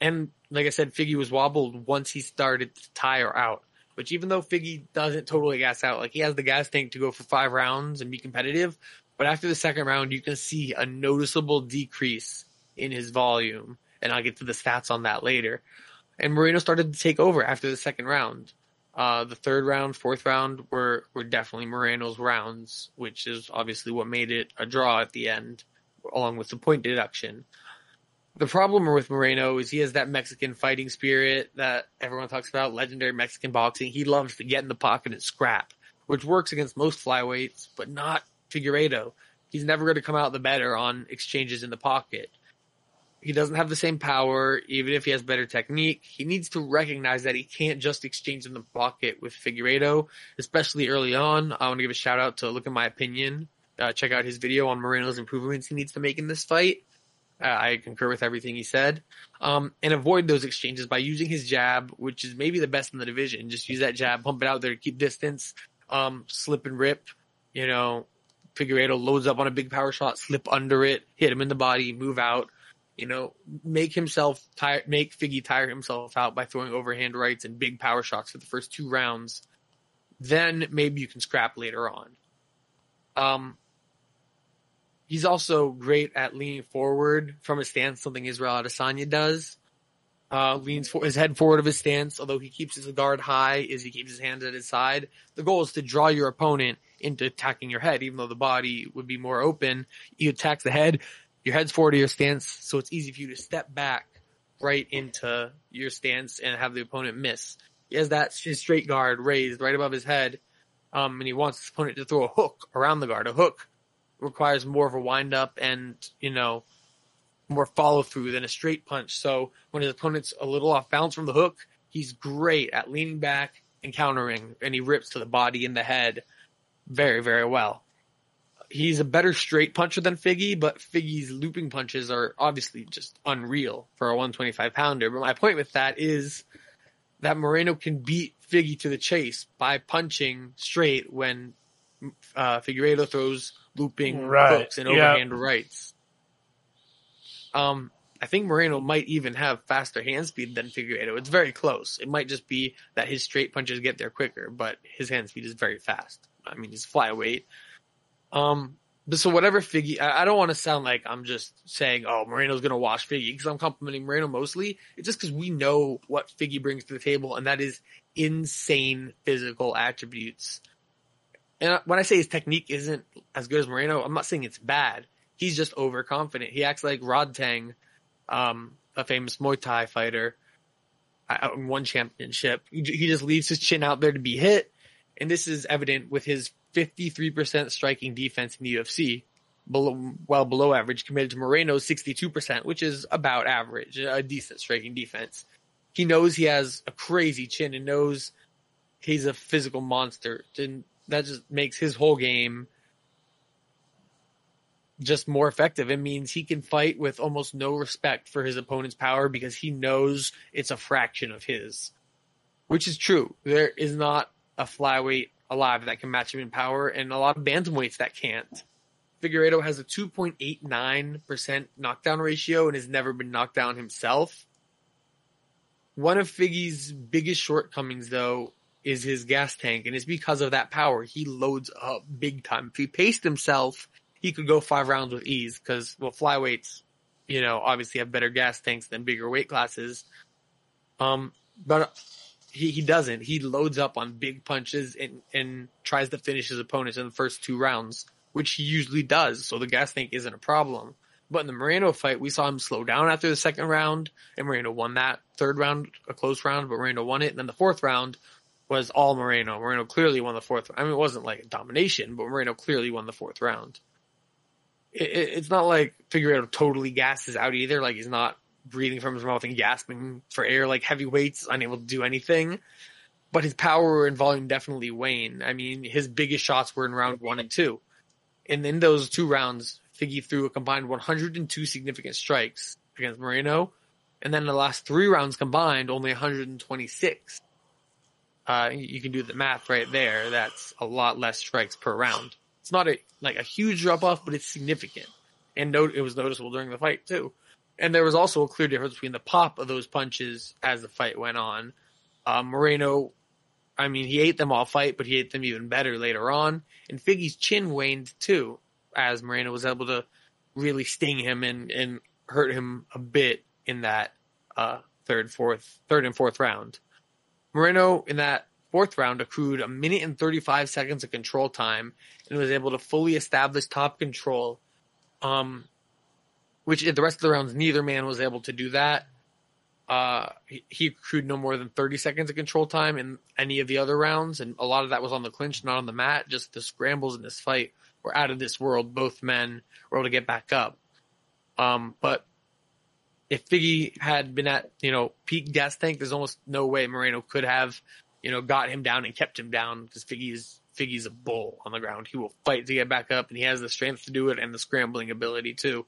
and like I said, Figgy was wobbled once he started to tire out. Which even though Figgy doesn't totally gas out, like he has the gas tank to go for five rounds and be competitive, but after the second round, you can see a noticeable decrease in his volume. And I'll get to the stats on that later. And Moreno started to take over after the second round. Uh, the third round, fourth round were, were definitely Moreno's rounds, which is obviously what made it a draw at the end, along with the point deduction. The problem with Moreno is he has that Mexican fighting spirit that everyone talks about, legendary Mexican boxing. He loves to get in the pocket and scrap, which works against most flyweights, but not Figueiredo. He's never going to come out the better on exchanges in the pocket he doesn't have the same power, even if he has better technique. He needs to recognize that he can't just exchange in the pocket with Figueiredo, especially early on. I want to give a shout out to Look at My Opinion. Uh, check out his video on Moreno's improvements he needs to make in this fight. Uh, I concur with everything he said. Um, and avoid those exchanges by using his jab, which is maybe the best in the division. Just use that jab, pump it out there, keep distance, um, slip and rip. You know, Figueiredo loads up on a big power shot, slip under it, hit him in the body, move out you know, make himself tire, make Figgy tire himself out by throwing overhand rights and big power shots for the first two rounds. Then maybe you can scrap later on. Um, he's also great at leaning forward from a stance, something Israel Adesanya does. Uh, leans for his head forward of his stance, although he keeps his guard high as he keeps his hands at his side. The goal is to draw your opponent into attacking your head, even though the body would be more open. You attack the head, your head's forward of your stance, so it's easy for you to step back right into your stance and have the opponent miss. He has that straight guard raised right above his head, um, and he wants his opponent to throw a hook around the guard. A hook requires more of a wind up and, you know, more follow through than a straight punch. So when his opponent's a little off balance from the hook, he's great at leaning back and countering, and he rips to the body and the head very, very well he's a better straight puncher than Figgy, but Figgy's looping punches are obviously just unreal for a 125 pounder. But my point with that is that Moreno can beat Figgy to the chase by punching straight when uh, Figueiredo throws looping Right, hooks and overhand rights. Um, I think Moreno might even have faster hand speed than Figueiredo. It's very close. It might just be that his straight punches get there quicker, but his hand speed is very fast. I mean, he's flyweight. Um, but so whatever Figgy, I, I don't want to sound like I'm just saying, oh, Moreno's going to wash Figgy because I'm complimenting Moreno mostly. It's just because we know what Figgy brings to the table, and that is insane physical attributes. And when I say his technique isn't as good as Moreno, I'm not saying it's bad. He's just overconfident. He acts like Rodtang, um, a famous Muay Thai fighter, uh, in one championship. He just leaves his chin out there to be hit, and this is evident with his 53% striking defense in the UFC, below, well below average, compared to Moreno's 62%, which is about average, a decent striking defense. He knows he has a crazy chin and knows he's a physical monster, that just makes his whole game just more effective. It means he can fight with almost no respect for his opponent's power because he knows it's a fraction of his. Which is true. There is not a flyweight alive that can match him in power, and a lot of bantamweights that can't. Figueiredo has a 2.89% knockdown ratio and has never been knocked down himself. One of Figgy's biggest shortcomings, though, is his gas tank, and it's because of that power. He loads up big time. If he paced himself, he could go five rounds with ease because, well, flyweights, you know, obviously have better gas tanks than bigger weight classes. Um, but he, he doesn't. He loads up on big punches and, and tries to finish his opponents in the first two rounds, which he usually does. So the gas tank isn't a problem. But in the Moreno fight, we saw him slow down after the second round, and Moreno won that third round, a close round, but Moreno won it. And then the fourth round was all Moreno. Moreno clearly won the fourth. I mean, it wasn't like a domination, but Moreno clearly won the fourth round. It, it, it's not like Figueiredo totally gasses out either. Like he's not breathing from his mouth and gasping for air like heavyweights, unable to do anything. But his power and volume definitely wane. I mean, his biggest shots were in round one and two. And in those two rounds, Figgy threw a combined 102 significant strikes against Moreno. And then the last three rounds combined, only 126. Uh, you can do the math right there. That's a lot less strikes per round. It's not a, like a huge drop off, but it's significant. And no, it was noticeable during the fight too. And there was also a clear difference between the pop of those punches as the fight went on. Uh, Moreno, I mean, he ate them all fight, but he ate them even better later on. And Figgy's chin waned too, as Moreno was able to really sting him and, and hurt him a bit in that, uh, third, fourth, third and fourth round. Moreno in that fourth round accrued a minute and 35 seconds of control time and was able to fully establish top control. Um, which in the rest of the rounds, neither man was able to do that. Uh, he, he accrued no more than 30 seconds of control time in any of the other rounds, and a lot of that was on the clinch, not on the mat. Just the scrambles in this fight were out of this world. Both men were able to get back up. Um, but if Figgy had been at, you know, peak gas tank, there's almost no way Moreno could have, you know, got him down and kept him down because Figgy's Figgy's a bull on the ground. He will fight to get back up, and he has the strength to do it and the scrambling ability too.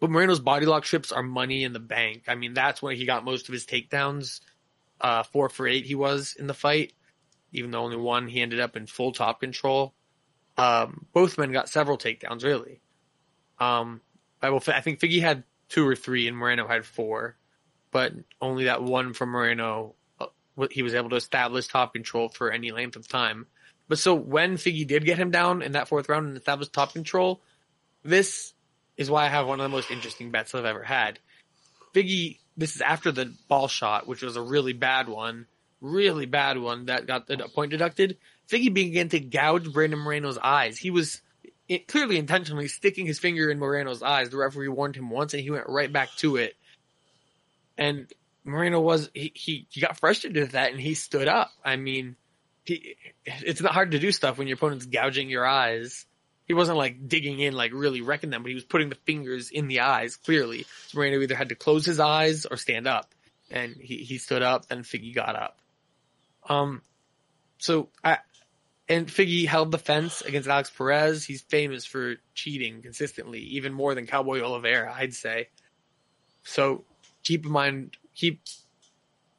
But Moreno's body lock trips are money in the bank. I mean, that's where he got most of his takedowns. Uh, four for eight he was in the fight, even though only one he ended up in full top control. Um, both men got several takedowns, really. Um, I will. I think Figgy had two or three, and Moreno had four, but only that one from Moreno. uh, He was able to establish top control for any length of time. But so when Figgy did get him down in that fourth round and established top control, this is why I have one of the most interesting bets I've ever had. Figgy, this is after the ball shot, which was a really bad one, really bad one that got the point deducted. Figgy began to gouge Brandon Moreno's eyes. He was it, clearly intentionally sticking his finger in Moreno's eyes. The referee warned him once, and he went right back to it. And Moreno was he he, he got frustrated with that, and he stood up. I mean, he, it's not hard to do stuff when your opponent's gouging your eyes. He wasn't like digging in, like really wrecking them, but he was putting the fingers in the eyes clearly. So Moreno either had to close his eyes or stand up, and he he stood up, and Figgy got up. Um, so I and Figgy held the fence against Alex Perez. He's famous for cheating consistently, even more than Cowboy Oliveira, I'd say. So keep in mind, keep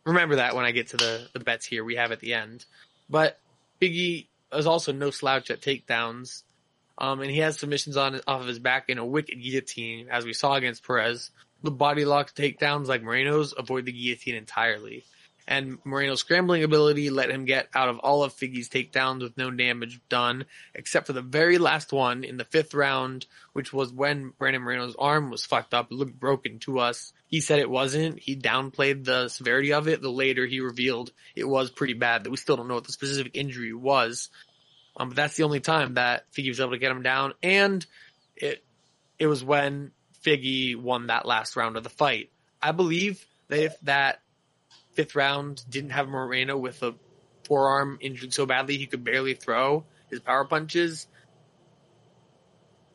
remember that when I get to the, the bets here we have at the end. But Figgy is also no slouch at takedowns. Um, and he has submissions on off of his back in a wicked guillotine, as we saw against Perez. The body lock takedowns like Moreno's avoid the guillotine entirely. And Moreno's scrambling ability let him get out of all of Figgy's takedowns with no damage done, except for the very last one in the fifth round, which was when Brandon Moreno's arm was fucked up. It looked broken to us. He said it wasn't. He downplayed the severity of it. The later he revealed it was pretty bad, that we still don't know what the specific injury was. Um, but that's the only time that Figgy was able to get him down. And it, it was when Figgy won that last round of the fight. I believe that if that fifth round didn't have Moreno with a forearm injured so badly he could barely throw his power punches,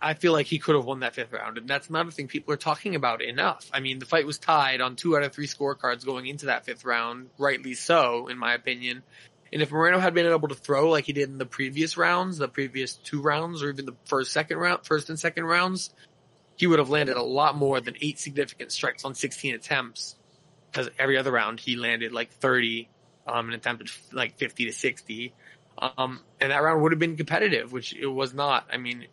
I feel like he could have won that fifth round. And that's not a thing people are talking about enough. I mean, the fight was tied on two out of three scorecards going into that fifth round, rightly so, in my opinion. And if Moreno had been able to throw like he did in the previous rounds, the previous two rounds, or even the first, second round, first and second rounds, he would have landed a lot more than eight significant strikes on 16 attempts. Because every other round he landed like 30, um, and attempted like 50 to 60. Um, and that round would have been competitive, which it was not. I mean,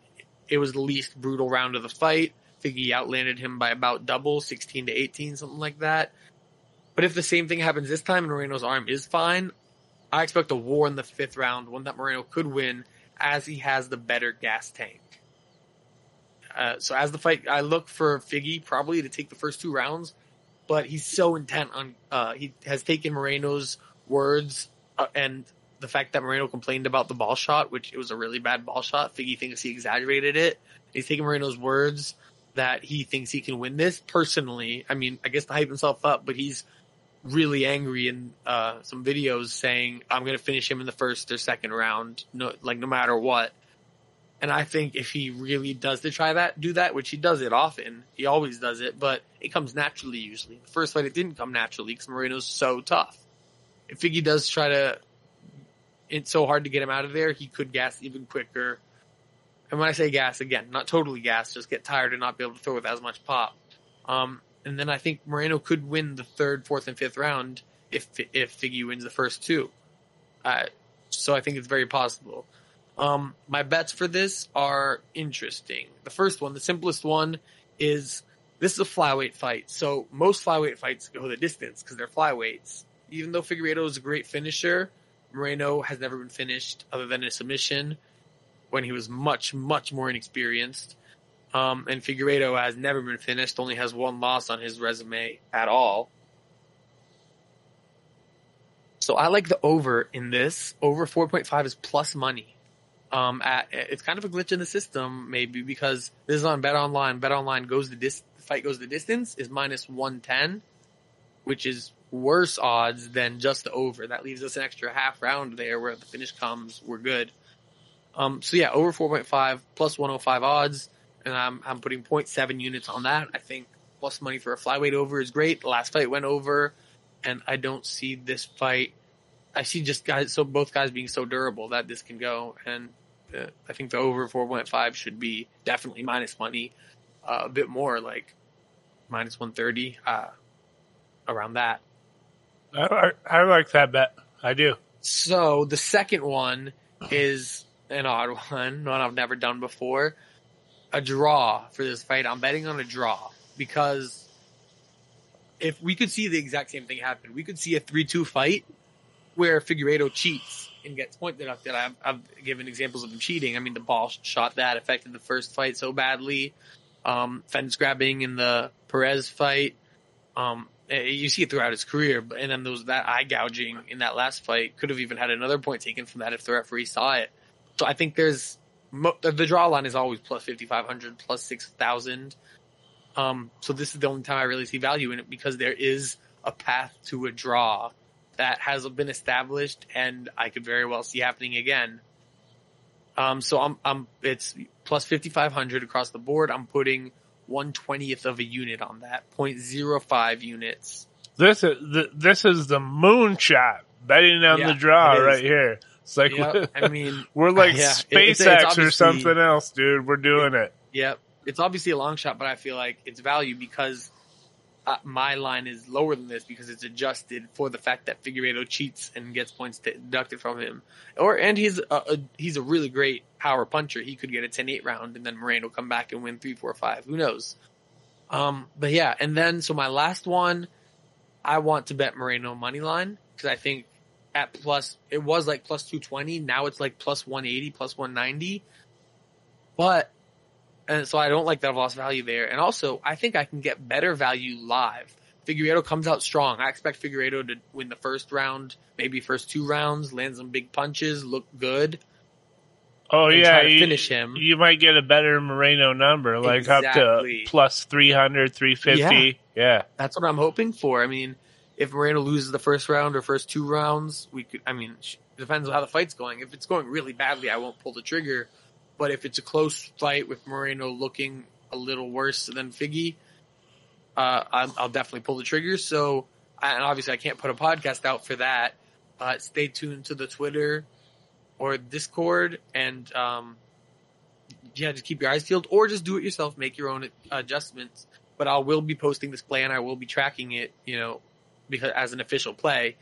it was the least brutal round of the fight. Figgy outlanded him by about double, 16 to 18, something like that. But if the same thing happens this time and Moreno's arm is fine, I expect a war in the fifth round, one that Moreno could win as he has the better gas tank. Uh, so as the fight, I look for Figgy probably to take the first two rounds, but he's so intent on, uh, he has taken Moreno's words uh, and the fact that Moreno complained about the ball shot, which it was a really bad ball shot. Figgy thinks he exaggerated it. He's taking Moreno's words that he thinks he can win this personally. I mean, I guess to hype himself up, but he's really angry in uh, some videos saying, I'm going to finish him in the first or second round, no, like no matter what. And I think if he really does to try that, do that, which he does it often, he always does it, but it comes naturally usually. The first fight it didn't come naturally because Moreno's so tough. If Figgy does try to, it's so hard to get him out of there, he could gas even quicker. And when I say gas, again, not totally gas, just get tired and not be able to throw with as much pop. Um, and then I think Moreno could win the third, fourth, and fifth round if if Figgy wins the first two. Uh, so I think it's very possible. Um, my bets for this are interesting. The first one, the simplest one, is this is a flyweight fight. So most flyweight fights go the distance because they're flyweights. Even though Figueiredo is a great finisher, Moreno has never been finished other than a submission when he was much, much more inexperienced. Um, and Figueiredo has never been finished, only has one loss on his resume at all. So I like the over in this. Over 4.5 is plus money. Um, at, it's kind of a glitch in the system, maybe because this is on Bet Online. Bet Online goes the dis- fight goes the distance is minus 110, which is worse odds than just the over. That leaves us an extra half round there where the finish comes. We're good. Um, so yeah, over 4.5 plus 105 odds and I'm I'm putting 0.7 units on that. I think plus money for a flyweight over is great. The last fight went over, and I don't see this fight. I see just guys, so both guys being so durable that this can go, and uh, I think the over 4.5 should be definitely minus money, uh, a bit more like minus 130, uh, around that. I, I like that bet. I do. So the second one is an odd one, (laughs) one I've never done before a draw for this fight. I'm betting on a draw because if we could see the exact same thing happen, we could see a 3-2 fight where Figueiredo cheats and gets pointed up that I've, I've, given examples of him cheating. I mean, the ball shot that affected the first fight so badly. Um, fence grabbing in the Perez fight. Um, eh, you see it throughout his career, and then was that eye gouging in that last fight. Could have even had another point taken from that if the referee saw it. So I think there's the draw line is always plus 5500 plus 6000 um, so this is the only time i really see value in it because there is a path to a draw that has been established and i could very well see happening again um, so i'm i'm it's plus 5500 across the board i'm putting 120th of a unit on that 0.05 units this is the, this is the moonshot betting on Yeah, the draw right here it's like Yep, i mean (laughs) we're like yeah, it- SpaceX it's- it's or something else, dude. We're doing it. Yep. It's obviously a long shot, but I feel like it's value because uh, my line is lower than this because it's adjusted for the fact that Figueiredo cheats and gets points deducted from him. Or and he's a, a he's a really great power puncher. He could get a 10-8 round and then Moreno come back and win 3-4-5. Who knows? Um, but yeah, and then so my last one, I want to bet Moreno money line because I think at plus it was like plus 220. Now it's like plus 180, plus 190. But and so I don't like that I've lost value there. And also, I think I can get better value live. Figueiredo comes out strong. I expect Figueiredo to win the first round, maybe first two rounds, land some big punches, look good. Oh yeah, you, finish him. you might get a better Moreno number, like up to plus 300, 350. Yeah. That's what I'm hoping for. I mean, if Moreno loses the first round or first two rounds, we could. I mean, it depends on how the fight's going. If it's going really badly, I won't pull the trigger. But if it's a close fight with Moreno looking a little worse than Figgy, uh, I'll, I'll definitely pull the trigger. So, and obviously, I can't put a podcast out for that. Uh, stay tuned to the Twitter or Discord, and um, yeah, just keep your eyes peeled, or just do it yourself. Make your own adjustments. But I will be posting this play, and I will be tracking it. You know, because as an official play,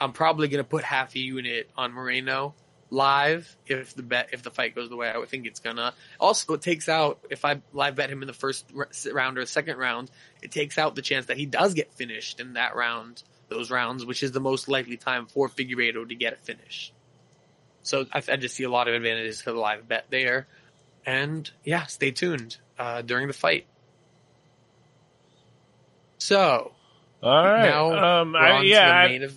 I'm probably going to put half a unit on Moreno live if the bet if the fight goes the way I would think it's gonna. Also, it takes out if I live bet him in the first round or second round, it takes out the chance that he does get finished in that round, those rounds, which is the most likely time for Figueiredo to get a finish. So I, I just see a lot of advantages for the live bet there, and yeah, stay tuned uh, during the fight. So All right. now um, I, yeah, I.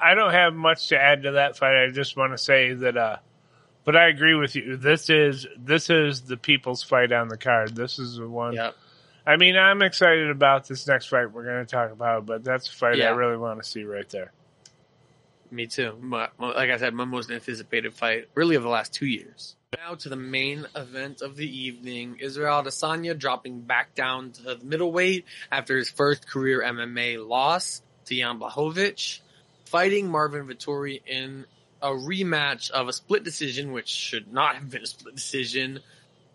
I don't have much to add to that fight. I just want to say that, uh, but I agree with you. This is this is the people's fight on the card. This is the one. Yeah. I mean, I'm excited about this next fight we're going to talk about, but that's a fight Yeah. I really want to see right there. Me too. My- like I said, my most anticipated fight, really, of the last two years. Now to the main event of the evening: Israel Adesanya dropping back down to the middleweight after his first career MMA loss to Jan Blachowicz, fighting Marvin Vettori in a rematch of a split decision, which should not have been a split decision.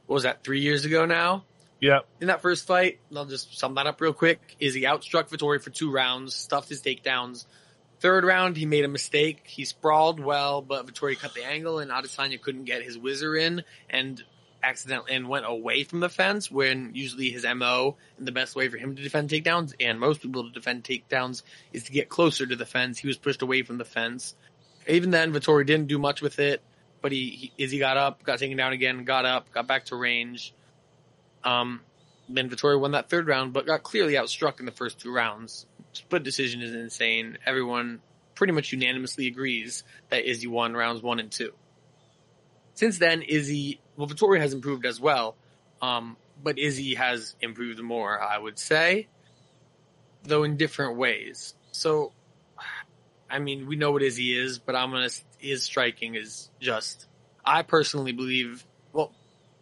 What was that? Three years ago now. Yeah. In that first fight, I'll just sum that up real quick. Is he outstruck Vettori for two rounds, stuffed his takedowns. Third round, he made a mistake. He sprawled well, but Vettori cut the angle, and Adesanya couldn't get his whizzer in, and accidentally and went away from the fence. When usually his mo and the best way for him to defend takedowns, and most people to defend takedowns, is to get closer to the fence. He was pushed away from the fence. Even then, Vettori didn't do much with it, but he, is he got up, got taken down again, got up, got back to range. Um, then Vettori won that third round, but got clearly outstruck in the first two rounds. Split decision is insane. Everyone pretty much unanimously agrees that Izzy won rounds one and two. Since then, Izzy, well, Vettori has improved as well, um, but Izzy has improved more, I would say, though in different ways. So, I mean, we know what Izzy is, but I'm gonna, his striking is just, I personally believe, well,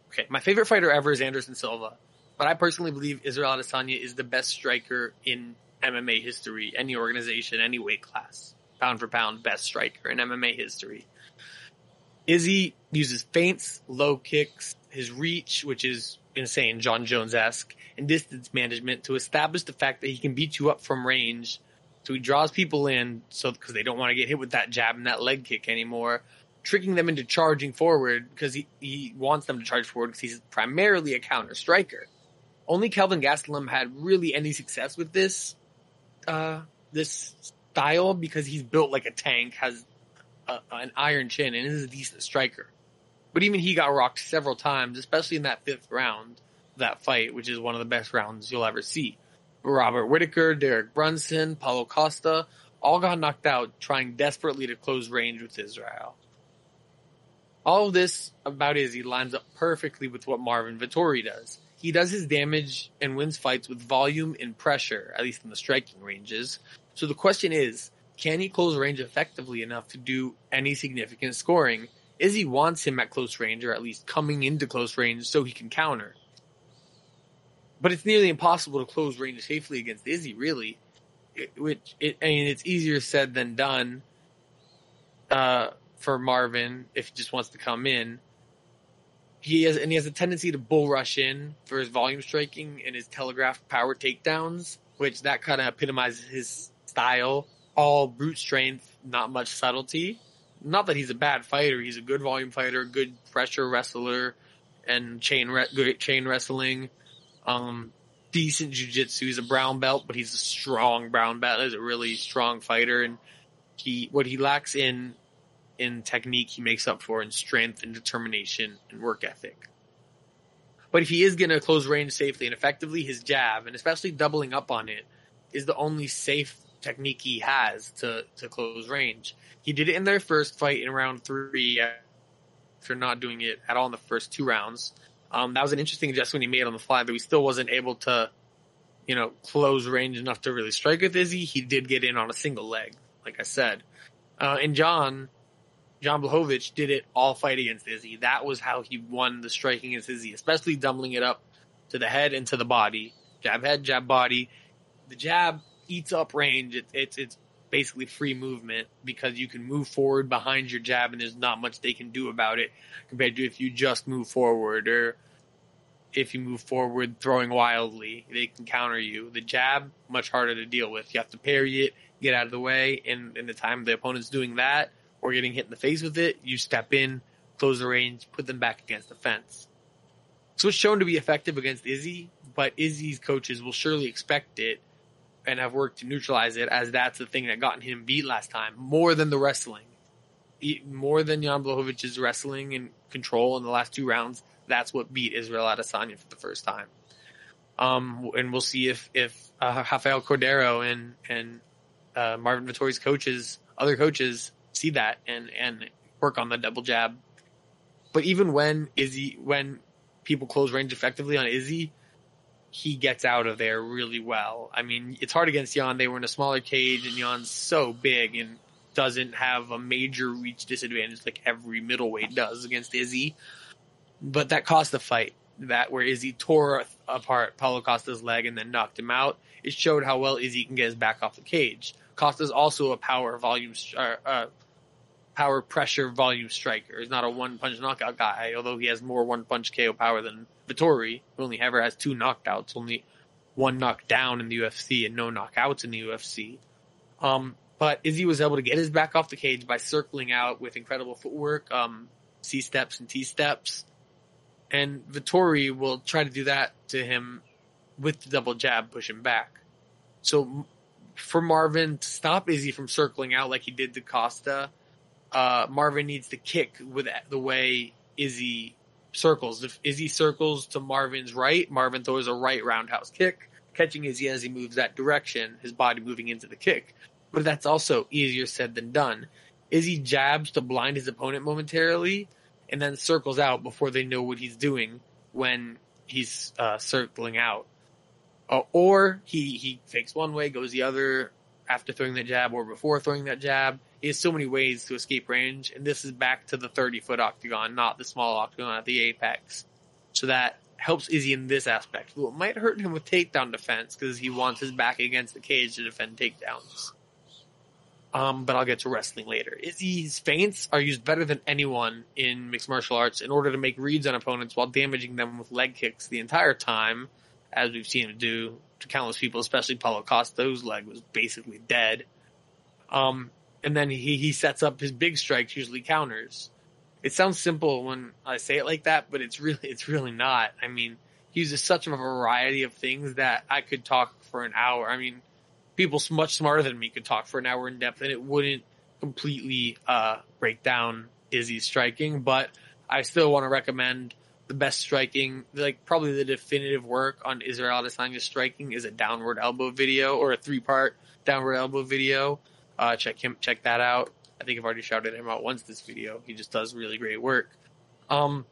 okay, my favorite fighter ever is Anderson Silva, but I personally believe Israel Adesanya is the best striker in MMA history, any organization, any weight class, pound for pound, best striker in MMA history. Izzy uses feints, low kicks, his reach, which is insane, Jon Jones esque, and distance management to establish the fact that he can beat you up from range. So he draws people in, so because they don't want to get hit with that jab and that leg kick anymore, tricking them into charging forward because he, he wants them to charge forward because he's primarily a counter striker. Only Kelvin Gastelum had really any success with this, uh, this style because he's built like a tank, has a, an iron chin, and is a decent striker. But even he got rocked several times, especially in that fifth round that fight, which is one of the best rounds you'll ever see. Robert Whitaker, Derek Brunson, Paulo Costa, all got knocked out trying desperately to close range with Israel. All of this about Izzy lines up perfectly with what Marvin Vettori does. He does his damage and wins fights with volume and pressure, at least in the striking ranges. So the question is, can he close range effectively enough to do any significant scoring? Izzy wants him at close range, or at least coming into close range so he can counter. But it's nearly impossible to close range safely against Izzy, really. It, which, it, I mean, it's easier said than done, uh, for Marvin if he just wants to come in. He has, and he has a tendency to bull rush in for his volume striking and his telegraphed power takedowns. which that kind of epitomizes his style. All brute strength, not much subtlety. Not that he's a bad fighter. He's a good volume fighter, good pressure wrestler, and chain re- chain wrestling. Um, decent jujitsu. He's a brown belt, but he's a strong brown belt. He's a really strong fighter, and he what he lacks in in technique, he makes up for in strength and determination and work ethic. But if he is going to close range safely and effectively, his jab, and especially doubling up on it, is the only safe technique he has to, to close range. He did it in their first fight in round three after not doing it at all in the first two rounds. Um, that was an interesting adjustment he made on the fly, but he still wasn't able to, you know, close range enough to really strike with Izzy. He did get in on a single leg, like I said. Uh, and Jan, Jan Blachowicz did it all fight against Izzy. That was how he won the striking against Izzy, especially doubling it up to the head and to the body. Jab head, jab body. The jab eats up range. It, it's it's basically free movement because you can move forward behind your jab and there's not much they can do about it compared to if you just move forward or if you move forward throwing wildly, they can counter you. The jab, much harder to deal with. You have to parry it, get out of the way, and in the time the opponent's doing that, or getting hit in the face with it, you step in, close the range, put them back against the fence. So it's shown to be effective against Izzy, but Izzy's coaches will surely expect it and have worked to neutralize it as that's the thing that got him beat last time more than the wrestling. More than Jan Blachowicz's wrestling and control in the last two rounds. That's what beat Israel Adesanya for the first time. Um, and we'll see if, if, uh, Rafael Cordeiro and, and, uh, Marvin Vettori's coaches, other coaches see that and and work on the double jab. But even when Izzy, when people close range effectively on Izzy, he gets out of there really well. I mean, it's hard against Jan. They were in a smaller cage, and Jan's so big and doesn't have a major reach disadvantage like every middleweight does against Izzy. But that cost the fight. That where Izzy tore apart Paulo Costa's leg and then knocked him out. It showed how well Izzy can get his back off the cage. Costa's also a power volume, uh, uh, power pressure volume striker. He's not a one punch knockout guy, although he has more one punch KO power than Vettori, who only ever has two knockouts, only one knockdown in the UFC and no knockouts in the UFC. Um, but Izzy was able to get his back off the cage by circling out with incredible footwork, um, C steps and T steps. And Vettori will try to do that to him with the double jab, push him back. So for Marvin to stop Izzy from circling out like he did to Costa, uh, Marvin needs to kick with the way Izzy circles. If Izzy circles to Marvin's right, Marvin throws a right roundhouse kick, catching Izzy as he moves that direction, his body moving into the kick. But that's also easier said than done. Izzy jabs to blind his opponent momentarily and then circles out before they know what he's doing when he's uh, circling out. Uh, or he, he fakes one way, goes the other after throwing that jab or before throwing that jab he has so many ways to escape range, and this is back to the 30 foot octagon, not the small octagon at the apex. So that helps Izzy in this aspect. Well, it might hurt him with takedown defense because he wants his back against the cage to defend takedowns. Um, but I'll get to wrestling later. Izzy's feints are used better than anyone in mixed martial arts in order to make reads on opponents while damaging them with leg kicks the entire time, as we've seen him do to countless people, especially Paulo Costa, whose leg was basically dead. Um, and then he, he sets up his big strikes, usually counters. It sounds simple when I say it like that, but it's really, it's really not. I mean, he uses such a variety of things that I could talk for an hour. I mean, people much smarter than me could talk for an hour in depth and it wouldn't completely, uh, break down Izzy's striking, but I still want to recommend the best striking, like probably the definitive work on Israel Adesanya's striking is a downward elbow video or a three part downward elbow video uh, check him, check that out. I think I've already shouted him out once this video. He just does really great work. Um,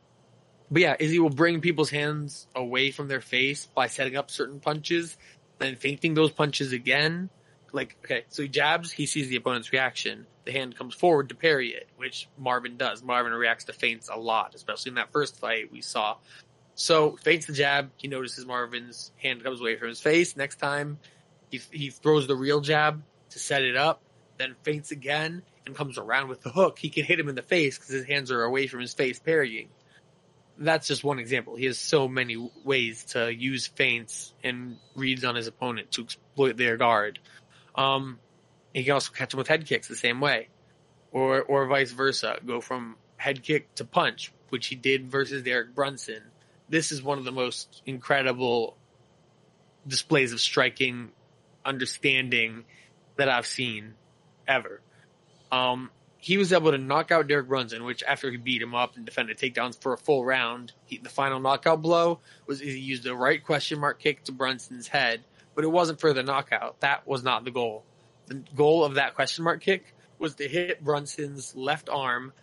but yeah, Izzy will bring people's hands away from their face by setting up certain punches, then feinting those punches again. Like, okay, so he jabs, he sees the opponent's reaction. The hand comes forward to parry it, which Marvin does. Marvin reacts to feints a lot, especially in that first fight we saw. So feints the jab, he notices Marvin's hand comes away from his face. Next time, he, he throws the real jab to set it up then feints again and comes around with the hook, he can hit him in the face because his hands are away from his face parrying. that's just one example. He has so many ways to use feints and reads on his opponent to exploit their guard. Um, he can also catch him with head kicks the same way, or or vice versa. Go from head kick to punch, which he did versus Derek Brunson. This is one of the most incredible displays of striking understanding that I've seen ever. Um, he was able to knock out Derek Brunson, which after he beat him up and defended takedowns for a full round, he, the final knockout blow was he used a right question mark kick to Brunson's head, but it wasn't for the knockout. That was not the goal. The goal of that question mark kick was to hit Brunson's left arm,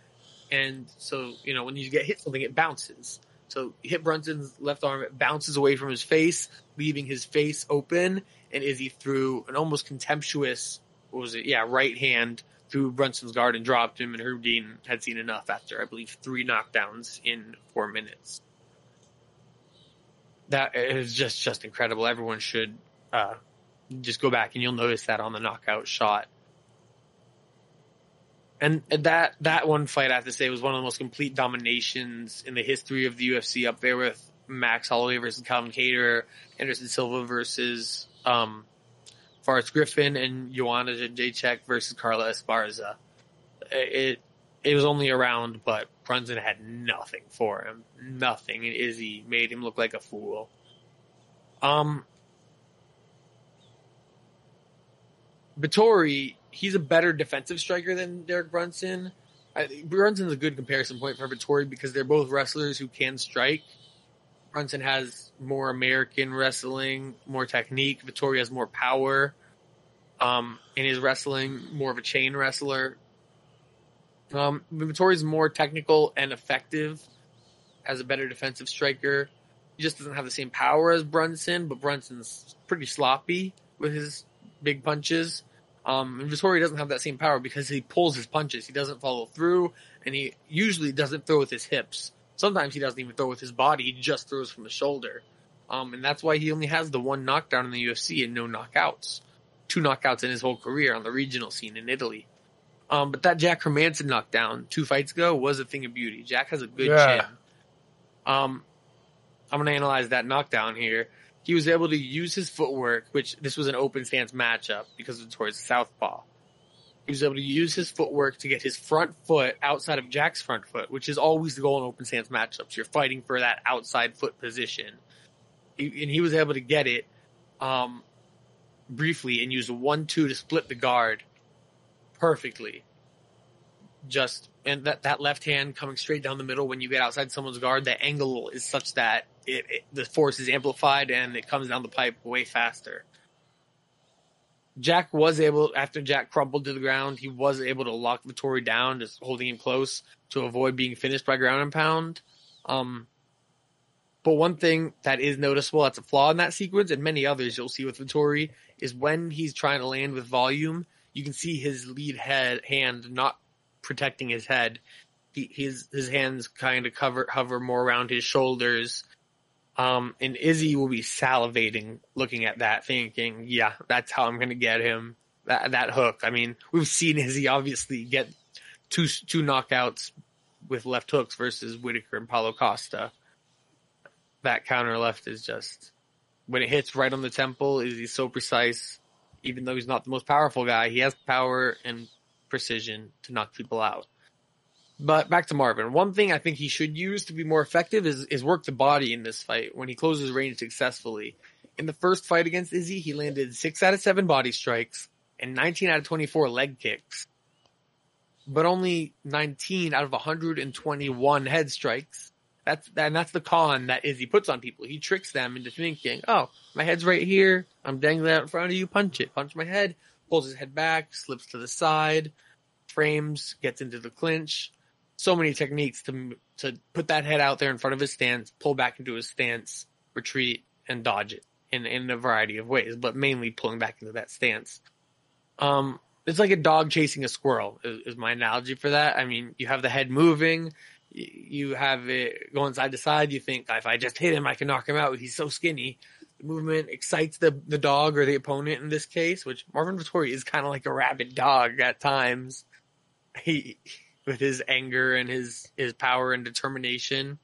and so you know when you get hit something, it bounces. So hit Brunson's left arm, it bounces away from his face, leaving his face open, and Izzy threw an almost contemptuous, what was it? Yeah, right hand through Brunson's guard and dropped him, and Herb Dean had seen enough after, I believe, three knockdowns in four minutes. That is just just incredible. Everyone should uh, just go back and you'll notice that on the knockout shot. And that that one fight, I have to say, was one of the most complete dominations in the history of the UFC, up there with Max Holloway versus Calvin Kattar, Anderson Silva versus um, Forrest Griffin and Joanna Jacek versus Carla Esparza. It it was only around, but Brunson had nothing for him, nothing, and Izzy made him look like a fool. Um, Vettori, he's a better defensive striker than Derek Brunson. I, Brunson's a good comparison point for Vettori because they're both wrestlers who can strike. Brunson has more American wrestling, more technique. Vettori has more power. Um, in his wrestling, more of a chain wrestler. Um, Vettori's more technical and effective as a better defensive striker. He just doesn't have the same power as Brunson, but Brunson's pretty sloppy with his big punches. Um, and Vettori doesn't have that same power because he pulls his punches. He doesn't follow through, and he usually doesn't throw with his hips. Sometimes he doesn't even throw with his body. He just throws from the shoulder. Um, and that's why he only has the one knockdown in the UFC and no knockouts. Two knockouts in his whole career on the regional scene in Italy. Um, but that Jack Hermansson knockdown two fights ago was a thing of beauty. Jack has a good Yeah. chin. Um, I'm going to analyze that knockdown here. He was able to use his footwork, which this was an open stance matchup because of towards southpaw. He was able to use his footwork to get his front foot outside of Jack's front foot, which is always the goal in open stance matchups. You're fighting for that outside foot position. He- and he was able to get it, um, briefly and use a one-two to split the guard perfectly. Just, and that, that left hand coming straight down the middle when you get outside someone's guard, the angle is such that it, it the force is amplified and it comes down the pipe way faster. Jack was able, after Jack crumpled to the ground, he was able to lock Vettori down, just holding him close to avoid being finished by ground and pound. Um, but one thing that is noticeable, that's a flaw in that sequence, and many others you'll see with Vettori, is when he's trying to land with volume, you can see his lead head hand not protecting his head. He, his his hands kind of cover hover more around his shoulders. Um, and Izzy will be salivating looking at that, thinking, "Yeah, that's how I'm going to get him." That that hook. I mean, we've seen Izzy obviously get two two knockouts with left hooks versus Whitaker and Paulo Costa. That counter left is just when it hits right on the temple. He so precise? Even though he's not the most powerful guy, he has power and precision to knock people out. But back to Marvin. One thing I think he should use to be more effective is, is work the body in this fight when he closes range successfully. In the first fight against Izzy, he landed 6 out of 7 body strikes and 19 out of 24 leg kicks. But only 19 out of 121 head strikes. That's, and that's the con that Izzy puts on people. He tricks them into thinking, oh, my head's right here. I'm dangling out in front of you. Punch it. Punch my head. Pulls his head back, slips to the side, frames, gets into the clinch. So many techniques to to put that head out there in front of his stance, pull back into his stance, retreat, and dodge it in in a variety of ways, but mainly pulling back into that stance. Um, it's like a dog chasing a squirrel is, is my analogy for that. I mean, you have the head moving, you have it going side to side. You think if I just hit him, I can knock him out. He's so skinny. The movement excites the the dog or the opponent in this case, which Marvin Vettori is kind of like a rabid dog at times. He with his anger and his his power and determination.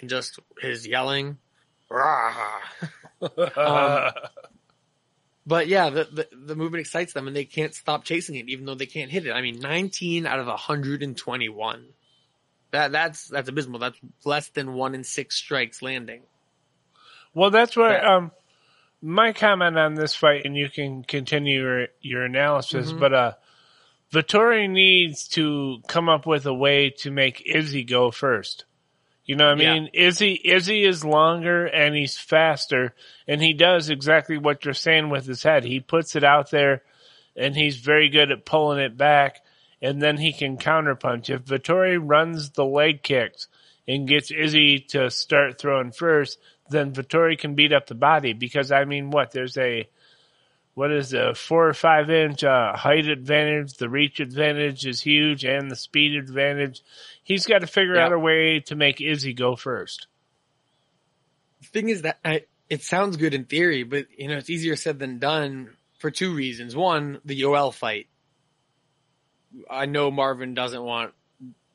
and just his yelling. Rah. Um, (laughs) But yeah, the, the the movement excites them, and they can't stop chasing it, even though they can't hit it. I mean, 19 out of 121. That that's that's abysmal. That's less than one in six strikes landing. well, that's what um my comment on this fight, and you can continue your, your analysis. Mhm. But uh, Vettori needs to come up with a way to make Izzy go first. You know what I Yeah. mean? Izzy Izzy is longer and he's faster, and he does exactly what you're saying with his head. He puts it out there, and he's very good at pulling it back, and then he can counterpunch. If Vettori runs the leg kicks and gets Izzy to start throwing first, then Vettori can beat up the body because I mean, what there's a what is a four or five inch uh, height advantage. The reach advantage is huge, and the speed advantage. He's got to figure Yeah. out a way to make Izzy go first. The thing is that I, it sounds good in theory, but you know it's easier said than done for two reasons. One, the Yoel fight. I know Marvin doesn't want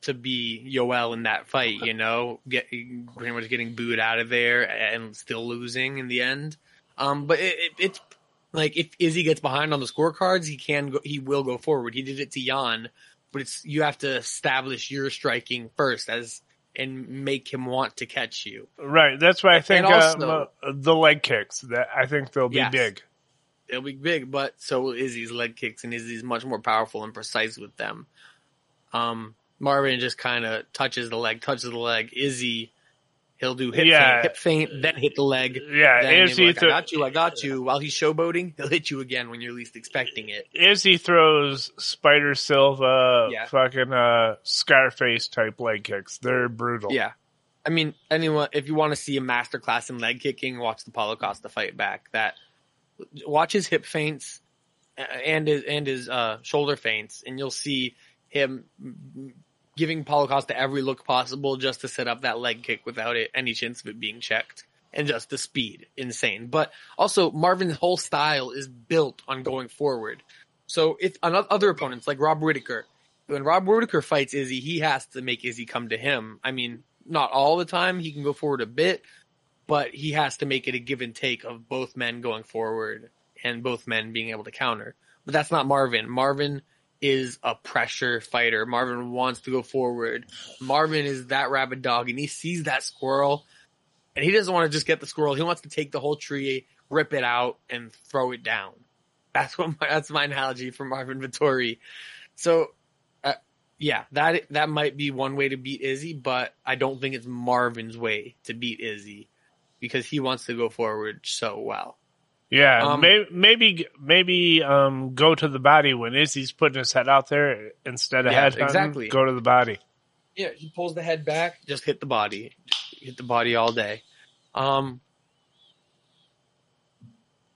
to be Yoel in that fight. You know, get pretty much getting booed out of there and still losing in the end. Um, but it, it, it's like if Izzy gets behind on the scorecards, he can go, he will go forward. He did it to Jan, but it's you have to establish your striking first as and make him want to catch you. Right. That's why I think also- uh, the leg kicks. That I think they'll be Yes. big. They'll be big, but so will Izzy's leg kicks, and Izzy's much more powerful and precise with them. Um, Marvin just kind of touches the leg, touches the leg. Izzy, he'll do hip Yeah. feint, hip feint, then hit the leg. Yeah, be like, I got you, I got you. While he's showboating, he'll hit you again when you're least expecting it. Izzy throws Spider Silva, Yeah. fucking uh, Scarface type leg kicks. They're brutal. Yeah. I mean, anyone, if you want to see a masterclass in leg kicking, watch the Paulo Costa fight back. That watch his hip feints uh, and his and his uh, shoulder feints, and you'll see him giving Paulo Costa every look possible just to set up that leg kick without it any chance of it being checked. And just the speed, insane. But also, Marvin's whole style is built on going forward. So if other opponents like Rob Whitaker, when Rob Whitaker fights Izzy, he has to make Izzy come to him. I mean, not all the time. He can go forward a bit, but he has to make it a give and take of both men going forward and both men being able to counter. But that's not Marvin. Marvin is a pressure fighter. Marvin wants to go forward. Marvin is that rabid dog and he sees that squirrel and he doesn't want to just get the squirrel. He wants to take the whole tree, rip it out and throw it down. That's what my, that's my analogy for Marvin Vettori. So uh, yeah, that that might be one way to beat Izzy, but I don't think it's Marvin's way to beat Izzy because he wants to go forward so well. Yeah, Um, maybe maybe maybe um, go to the body when Izzy's putting his head out there instead of Yeah, head exactly. Go to the body. Yeah, he pulls the head back, just hit the body, hit the body all day. Um,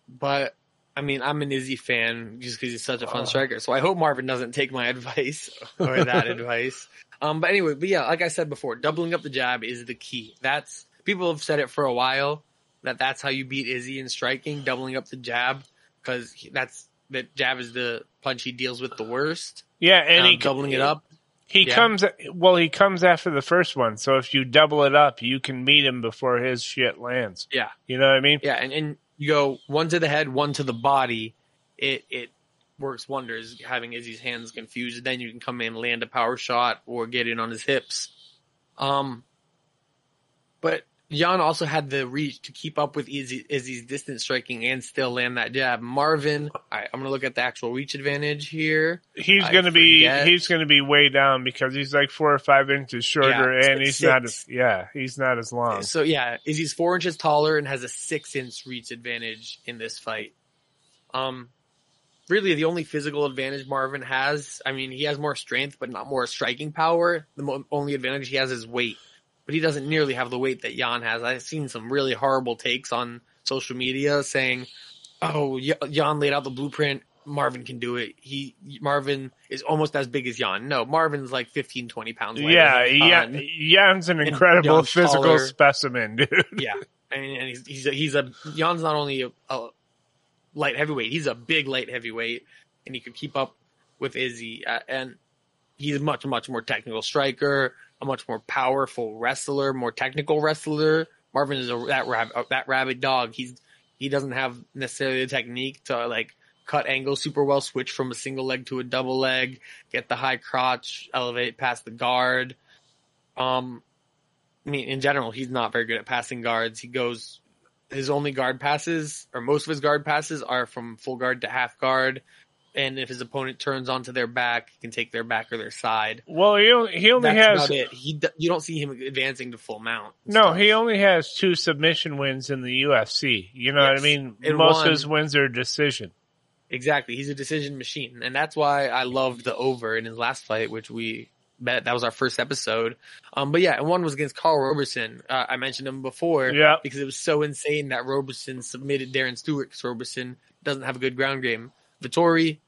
but I mean, I'm an Izzy fan just because he's such a fun striker. So I hope Marvin doesn't take my (laughs) advice or that (laughs) advice. Um, but anyway, but yeah, like I said before, doubling up the jab is the key. That's people have said it for a while that that's how you beat Izzy in striking, doubling up the jab because that's that jab is the punch he deals with the worst. Yeah, and Um, he doubling it up. He Yeah. comes well. He comes after the first one, so if you double it up, you can meet him before his shit lands. Yeah. You know what I mean? Yeah, and, and you go one to the head, one to the body. It it works wonders having Izzy's hands confused. Then you can come in, land a power shot, or get in on his hips. Um, but Jan also had the reach to keep up with Izzy, Izzy's distance striking and still land that jab. Marvin, all right, I'm gonna look at the actual reach advantage here. He's gonna be he's gonna be way down because he's like four or five inches shorter, Yeah, and six, he's not as yeah he's not as long. So yeah, Izzy's four inches taller and has a six inch reach advantage in this fight. Um, really the only physical advantage Marvin has. I mean, he has more strength, but not more striking power. The mo- only advantage he has is weight, but he doesn't nearly have the weight that Jan has. I've seen some really horrible takes on social media saying, "Oh, Jan laid out the blueprint." Marvin can do it. He Marvin is almost as big as Jan. No, Marvin's like 15, 20 pounds. lighter Yeah, Jan. Jan's an incredible Jan's physical taller. specimen, dude. Yeah, and, and he's he's a, he's a Jan's not only a, a light heavyweight, he's a big light heavyweight, and he could keep up with Izzy, uh, and he's a much much more technical striker. A much more powerful wrestler, more technical wrestler. Marvin is a, that rabbit, that rabid dog. He's he doesn't have necessarily the technique to like cut angles super well, switch from a single leg to a double leg, get the high crotch, elevate past the guard. Um, I mean, in general, he's not very good at passing guards. He goes, his only guard passes, or most of his guard passes, are from full guard to half guard. And if his opponent turns onto their back, he can take their back or their side. Well, he only, he only That's has about it. He you don't see him advancing to full mount. no. stuff. He only has two submission wins in the UFC. You know what I mean? And Most one- of his wins are decision. Exactly. He's a decision machine. And that's why I loved the over in his last fight, which we bet that was our first episode. Um, but yeah, and one was against Karl Roberson. Uh, I mentioned him before Yeah. because it was so insane that Roberson submitted Darren Stewart because Roberson doesn't have a good ground game. Vettori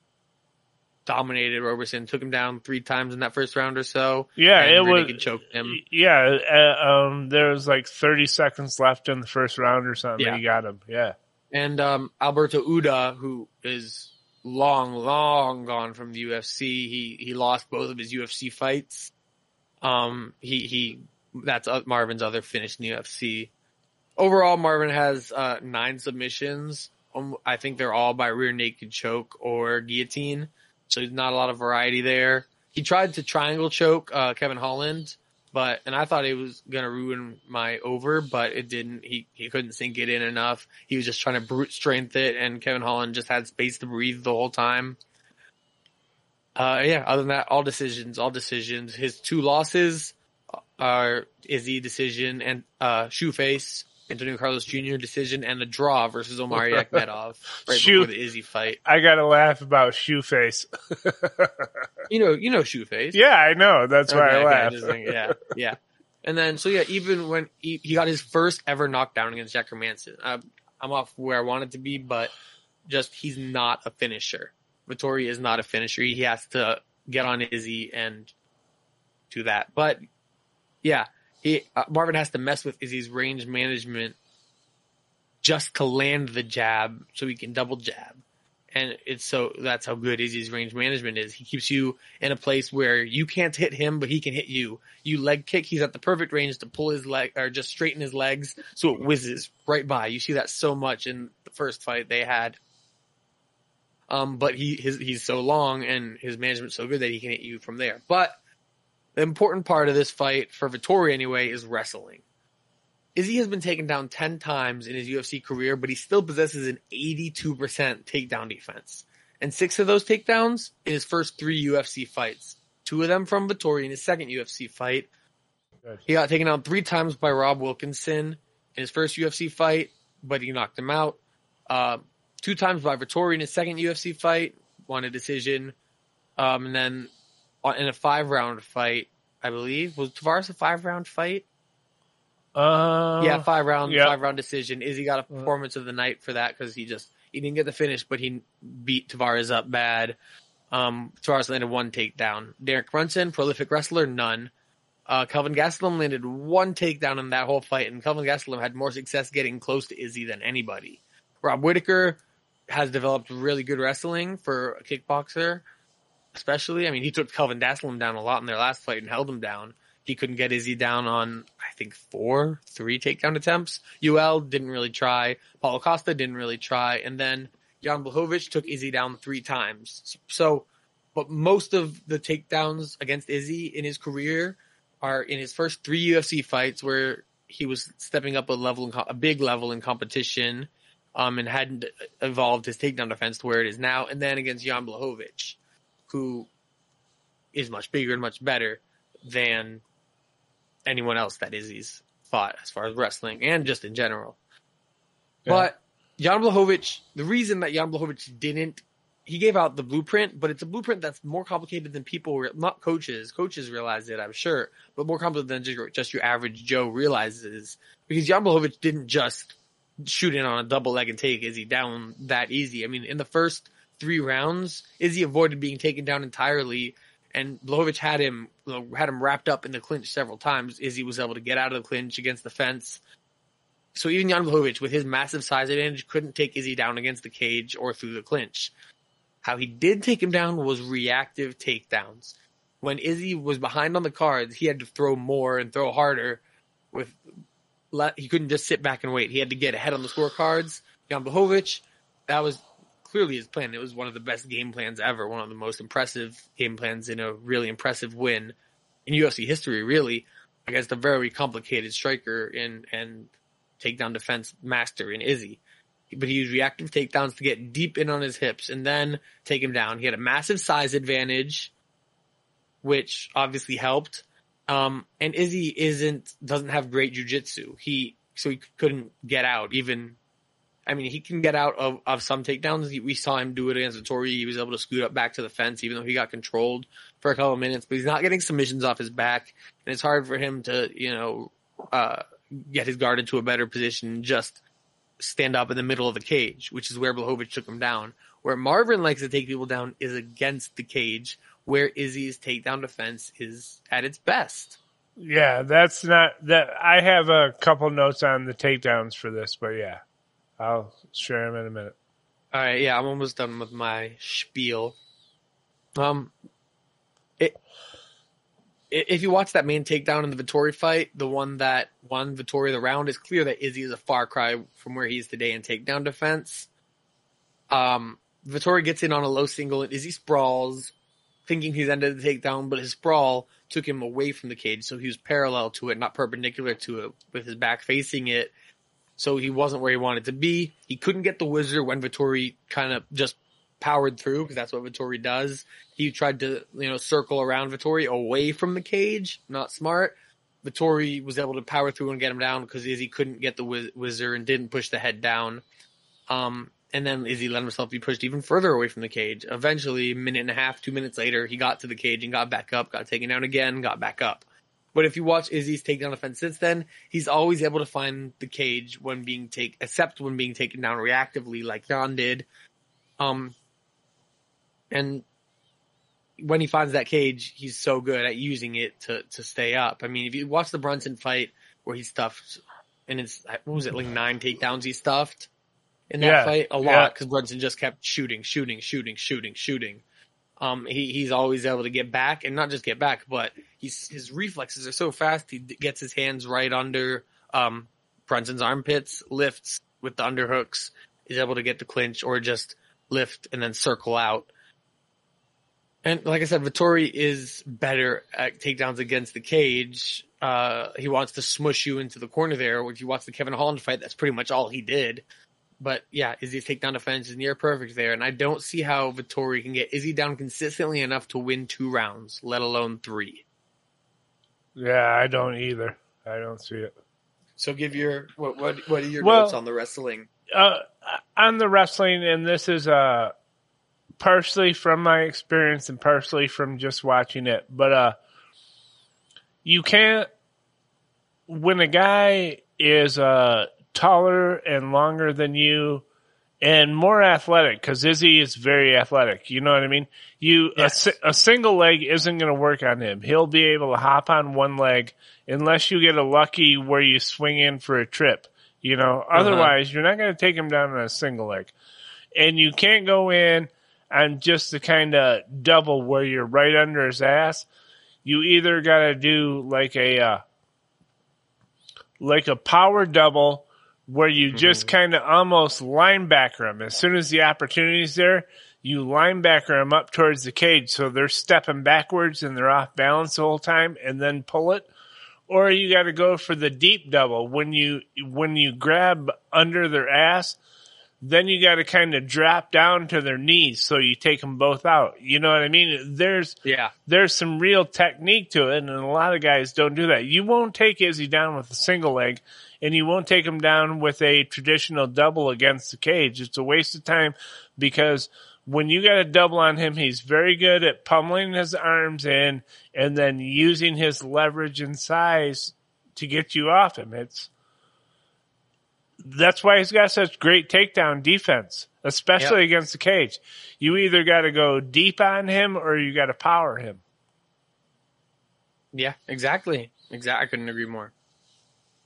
dominated Roberson, took him down three times in that first round or so. Yeah, and it rear was. choked him. Yeah, uh, um, there was like 30 seconds left in the first round or something. Yeah. He got him. Yeah. And um, Alberto Uda, who is long, long gone from the UFC, he he lost both of his UFC fights. Um, he he that's uh, Marvin's other finish in the UFC. Overall, Marvin has uh, nine submissions. Um, I think they're all by rear naked choke or guillotine, so there's not a lot of variety there. He tried to triangle choke uh, Kevin Holland, but and I thought it was gonna ruin my over, but it didn't. He he couldn't sink it in enough. He was just trying to brute strength it, and Kevin Holland just had space to breathe the whole time. Uh, yeah. Other than that, all decisions, all decisions. His two losses are Izzy decision and uh Shoeface. Antonio Carlos Jr. decision and a draw versus Omari Akhmedov right Shoe- before the Izzy fight. I got to laugh about Shoeface. (laughs) You know, you know Shoeface. yeah, I know. That's why I laugh. think- yeah, yeah. And then, so yeah, even when he, he got his first ever knockdown against Jack Manson, uh, I'm off where I wanted to be, but just he's not a finisher. Vettori is not a finisher. He has to get on Izzy and do that. But yeah, he uh, Marvin has to mess with Izzy's range management just to land the jab so he can double jab. And it's so that's how good Izzy's range management is. He keeps you in a place where you can't hit him, but he can hit you. You leg kick, he's at the perfect range to pull his leg or just straighten his legs so it whizzes right by. You see that so much in the first fight they had. Um, but he his, he's so long and his management's so good that he can hit you from there. But the important part of this fight for Vettori anyway is wrestling. Izzy has been taken down 10 times in his UFC career, but he still possesses an 82% takedown defense. And six of those takedowns in his first three UFC fights. Two of them from Vettori in his second UFC fight. Good. He got taken down three times by Rob Wilkinson in his first UFC fight, but he knocked him out. Uh, two times by Vettori in his second UFC fight, won a decision. Um, and then in a five round fight, I believe, was Tavares a five round fight? Uh, yeah, five round, yeah. five round decision. Izzy got a performance of the night for that because he just he didn't get the finish, but he beat Tavares up bad. Um, Tavares landed one takedown. Derek Brunson, prolific wrestler, none. Uh, Kelvin Gastelum landed one takedown in that whole fight, and Kelvin Gastelum had more success getting close to Izzy than anybody. Rob Whitaker has developed really good wrestling for a kickboxer, especially. I mean, he took Kelvin Gastelum down a lot in their last fight and held him down. He couldn't get Izzy down on, I think, four, three takedown attempts. Yoel didn't really try. Paulo Costa didn't really try. And then Jan Blachowicz took Izzy down three times. So, but most of the takedowns against Izzy in his career are in his first three UFC fights where he was stepping up a level, in, a big level in competition, um, and hadn't evolved his takedown defense to where it is now. And then against Jan Blachowicz, who is much bigger and much better than anyone else that Izzy's fought as far as wrestling and just in general. Yeah. But Jan Blachowicz, the reason that Jan Blachowicz didn't, he gave out the blueprint, but it's a blueprint that's more complicated than people, re- not coaches. Coaches realize it, I'm sure, but more complicated than just your, just your average Joe realizes. Because Jan Blachowicz didn't just shoot in on a double leg and take Izzy down that easy. I mean, in the first three rounds, Izzy avoided being taken down entirely, and Blachowicz had him had him wrapped up in the clinch several times. Izzy was able to get out of the clinch against the fence. So even Jan Blachowicz, with his massive size advantage, couldn't take Izzy down against the cage or through the clinch. How he did take him down was reactive takedowns. when Izzy was behind on the cards, he had to throw more and throw harder. With he couldn't just sit back and wait. He had to get ahead on the scorecards. Jan Blachowicz, that was clearly his plan. It was one of the best game plans ever, one of the most impressive game plans in a really impressive win in UFC history, really, against a very complicated striker and and takedown defense master in Izzy. But he used reactive takedowns to get deep in on his hips and then take him down. He had a massive size advantage, which obviously helped. Um, and Izzy isn't doesn't have great jujitsu. He so he couldn't get out even I mean, he can get out of, of some takedowns. we saw him do it against Vettori. He was able to scoot up back to the fence, even though he got controlled for a couple of minutes. But he's not getting submissions off his back, and it's hard for him to, you know, uh, get his guard into a better position just stand up in the middle of the cage, which is where Blachowicz took him down. Where Marvin likes to take people down is against the cage, where Izzy's takedown defense is at its best. Yeah, that's not that. I have a couple notes on the takedowns for this, but yeah. I'll share them in a minute. All right, yeah, I'm almost done with my spiel. Um, it, if you watch that main takedown in the Vettori fight, the one that won Vettori the round, it's clear that Izzy is a far cry from where he is today in takedown defense. Um, Vettori gets in on a low single and Izzy sprawls, thinking he's ended the takedown, but his sprawl took him away from the cage, so he was parallel to it, not perpendicular to it, with his back facing it so he wasn't where he wanted to be. He couldn't get the whizzer when Vettori kind of just powered through because that's what Vettori does. He tried to, you know, circle around Vettori away from the cage. Not smart. Vettori was able to power through and get him down because Izzy couldn't get the wiz- whizzer and didn't push the head down. Um, and then Izzy let himself be pushed even further away from the cage. Eventually, a minute and a half, two minutes later, he got to the cage and got back up, got taken down again, got back up. But if you watch Izzy's takedown offense since then, he's always able to find the cage when being take, except when being taken down reactively, like Jan did. Um, and when he finds that cage, he's so good at using it to to stay up. I mean, if you watch the Brunson fight where he stuffed, and it's what was it like nine takedowns he stuffed in that Yeah, fight, a lot because Brunson just kept shooting, shooting, shooting, shooting, shooting. Um, he he's always able to get back, and not just get back, but he's his reflexes are so fast. He gets his hands right under um Brunson's armpits, lifts with the underhooks, is able to get the clinch or just lift and then circle out. And like I said, Vettori is better at takedowns against the cage. Uh, he wants to smush you into the corner there. If you watch the Kevin Holland fight, that's pretty much all he did. But yeah, Izzy's takedown defense is near perfect there, and I don't see how Vettori can get Izzy down consistently enough to win two rounds, let alone three. Yeah, I don't either. I don't see it. So give your what what what are your Well- notes on the wrestling? Uh, on the wrestling, and this is uh, partially from my experience and partially from just watching it, but uh, you can't when a guy is uh taller and longer than you and more athletic because Izzy is very athletic. You know what I mean? You Yes. a, a single leg isn't going to work on him. He'll be able to hop on one leg unless you get a lucky where you swing in for a trip. You know, otherwise you're not going to take him down on a single leg, and you can't go in on just the kind of double where you're right under his ass. You either got to do like a uh, like a power double where you mm-hmm. just kind of almost linebacker them. As soon as the opportunity's there, you linebacker them up towards the cage so they're stepping backwards and they're off balance the whole time and then pull it. Or you got to go for the deep double when you when you grab under their ass, then you got to kind of drop down to their knees so you take them both out. You know what I mean? There's Yeah, there's some real technique to it, and a lot of guys don't do that. You won't take Izzy down with a single leg, and you won't take him down with a traditional double against the cage. It's a waste of time because when you got a double on him, he's very good at pummeling his arms in and then using his leverage and size to get you off him. It's that's why he's got such great takedown defense, especially against the cage. You either got to go deep on him or you got to power him. yeah, exactly. Exactly. I couldn't agree more.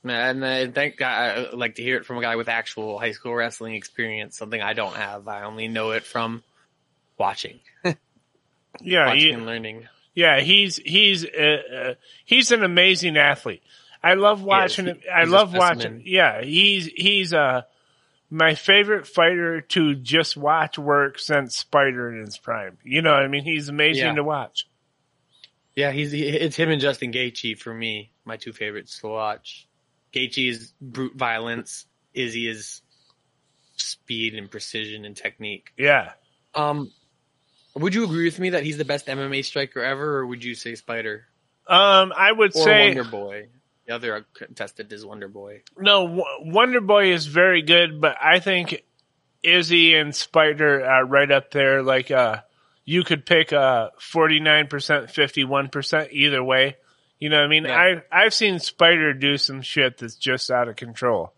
And I think I like to hear it from a guy with actual high school wrestling experience, something I don't have. I only know it from watching, (laughs) Yeah, watching you, and learning. Yeah, he's he's uh, uh, he's an amazing athlete. I love watching He- him. I love watching. Yeah, he's he's uh my favorite fighter to just watch work since Spider in his prime. You know, I mean, he's amazing Yeah. to watch. Yeah, he's he- it's him and Justin Gaethje for me, my two favorites to watch. Gaethje is brute violence. Izzy is speed and precision and technique. Yeah. Um, would you agree with me that he's the best MMA striker ever, or would you say Spider Um, I would or say Wonder Boy? The other contestant is Wonder Boy. no. W- Wonder Boy is very good, but I think Izzy and Spider are right up there. Like, uh, you could pick uh forty nine percent, fifty one percent either way. You know what I mean? Yeah. I I've seen Spider do some shit that's just out of control,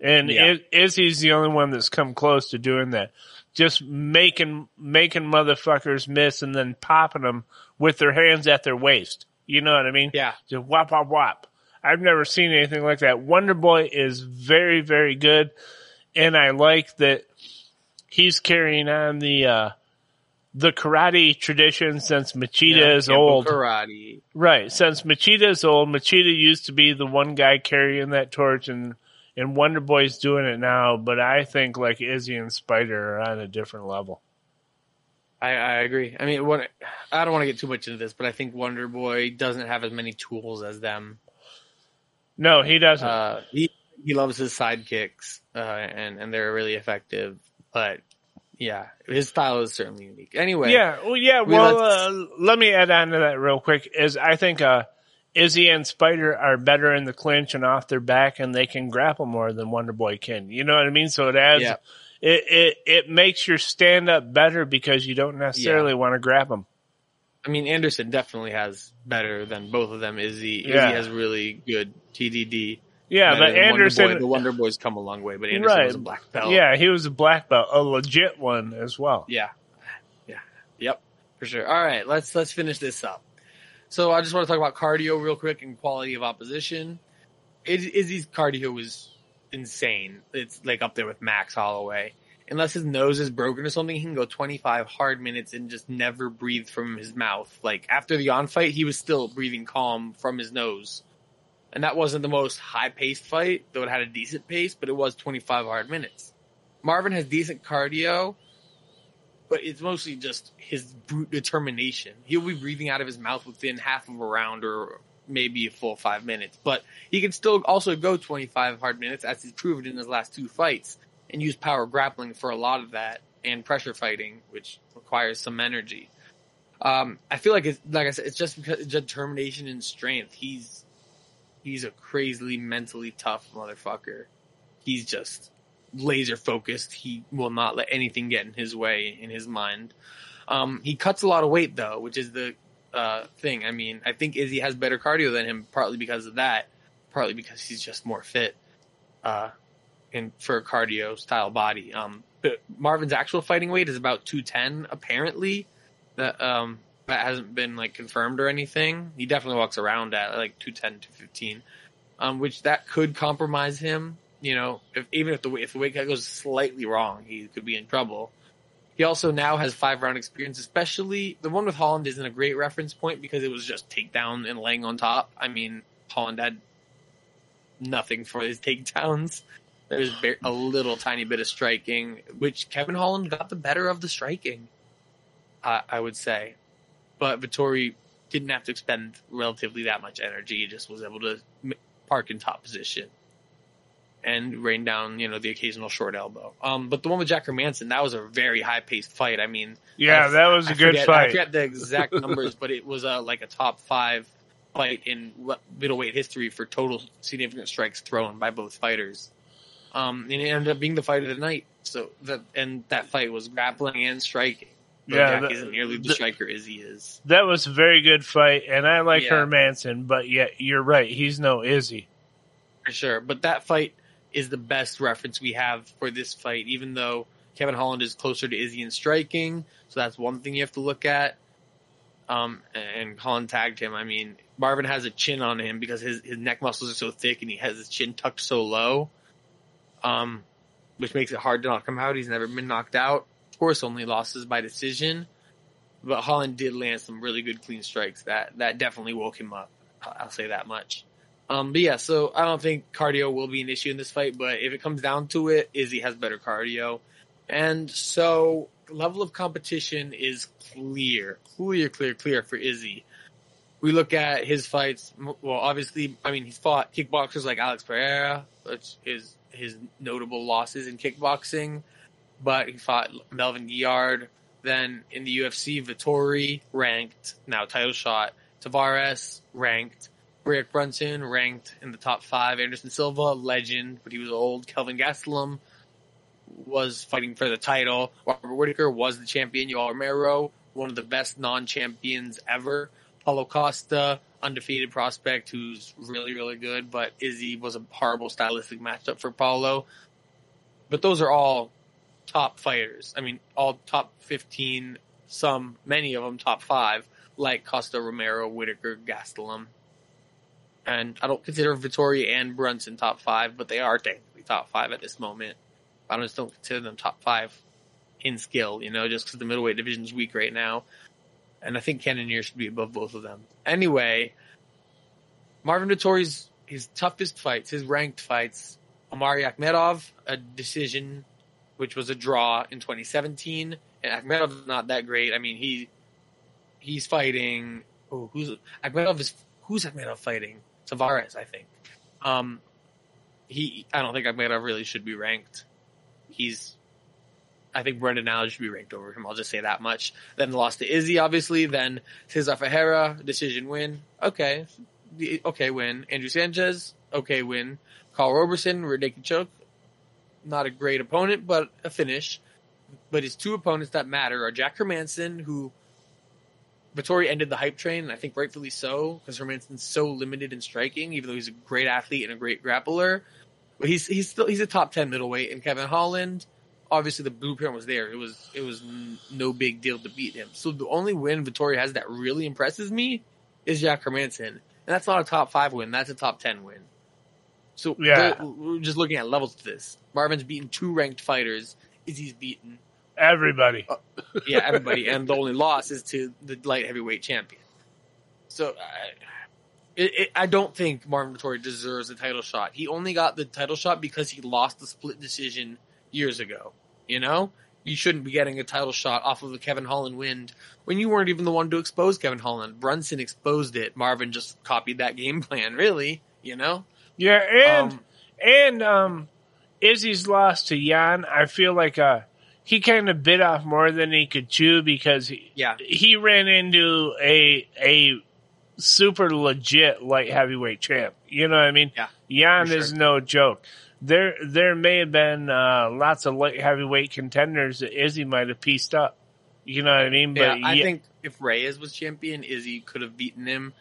and Yeah. Izzy's the only one that's come close to doing that. Just making making motherfuckers miss and then popping them with their hands at their waist. You know what I mean? Yeah, Just whop whop whop. I've never seen anything like that. Wonder Boy is very very good, and I like that he's carrying on the uh the karate tradition since Machida Yeah, is old. Karate. Right. Since Machida is old, Machida used to be the one guy carrying that torch and and Wonder Boy's doing it now, but I think like Izzy and Spider are on a different level. I, I agree. I mean, what, I don't want to get too much into this, but I think Wonder Boy doesn't have as many tools as them. No, he doesn't. Uh, he he loves his sidekicks, uh, and and they're really effective. But yeah, his style is certainly unique. Anyway, yeah, well, yeah. we Well, let- uh, let me add on to that real quick. Is I think uh, Izzy and Spider are better in the clinch and off their back, and they can grapple more than Wonder Boy can. You know what I mean? So it adds. Yeah. It, it it makes your stand up better because you don't necessarily want to grab them. I mean Anderson definitely has better than both of them. Izzy Yeah. Izzy has really good TDD. Yeah, but than Wonder Anderson, Boy. the Wonder Boy's come a long way, but Anderson Right. was a black belt. yeah, he was a black belt, a legit one as well. Yeah. Yeah. Yep. For sure. All right. Let's let's finish this up. So I just want to talk about cardio real quick and quality of opposition. It, Izzy's cardio is insane. It's like up there with Max Holloway. Unless his nose is broken or something, he can go 25 hard minutes and just never breathe from his mouth. Like after the on fight, he was still breathing calm from his nose. And that wasn't the most high paced fight, though it had a decent pace, but it was 25 hard minutes. Marvin has decent cardio, but it's mostly just his brute determination. He'll be breathing out of his mouth within half of a round or maybe a full five minutes, but he can still also go 25 hard minutes as he's proven in his last two fights and use power grappling for a lot of that and pressure fighting, which requires some energy. Um, I feel like it's, like I said, it's just because determination and strength. He's, he's a crazily mentally tough motherfucker. He's just laser focused. He will not let anything get in his way in his mind. Um, he cuts a lot of weight though, which is the uh, thing. I mean, I think Izzy has better cardio than him, partly because of that, partly because he's just more fit, uh, and for a cardio style body. Um, but Marvin's actual fighting weight is about two ten apparently. That um that hasn't been like confirmed or anything. He definitely walks around at like 210, 215, um, which that could compromise him. You know, if even if the if the weight cut goes slightly wrong, he could be in trouble. He also now has five round experience, especially the one with Holland isn't a great reference point because it was just takedown and laying on top. I mean, Holland had nothing for his takedowns. There's (sighs) a little tiny bit of striking, which Kevin Holland got the better of the striking, I I would say. But Vettori didn't have to expend relatively that much energy. He just was able to park in top position and rain down, you know, the occasional short elbow. Um, but the one with Jack Hermansson, that was a very high paced fight. I mean, Yeah, I- that was a I good forget- I fight. forget the exact (laughs) numbers, but it was uh, like a top five fight in middleweight history for total significant strikes thrown by both fighters. Um, and it ended up being the fight of the night. So that and that fight was grappling and striking. Though Yeah, the- isn't nearly the, the- striker as he is. That was a very good fight, and I like Yeah. Hermansson, but yeah, you're right. He's no Izzy. for sure. But that fight is the best reference we have for this fight, even though Kevin Holland is closer to Izzy in striking. So that's one thing you have to look at. Um, and Holland tagged him. I mean, Marvin has a chin on him because his, his neck muscles are so thick and he has his chin tucked so low. Um, which makes it hard to knock him out. He's never been knocked out. Course, only losses by decision. but Holland did land some really good clean strikes that that definitely woke him up. I'll say that much. Um, but yeah, so I don't think cardio will be an issue in this fight, but if it comes down to it, Izzy has better cardio. And so level of competition is clear, clear, clear, clear for Izzy. We look at his fights. Well, obviously, I mean, he's fought kickboxers like Alex Pereira, which is his notable losses in kickboxing, but he fought Melvin Guillard. Then in the UFC, Vettori ranked, now title shot. Tavares ranked. Rick Brunson ranked in the top five. Anderson Silva, legend, but he was old. Kelvin Gastelum was fighting for the title. Robert Whitaker was the champion. Yoel Romero, one of the best non-champions ever. Paulo Costa, undefeated prospect who's really, really good, but Izzy was a horrible stylistic matchup for Paulo. But those are all top fighters. I mean, all top 15, some, many of them top five, like Costa, Romero, Whittaker, Gastelum. And I don't consider Vettori and Brunson top five, but they are technically top five at this moment. I just don't consider them top five in skill, you know, just because the middleweight division's weak right now. And I think Cannonier should be above both of them. Anyway, Marvin Vettori's his toughest fights, his ranked fights, Omari Akhmedov, a decision which was a draw in 2017. And Akhmedov's not that great. I mean, he he's fighting. Oh, who's Akhmedov is who's Akhmedov fighting? Tavares, I think. Um, he I don't think Akhmedov really should be ranked. He's I think Brendan Allen should be ranked over him. I'll just say that much. Then lost to Izzy, obviously. Then Cesar Ferreira, decision win. Okay. Okay, win. Andrew Sanchez, okay, win. Karl Roberson, ridiculous choke. Not a great opponent, but a finish. But his two opponents that matter are Jack Hermansson, who Vettori ended the hype train, and I think rightfully so, because Hermansson's so limited in striking, even though he's a great athlete and a great grappler. But he's he's still he's a top ten middleweight. And Kevin Holland, obviously the blueprint was there. It was it was no big deal to beat him. So the only win Vettori has that really impresses me is Jack Hermansson, and that's not a top five win. That's a top ten win. So Yeah. we're just looking at levels to this. Marvin's beaten two ranked fighters. Izzy's beaten Everybody. Uh, yeah, everybody, and the only loss is to the light heavyweight champion. So, I, it, it, I don't think Marvin Vettori deserves a title shot. He only got the title shot because he lost the split decision years ago. You know, you shouldn't be getting a title shot off of the Kevin Holland win when you weren't even the one to expose Kevin Holland. Brunson exposed it. Marvin just copied that game plan. Really, you know. Yeah, and Um, and um, Izzy's loss to Jan, I feel like uh, he kind of bit off more than he could chew because he, Yeah. he ran into a a super legit light heavyweight champ. You know what I mean? Yeah, Jan for is no joke. There there may have been uh, lots of light heavyweight contenders that Izzy might have pieced up. You know what I mean? Yeah, But I yeah- think if Reyes was champion, Izzy could have beaten him.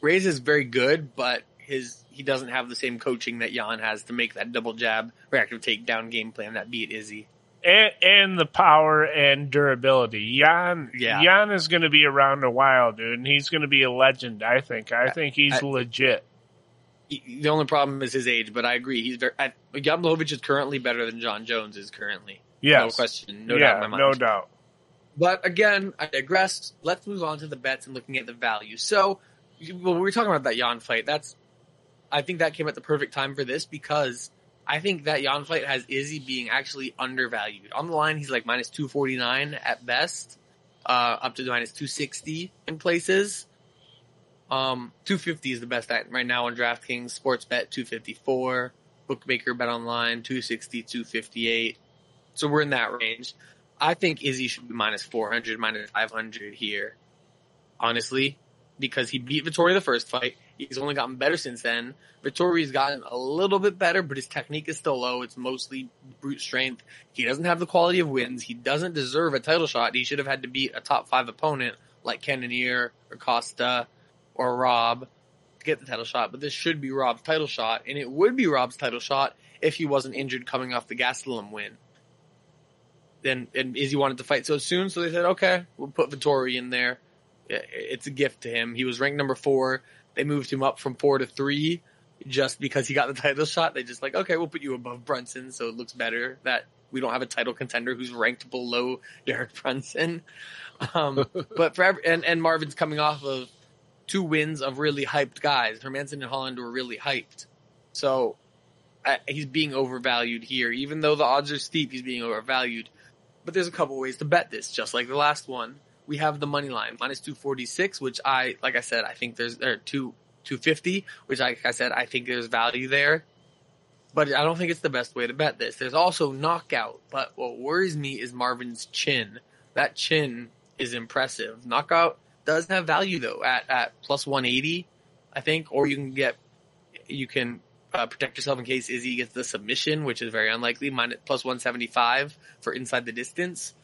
Reyes is very good, but his he doesn't have the same coaching that Jan has to make that double jab reactive takedown game plan that beat Izzy. and, and the power and durability. Jan, Yeah. Jan is going to be around a while, dude, and he's going to be a legend. I think. I think he's I- legit. The only problem is his age, but I agree he's very. I, Jan Blachowicz is currently better than Jon Jones is currently. Yes, No question, no yeah, doubt in my mind. no doubt. But again, I digress. Let's move on to the bets and looking at the value. So, well, we were talking about that Jan fight. That's, I think that came at the perfect time for this because I think that Jan fight has Izzy being actually undervalued. On the line, he's like minus 249 at best, uh, up to minus 260 in places. Um, 250 is the best at right now on DraftKings. Sports bet 254. Bookmaker bet online 260, 258. So we're in that range. I think Izzy should be minus 400, minus 500 here. Honestly, because he beat Vettori the first fight. He's only gotten better since then. Vettori's gotten a little bit better, but his technique is still low. It's mostly brute strength. He doesn't have the quality of wins. He doesn't deserve a title shot. He should have had to beat a top five opponent like Cannonier or Costa or Rob to get the title shot. But this should be Rob's title shot, and it would be Rob's title shot if he wasn't injured coming off the Gastelum win then and Izzy wanted to fight so soon, so they said, okay, we'll put Vettori in there. It's a gift to him. He was ranked number four. They moved him up from four to three just because he got the title shot. They just like, okay, we'll put you above Brunson, so it looks better that we don't have a title contender who's ranked below (laughs) Derek Brunson. Um, (laughs) but for every, and and Marvin's coming off of two wins of really hyped guys. Hermansson and Holland were really hyped, so uh, he's being overvalued here. Even though the odds are steep, he's being overvalued. But there's a couple ways to bet this, just like the last one. We have the money line minus two forty six, which I like. I said, I think there's or two two fifty, which like I said, I think there's value there. But I don't think it's the best way to bet this. There's also knockout, but what worries me is Marvin's chin. That chin is impressive. Knockout does have value though at at plus one eighty, I think, or you can get you can uh, protect yourself in case Izzy gets the submission, which is very unlikely. Minus plus one seventy five for inside the distance.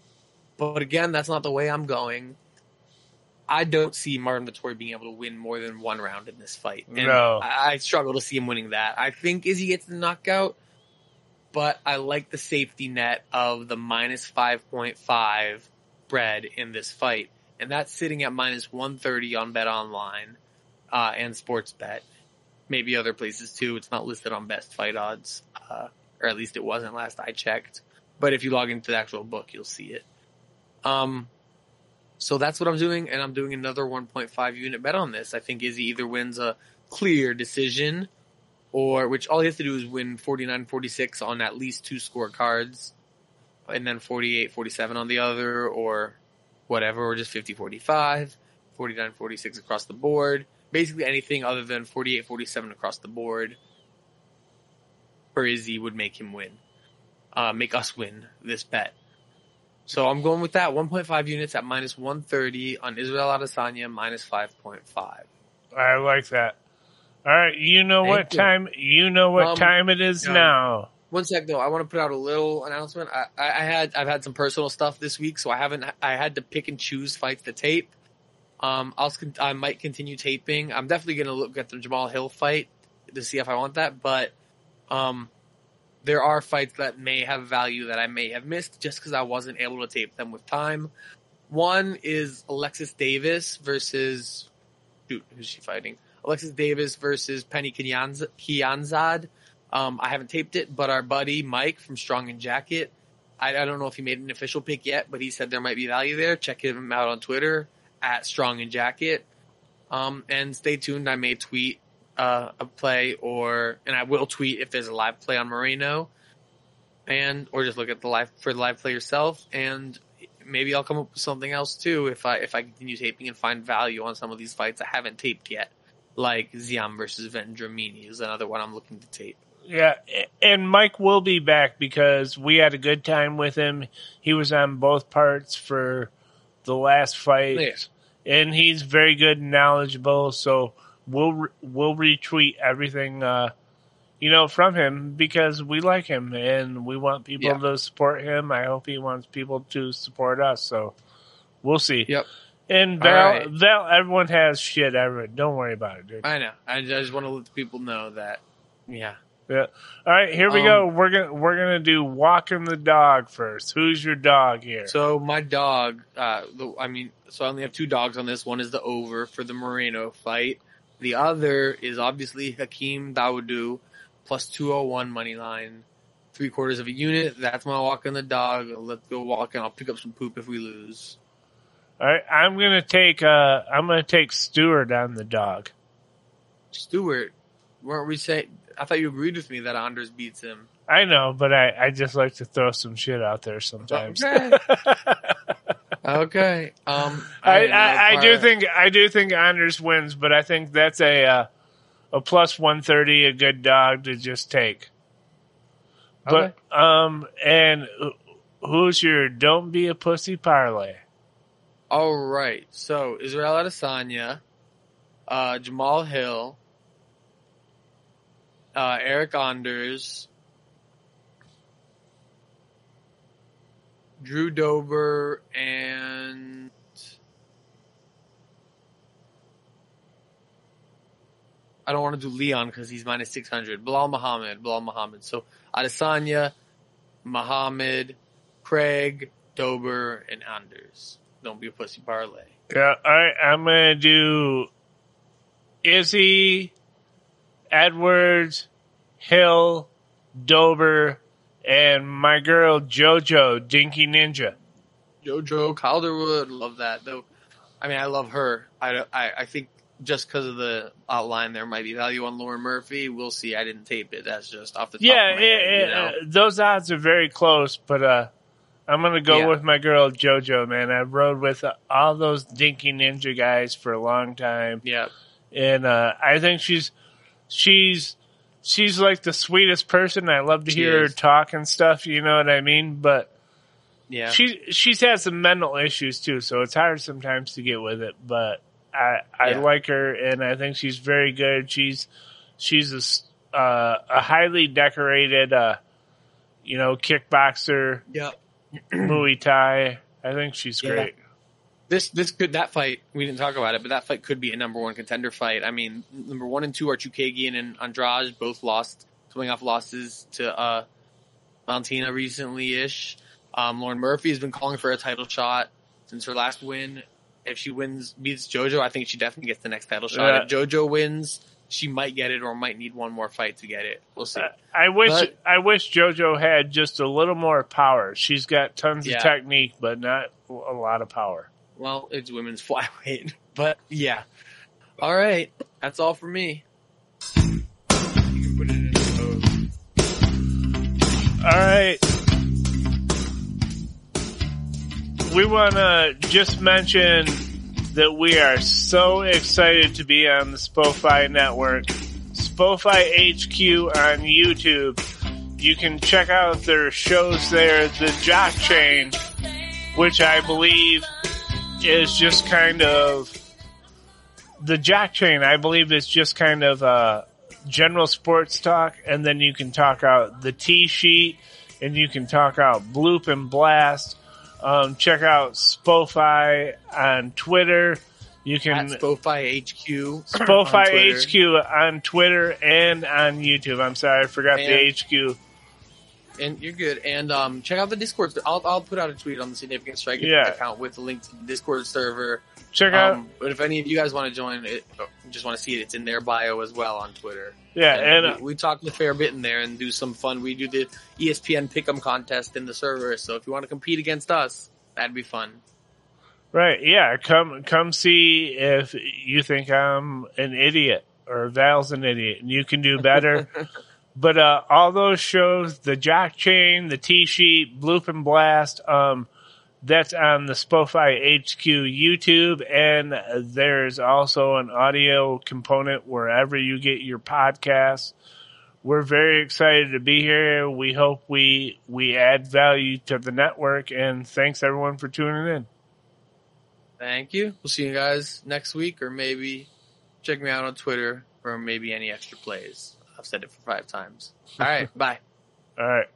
But again, that's not the way I'm going. I don't see Martin Vettori being able to win more than one round in this fight. And No. I, I struggle to see him winning that. I think Izzy gets the knockout, but I like the safety net of the minus 5.5 spread in this fight. And that's sitting at minus 130 on Bet Online uh, and Sportsbet. Maybe other places too. It's not listed on best fight odds, uh, or at least it wasn't last I checked. But if you log into the actual book, you'll see it. Um, so that's what I'm doing, and I'm doing another 1.5 unit bet on this. I think Izzy either wins a clear decision, or which all he has to do is win 49-46 on at least two scorecards, and then 48-47 on the other, or whatever, or just 50-45, 49-46 across the board. Basically anything other than 48-47 across the board for Izzy would make him win. Uh, make us win this bet. So I'm going with that 1.5 units at minus 130 on Israel Adesanya minus 5.5. I like that. All right, you know Thank what you. time you know what Um, time it is now. One sec though, I want to put out a little announcement. I, I, I had I've had some personal stuff this week, so I haven't I had to pick and choose fights to tape. Um, I'll I might continue taping. I'm definitely gonna look at the Jamal Hill fight to see if I want that, but um, there are fights that may have value that I may have missed just because I wasn't able to tape them with time. One is Alexis Davis versus shoot, who's she fighting? Alexis Davis versus Pannie Kianz- Kianzad. Um, I haven't taped it, but our buddy Mike from Strong and Jacket, I, I don't know if he made an official pick yet, but he said there might be value there. Check him out on Twitter at Strong and Jacket. Um, and stay tuned. I may tweet uh, a play or, and I will tweet if there's a live play on Moreno, and or just look at the live for the live play yourself. And maybe I'll come up with something else too if I if I continue taping and find value on some of these fights I haven't taped yet, like Ziam versus Vendramini is another one I'm looking to tape. Yeah, and Mike will be back because we had a good time with him. He was on both parts for the last fight, Yeah. and he's very good and knowledgeable. So we'll re- we'll retweet everything, uh, you know, from him because we like him and we want people Yeah. to support him. I hope he wants people to support us. So we'll see. Yep. And Val, right. Val, everyone has shit. Everyone, don't worry about it, dude. I know. I just want to let the people know that. Yeah. Yeah. All right, here we Um, go. We're gonna we're gonna do walking the dog first. Who's your dog here? So my dog, uh, the, I mean, so I only have two dogs on this. One is the over for the Moreno fight. The other is obviously Hakeem Dawodu plus 201 money line. Three quarters of a unit. That's my walk on the dog. Let's go walk and I'll pick up some poop if we lose. All right, I'm gonna take uh I'm gonna take Stewart on the dog. Stewart, weren't we saying? I thought you agreed with me that Anders beats him. I know, but I I just like to throw some shit out there sometimes. Okay. (laughs) Okay. Um, I, I, I do think I do think Anders wins, but I think that's a uh, a plus one thirty, a good dog to just take. But um, and who's your don't be a pussy parlay? All right. So Israel Adesanya, uh, Jamal Hill, uh, Eryk Anders, Drew Dober, and I don't want to do Leon because he's minus 600. Belal Muhammad, Belal Muhammad. So Adesanya, Muhammad, Craig, Dober, and Anders. Don't be a pussy parlay. Yeah, right. I'm gonna do Izzy, Edwards, Hill, Dober, and my girl JoJo Dinky Ninja. JoJo Calderwood, love that though. I mean, I love her. I, I, I think just because of the outline, there might be value on Lauren Murphy. We'll see. I didn't tape it. That's just off the top Yeah, of my head, it- you know? uh, those odds are very close, but uh, I'm gonna go Yeah. with my girl JoJo. Man, I rode with uh, all those Dinky Ninja guys for a long time. yeah, and uh, I think she's she's she's like the sweetest person. I love to She hear her talk and stuff. You know what I mean? But yeah. she she's had some mental issues too, so it's hard sometimes to get with it. But I I Yeah. like her, and I think she's very good. She's she's a uh, a highly decorated uh, you know kickboxer, Yep. Muay Thai. I think she's Yeah. great. This this could that fight we didn't talk about it, but that fight could be a number one contender fight. I mean, number one and two are Chookagian and Andrade, both lost, coming off losses to uh Valentina recently ish. Um, Lauren Murphy has been calling for a title shot since her last win. If she wins, beats JoJo, I think she definitely gets the next title shot. If JoJo wins, she might get it or might need one more fight to get it. We'll see. I wish But- I wish JoJo had just a little more power. She's got tons Yeah. of technique, but not a lot of power. Well, it's women's (laughs) flyweight, but yeah. All right, that's all for me. All right. We want to just mention that we are so excited to be on the Spofi network. Spofi HQ on YouTube. You can check out their shows there, The Jock Chain, which I believe is just kind of the Jack Chain. I believe is just kind of uh, general sports talk, and then you can talk out the T sheet, and you can talk out Bloop and Blast. Um, check out Spofi on Twitter. You At can Spofi HQ. on Spofi Twitter. HQ on Twitter and on YouTube. I'm sorry, I forgot And- the HQ. And you're good. And um, check out the Discord. I'll, I'll put out a tweet on the Significant Strike Yeah. account with the link to the Discord server. Check out, Um, but if any of you guys want to join it, just want to see it, it's in their bio as well on Twitter. yeah, and uh, we, we talk a fair bit in there and do some fun. We do the ESPN Pick'em contest in the server. So if you want to compete against us, that'd be fun. Right, yeah. Come come see if you think I'm an idiot or Val's an idiot and you can do better. (laughs) but uh all those shows, the Jock Chain, the T Sheet, Bloop and Blast, um that's on the Spofi HQ YouTube and there's also an audio component wherever you get your podcasts. We're very excited to be here. We hope we we add value to the network and thanks everyone for tuning in. Thank you. We'll see you guys next week, or maybe check me out on Twitter, or maybe any extra plays. I've said it for five times. All right, (laughs) bye. All right.